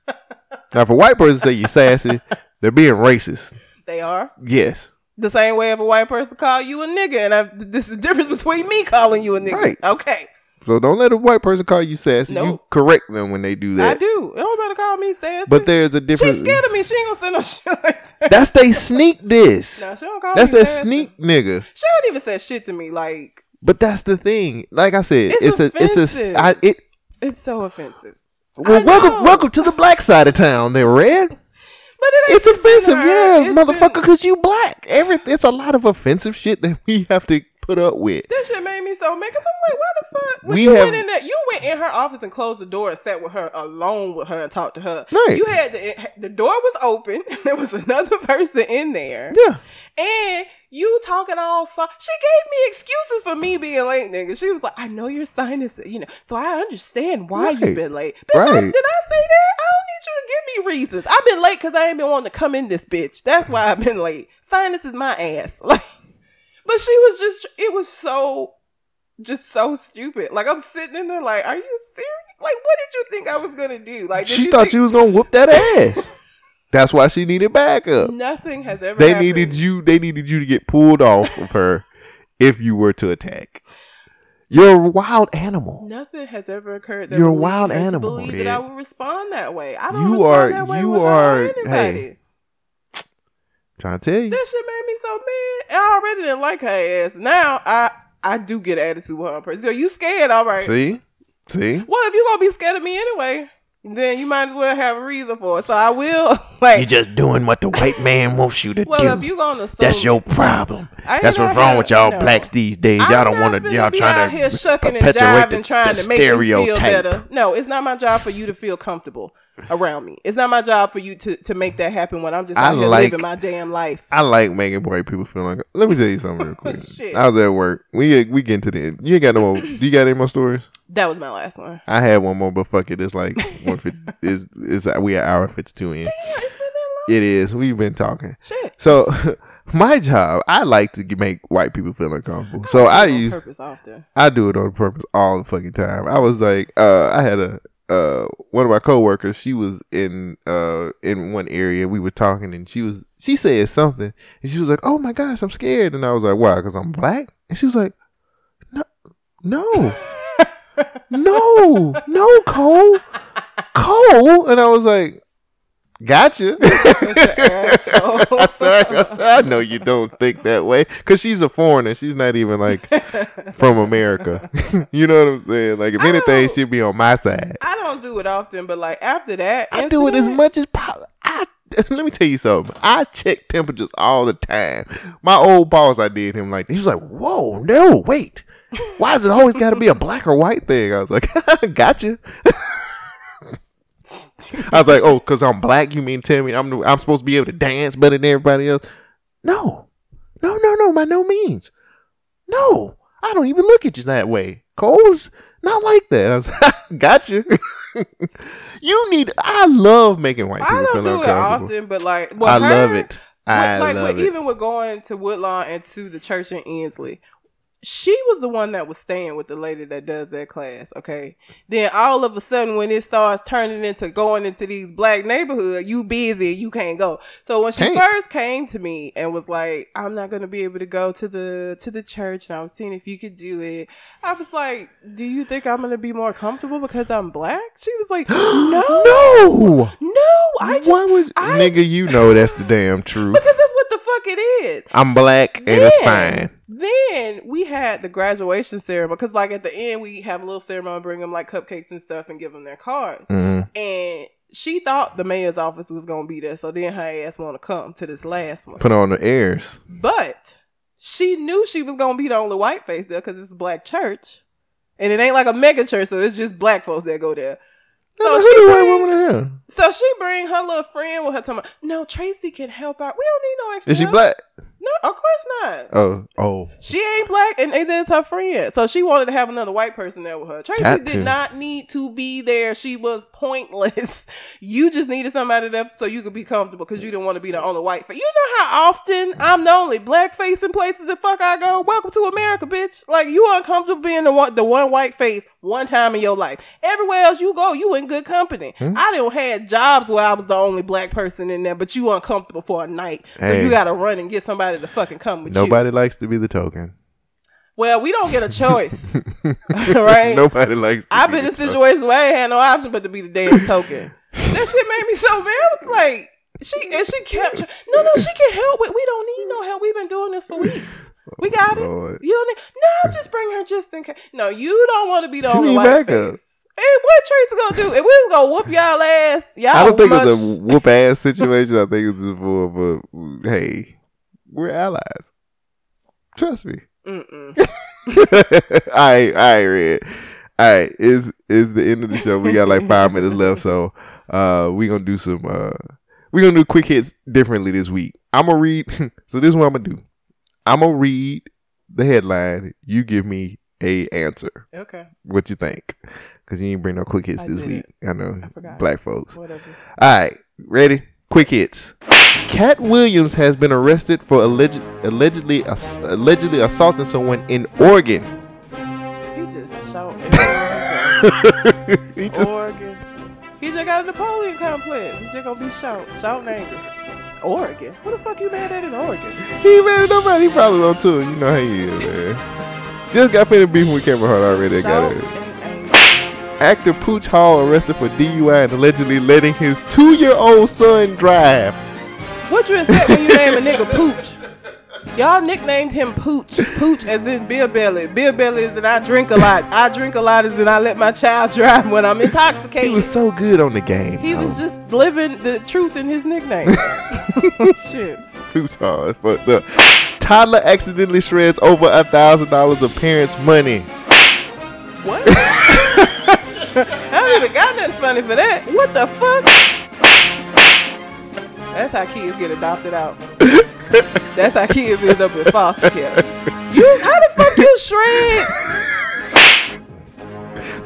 now, if a white person say you're sassy, they're being racist. They are Yes, the same way if a white person call you a nigga, and I, this is the difference between me calling you a nigga. Right. Okay, so don't let a white person call you sassy. You correct them when they do that. I that. don't Nobody call me sassy. But there's a difference. She's scared of me. She ain't gonna send no shit like that. That's they sneak this. No, she don't call That's me that sassy. sneak nigga. She don't even say shit to me. Like But that's the thing. Like I said, It's it's, a it's a I, it. it's so offensive. Well, welcome welcome to the black side of town. There, red. But it It's offensive, yeah, It's motherfucker, because you black. Every it's a lot of offensive shit that we have to put up with. That shit made me so mad. Cause I'm like, why the fuck? When We you have- went in that you went in her office and closed the door and sat with her alone with her and talked to her. Right. You had the the door was open. There was another person in there. Yeah, And you talking all so she gave me excuses for me being late, nigga. She was like, I know your sinus, you know, so I understand why Right. you've been late. Bitch, I, did I say that? I don't need you to give me reasons. I've been late because I ain't been wanting to come in this bitch. That's why I've been late. Sinus is my ass. Like but she was just it was so just so stupid. Like I'm sitting in there like, are you serious? Like what did you think I was gonna do? Like she you thought think- you was gonna whoop that ass. That's why she needed backup. nothing has ever They happened. needed you. They needed you to get pulled off of her if you were to attack. You're a wild animal. Nothing has ever occurred that You're a wild to animal, believe Red. that I would respond that way. I don't You respond are- that way you are- anybody. hey. Trying to tell you. That shit made me so mad. I already didn't like her ass. Now I I do get an attitude with her person. So you scared, all right. See, see. Well, if you're gonna be scared of me anyway, then you might as well have a reason for it. So I will like You're just doing what the white man wants you to do. well if you gonna assume That's your problem. That's what's wrong with y'all no. blacks these days. I'm Y'all don't want to. Y'all be trying out to here shucking and perpetuate jiving, the, trying the to make you feel better. No, it's not my job for you to feel comfortable around me. It's not my job for you to, to make that happen when I'm just I out here like- living my damn life. I like making white people feel like. Let me tell you something real quick. I was at work. We we getting to the end. You ain't got no more. Do you got any more stories? That was my last one. I had one more, but fuck it. It's like one fifty. Is is we at hour fifty two in. Damn, it's been that long. It is. We've been talking. Shit. So my job, I like to make white people feel uncomfortable. So I it on use purpose often. I do it on purpose all the fucking time. I was like, uh, I had a uh one of my coworkers. She was in uh in one area. We were talking, and she was she said something, and she was like, "Oh my gosh, I'm scared." And I was like, "Why? Because I'm black?" And she was like, "No, no." no, no, Cole, Cole, and I was like, "Gotcha." I said, I said, "I know you don't think that way, because she's a foreigner. She's not even like from America. you know what I'm saying? Like, if I anything, she'd be on my side. I don't do it often, but like after that, I do it as much as possible. I let me tell you something. I check temperatures all the time. My old boss, I did him like he was like, "Whoa, no, wait." Why does it always got to be a black or white thing? I was like, "Gotcha." I was like, oh, because I'm black, you mean tell me I'm I'm supposed to be able to dance better than everybody else? No, no, no, no, by no means. No, I don't even look at you that way. Cole's not like that. I was, got you. you need. I love making white people I don't feel do it often, but like, well, I love it. I with, like love with, it. even with going to Woodlawn and to the church in Ensley, she was the one that was staying with the lady that does that class. Okay, then all of a sudden, when it starts turning into going into these black neighborhoods, you busy, you can't go. So when she first came to me and was like, "I'm not gonna be able to go to the to the church," and I was seeing if you could do it, I was like, "Do you think I'm gonna be more comfortable because I'm black?" She was like, "No, no. no, I just Why was I- nigga? You know that's the damn truth. because that's what the fuck it is." I'm black and it's fine. Then we had the graduation ceremony because, like, at the end we have a little ceremony, bring them like cupcakes and stuff, and give them their cards. Mhm. And she thought the mayor's office was gonna be there, so then her ass want to come to this last one. Put on the airs. But she knew she was gonna be the only white face there because it's a black church, and it ain't like a mega church, so it's just black folks that go there. So Who she the white bring- woman here? So she bring her little friend with her. Talking about, no, Tracy can help out. We don't need no extra. Is she help." black? No, of course not. Oh, oh. She ain't black, and neither is her friend. So she wanted to have another white person there with her. Tracy Got did to. not need to be there. She was pointless. You just needed somebody there so you could be comfortable because you didn't want to be the only white face. You know how often I'm the only black face in places the fuck I go. Welcome to America, bitch. Like you uncomfortable being the one, the one white face one time in your life. Everywhere else you go, you in good company. Hmm? I didn't had jobs where I was the only black person in there, but you uncomfortable for a night, so you got to run and get somebody to fucking come with you. Nobody likes to be the token. Well, we don't get a choice, right? Nobody likes. I've be been in situations where I ain't had no option but to be the damn token. that shit made me so mad. I was like, she and she kept, try- no, no, she can help it. We don't need no help. We've been doing this for weeks. We got it. You don't need. No, just bring her just in case. No, you don't want to be the She only need white backup. face. Hey, what Tracy gonna do? And we was gonna whoop y'all ass, y'all. I don't think much, was a whoop ass situation. I think it's just more of a hey, we're allies. Trust me. Mm-mm. all right, all right, Red. All right, is is the end of the show. We got like five minutes left, so uh, we gonna do some. Uh, we gonna do quick hits differently this week. I'm gonna read. so this is what I'm gonna do. I'm gonna read the headline. You give me a answer. Okay, What you think? Because you ain't bring no quick hits I this week. I know I black folks. whatever. All right, ready? Quick hits. Katt Williams has been arrested for alleged, allegedly ass- allegedly assaulting someone in Oregon. He just shot. he just Oregon. He just got a Napoleon complex. He just gonna be shout, shout angry. Oregon. What the fuck you mad at in Oregon? he mad at nobody. He probably on tour. You know how he is, man. Just got finished beefing with Cameron Hart already. Got it. Actor Pooch Hall arrested for DUI and allegedly letting his two-year-old son drive. What you expect when you name a nigga Pooch? Y'all nicknamed him Pooch. Pooch as in beer belly. Beer belly is that I drink a lot. I drink a lot is in I let my child drive when I'm intoxicated. He was so good on the game. He was just living the truth in his nickname. Shit. Pooch Hall. But the toddler accidentally shreds over a thousand dollars of parents' money. What? I don't even got nothing funny for that. What the fuck? That's how kids get adopted out. That's how kids end up in foster care. You, how the fuck you shred?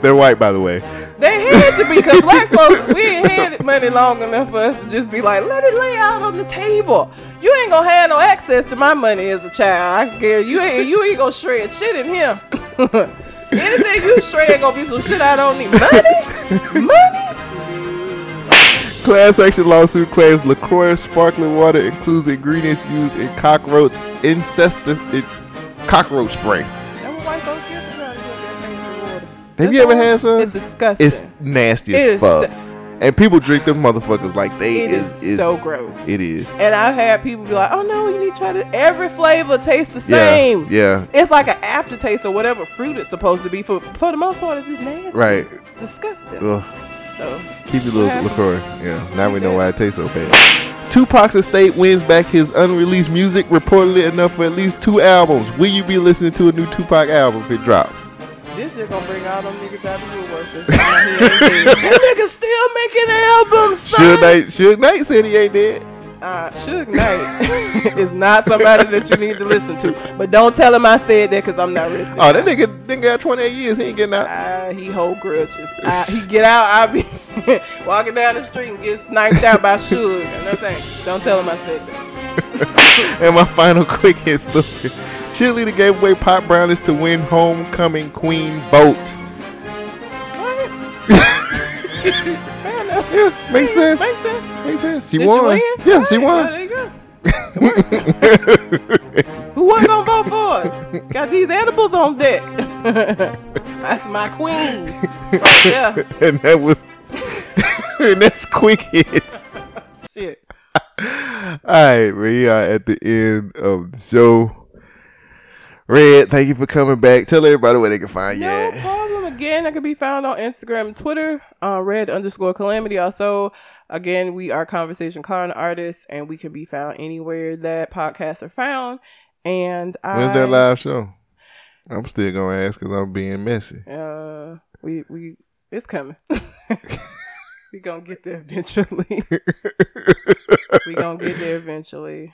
They're white, by the way. They had to be, because black folks, we ain't had money long enough for us to just be like, let it lay out on the table. You ain't gonna have no access to my money as a child. I care you ain't you ain't gonna shred shit in here. Anything you shred gonna be some shit I don't need. Money? Money? Class action lawsuit claims LaCroix sparkling water includes ingredients used in cockroach incestus in cockroach spray. That what white folks get to try to get that fancy water. Have you ever had some? It's disgusting. It's nasty as is fuck. and people drink them motherfuckers like they it is, is, is so gross. it is. And I've had people be like, "Oh no, you need to try this." Every flavor tastes the Yeah. same. Yeah. It's like an aftertaste of whatever fruit it's supposed to be. For for the most part, it's just nasty. Right. It's disgusting. Ugh. So Keep your little happened? LaCroix. Yeah. Now we know why it tastes so bad. Tupac's estate wins back his unreleased music, reportedly enough for at least two albums. Will you be listening to a new Tupac album if it drops? This shit gonna bring all them niggas out of the woodwork. This time he ain't dead. That nigga still making albums, son. Suge Knight, Suge Knight said he ain't dead. Uh, Suge Knight is not somebody that you need to listen to. But don't tell him I said that because I'm not ready. Oh, that nigga nigga got 28 years. He ain't getting out. Uh, he hold grudges. I, he get out, I be walking down the street and get sniped out by Suge. And. Don't tell him I said that. and my final quick hit story. Cheerleader gave away pot brownies to win homecoming queen vote. What? Yeah, makes sense. Makes sense. Makes sense. She Did won. she? Yeah, she won. well, there you go. Who wasn't gonna vote for it? Got these edibles on deck. That's my queen. Right there. and that was and that's quick hits. Shit. All right, we are at the end of the show. Red, thank you for coming back. Tell everybody where they can find you. No at. Again, I can be found on Instagram and Twitter, uh, red underscore calamity. Also, again, we are Conversation Con artists, and we can be found anywhere that podcasts are found. And I, When's that live show? I'm still gonna ask because I'm being messy. Uh, we we it's coming. we gonna get there eventually. we gonna get there eventually.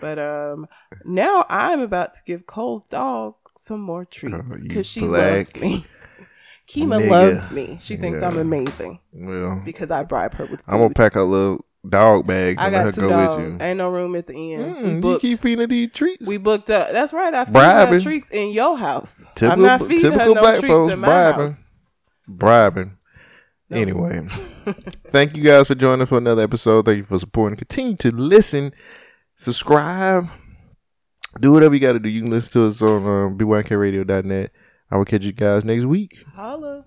But um, now I'm about to give Cole's dog some more treats Oh, because she black loves me. Kima nigga. loves me. She thinks I'm amazing well, because I bribe her with food. I'm gonna pack a little dog bags I and let her got two go dogs. with you. Ain't no room at the end. Mm, you booked. keep feeding her these treats. we booked up. That's right. I feed Bribing. treats in your house. I'm typical not feeding her typical no black treats folks in my bribing. house. Bribing. No. Anyway, thank you guys for joining for another episode. Thank you for supporting. Continue to listen, subscribe, do whatever you got to do. You can listen to us on um, bykradio.net. I will catch you guys next week. Holla.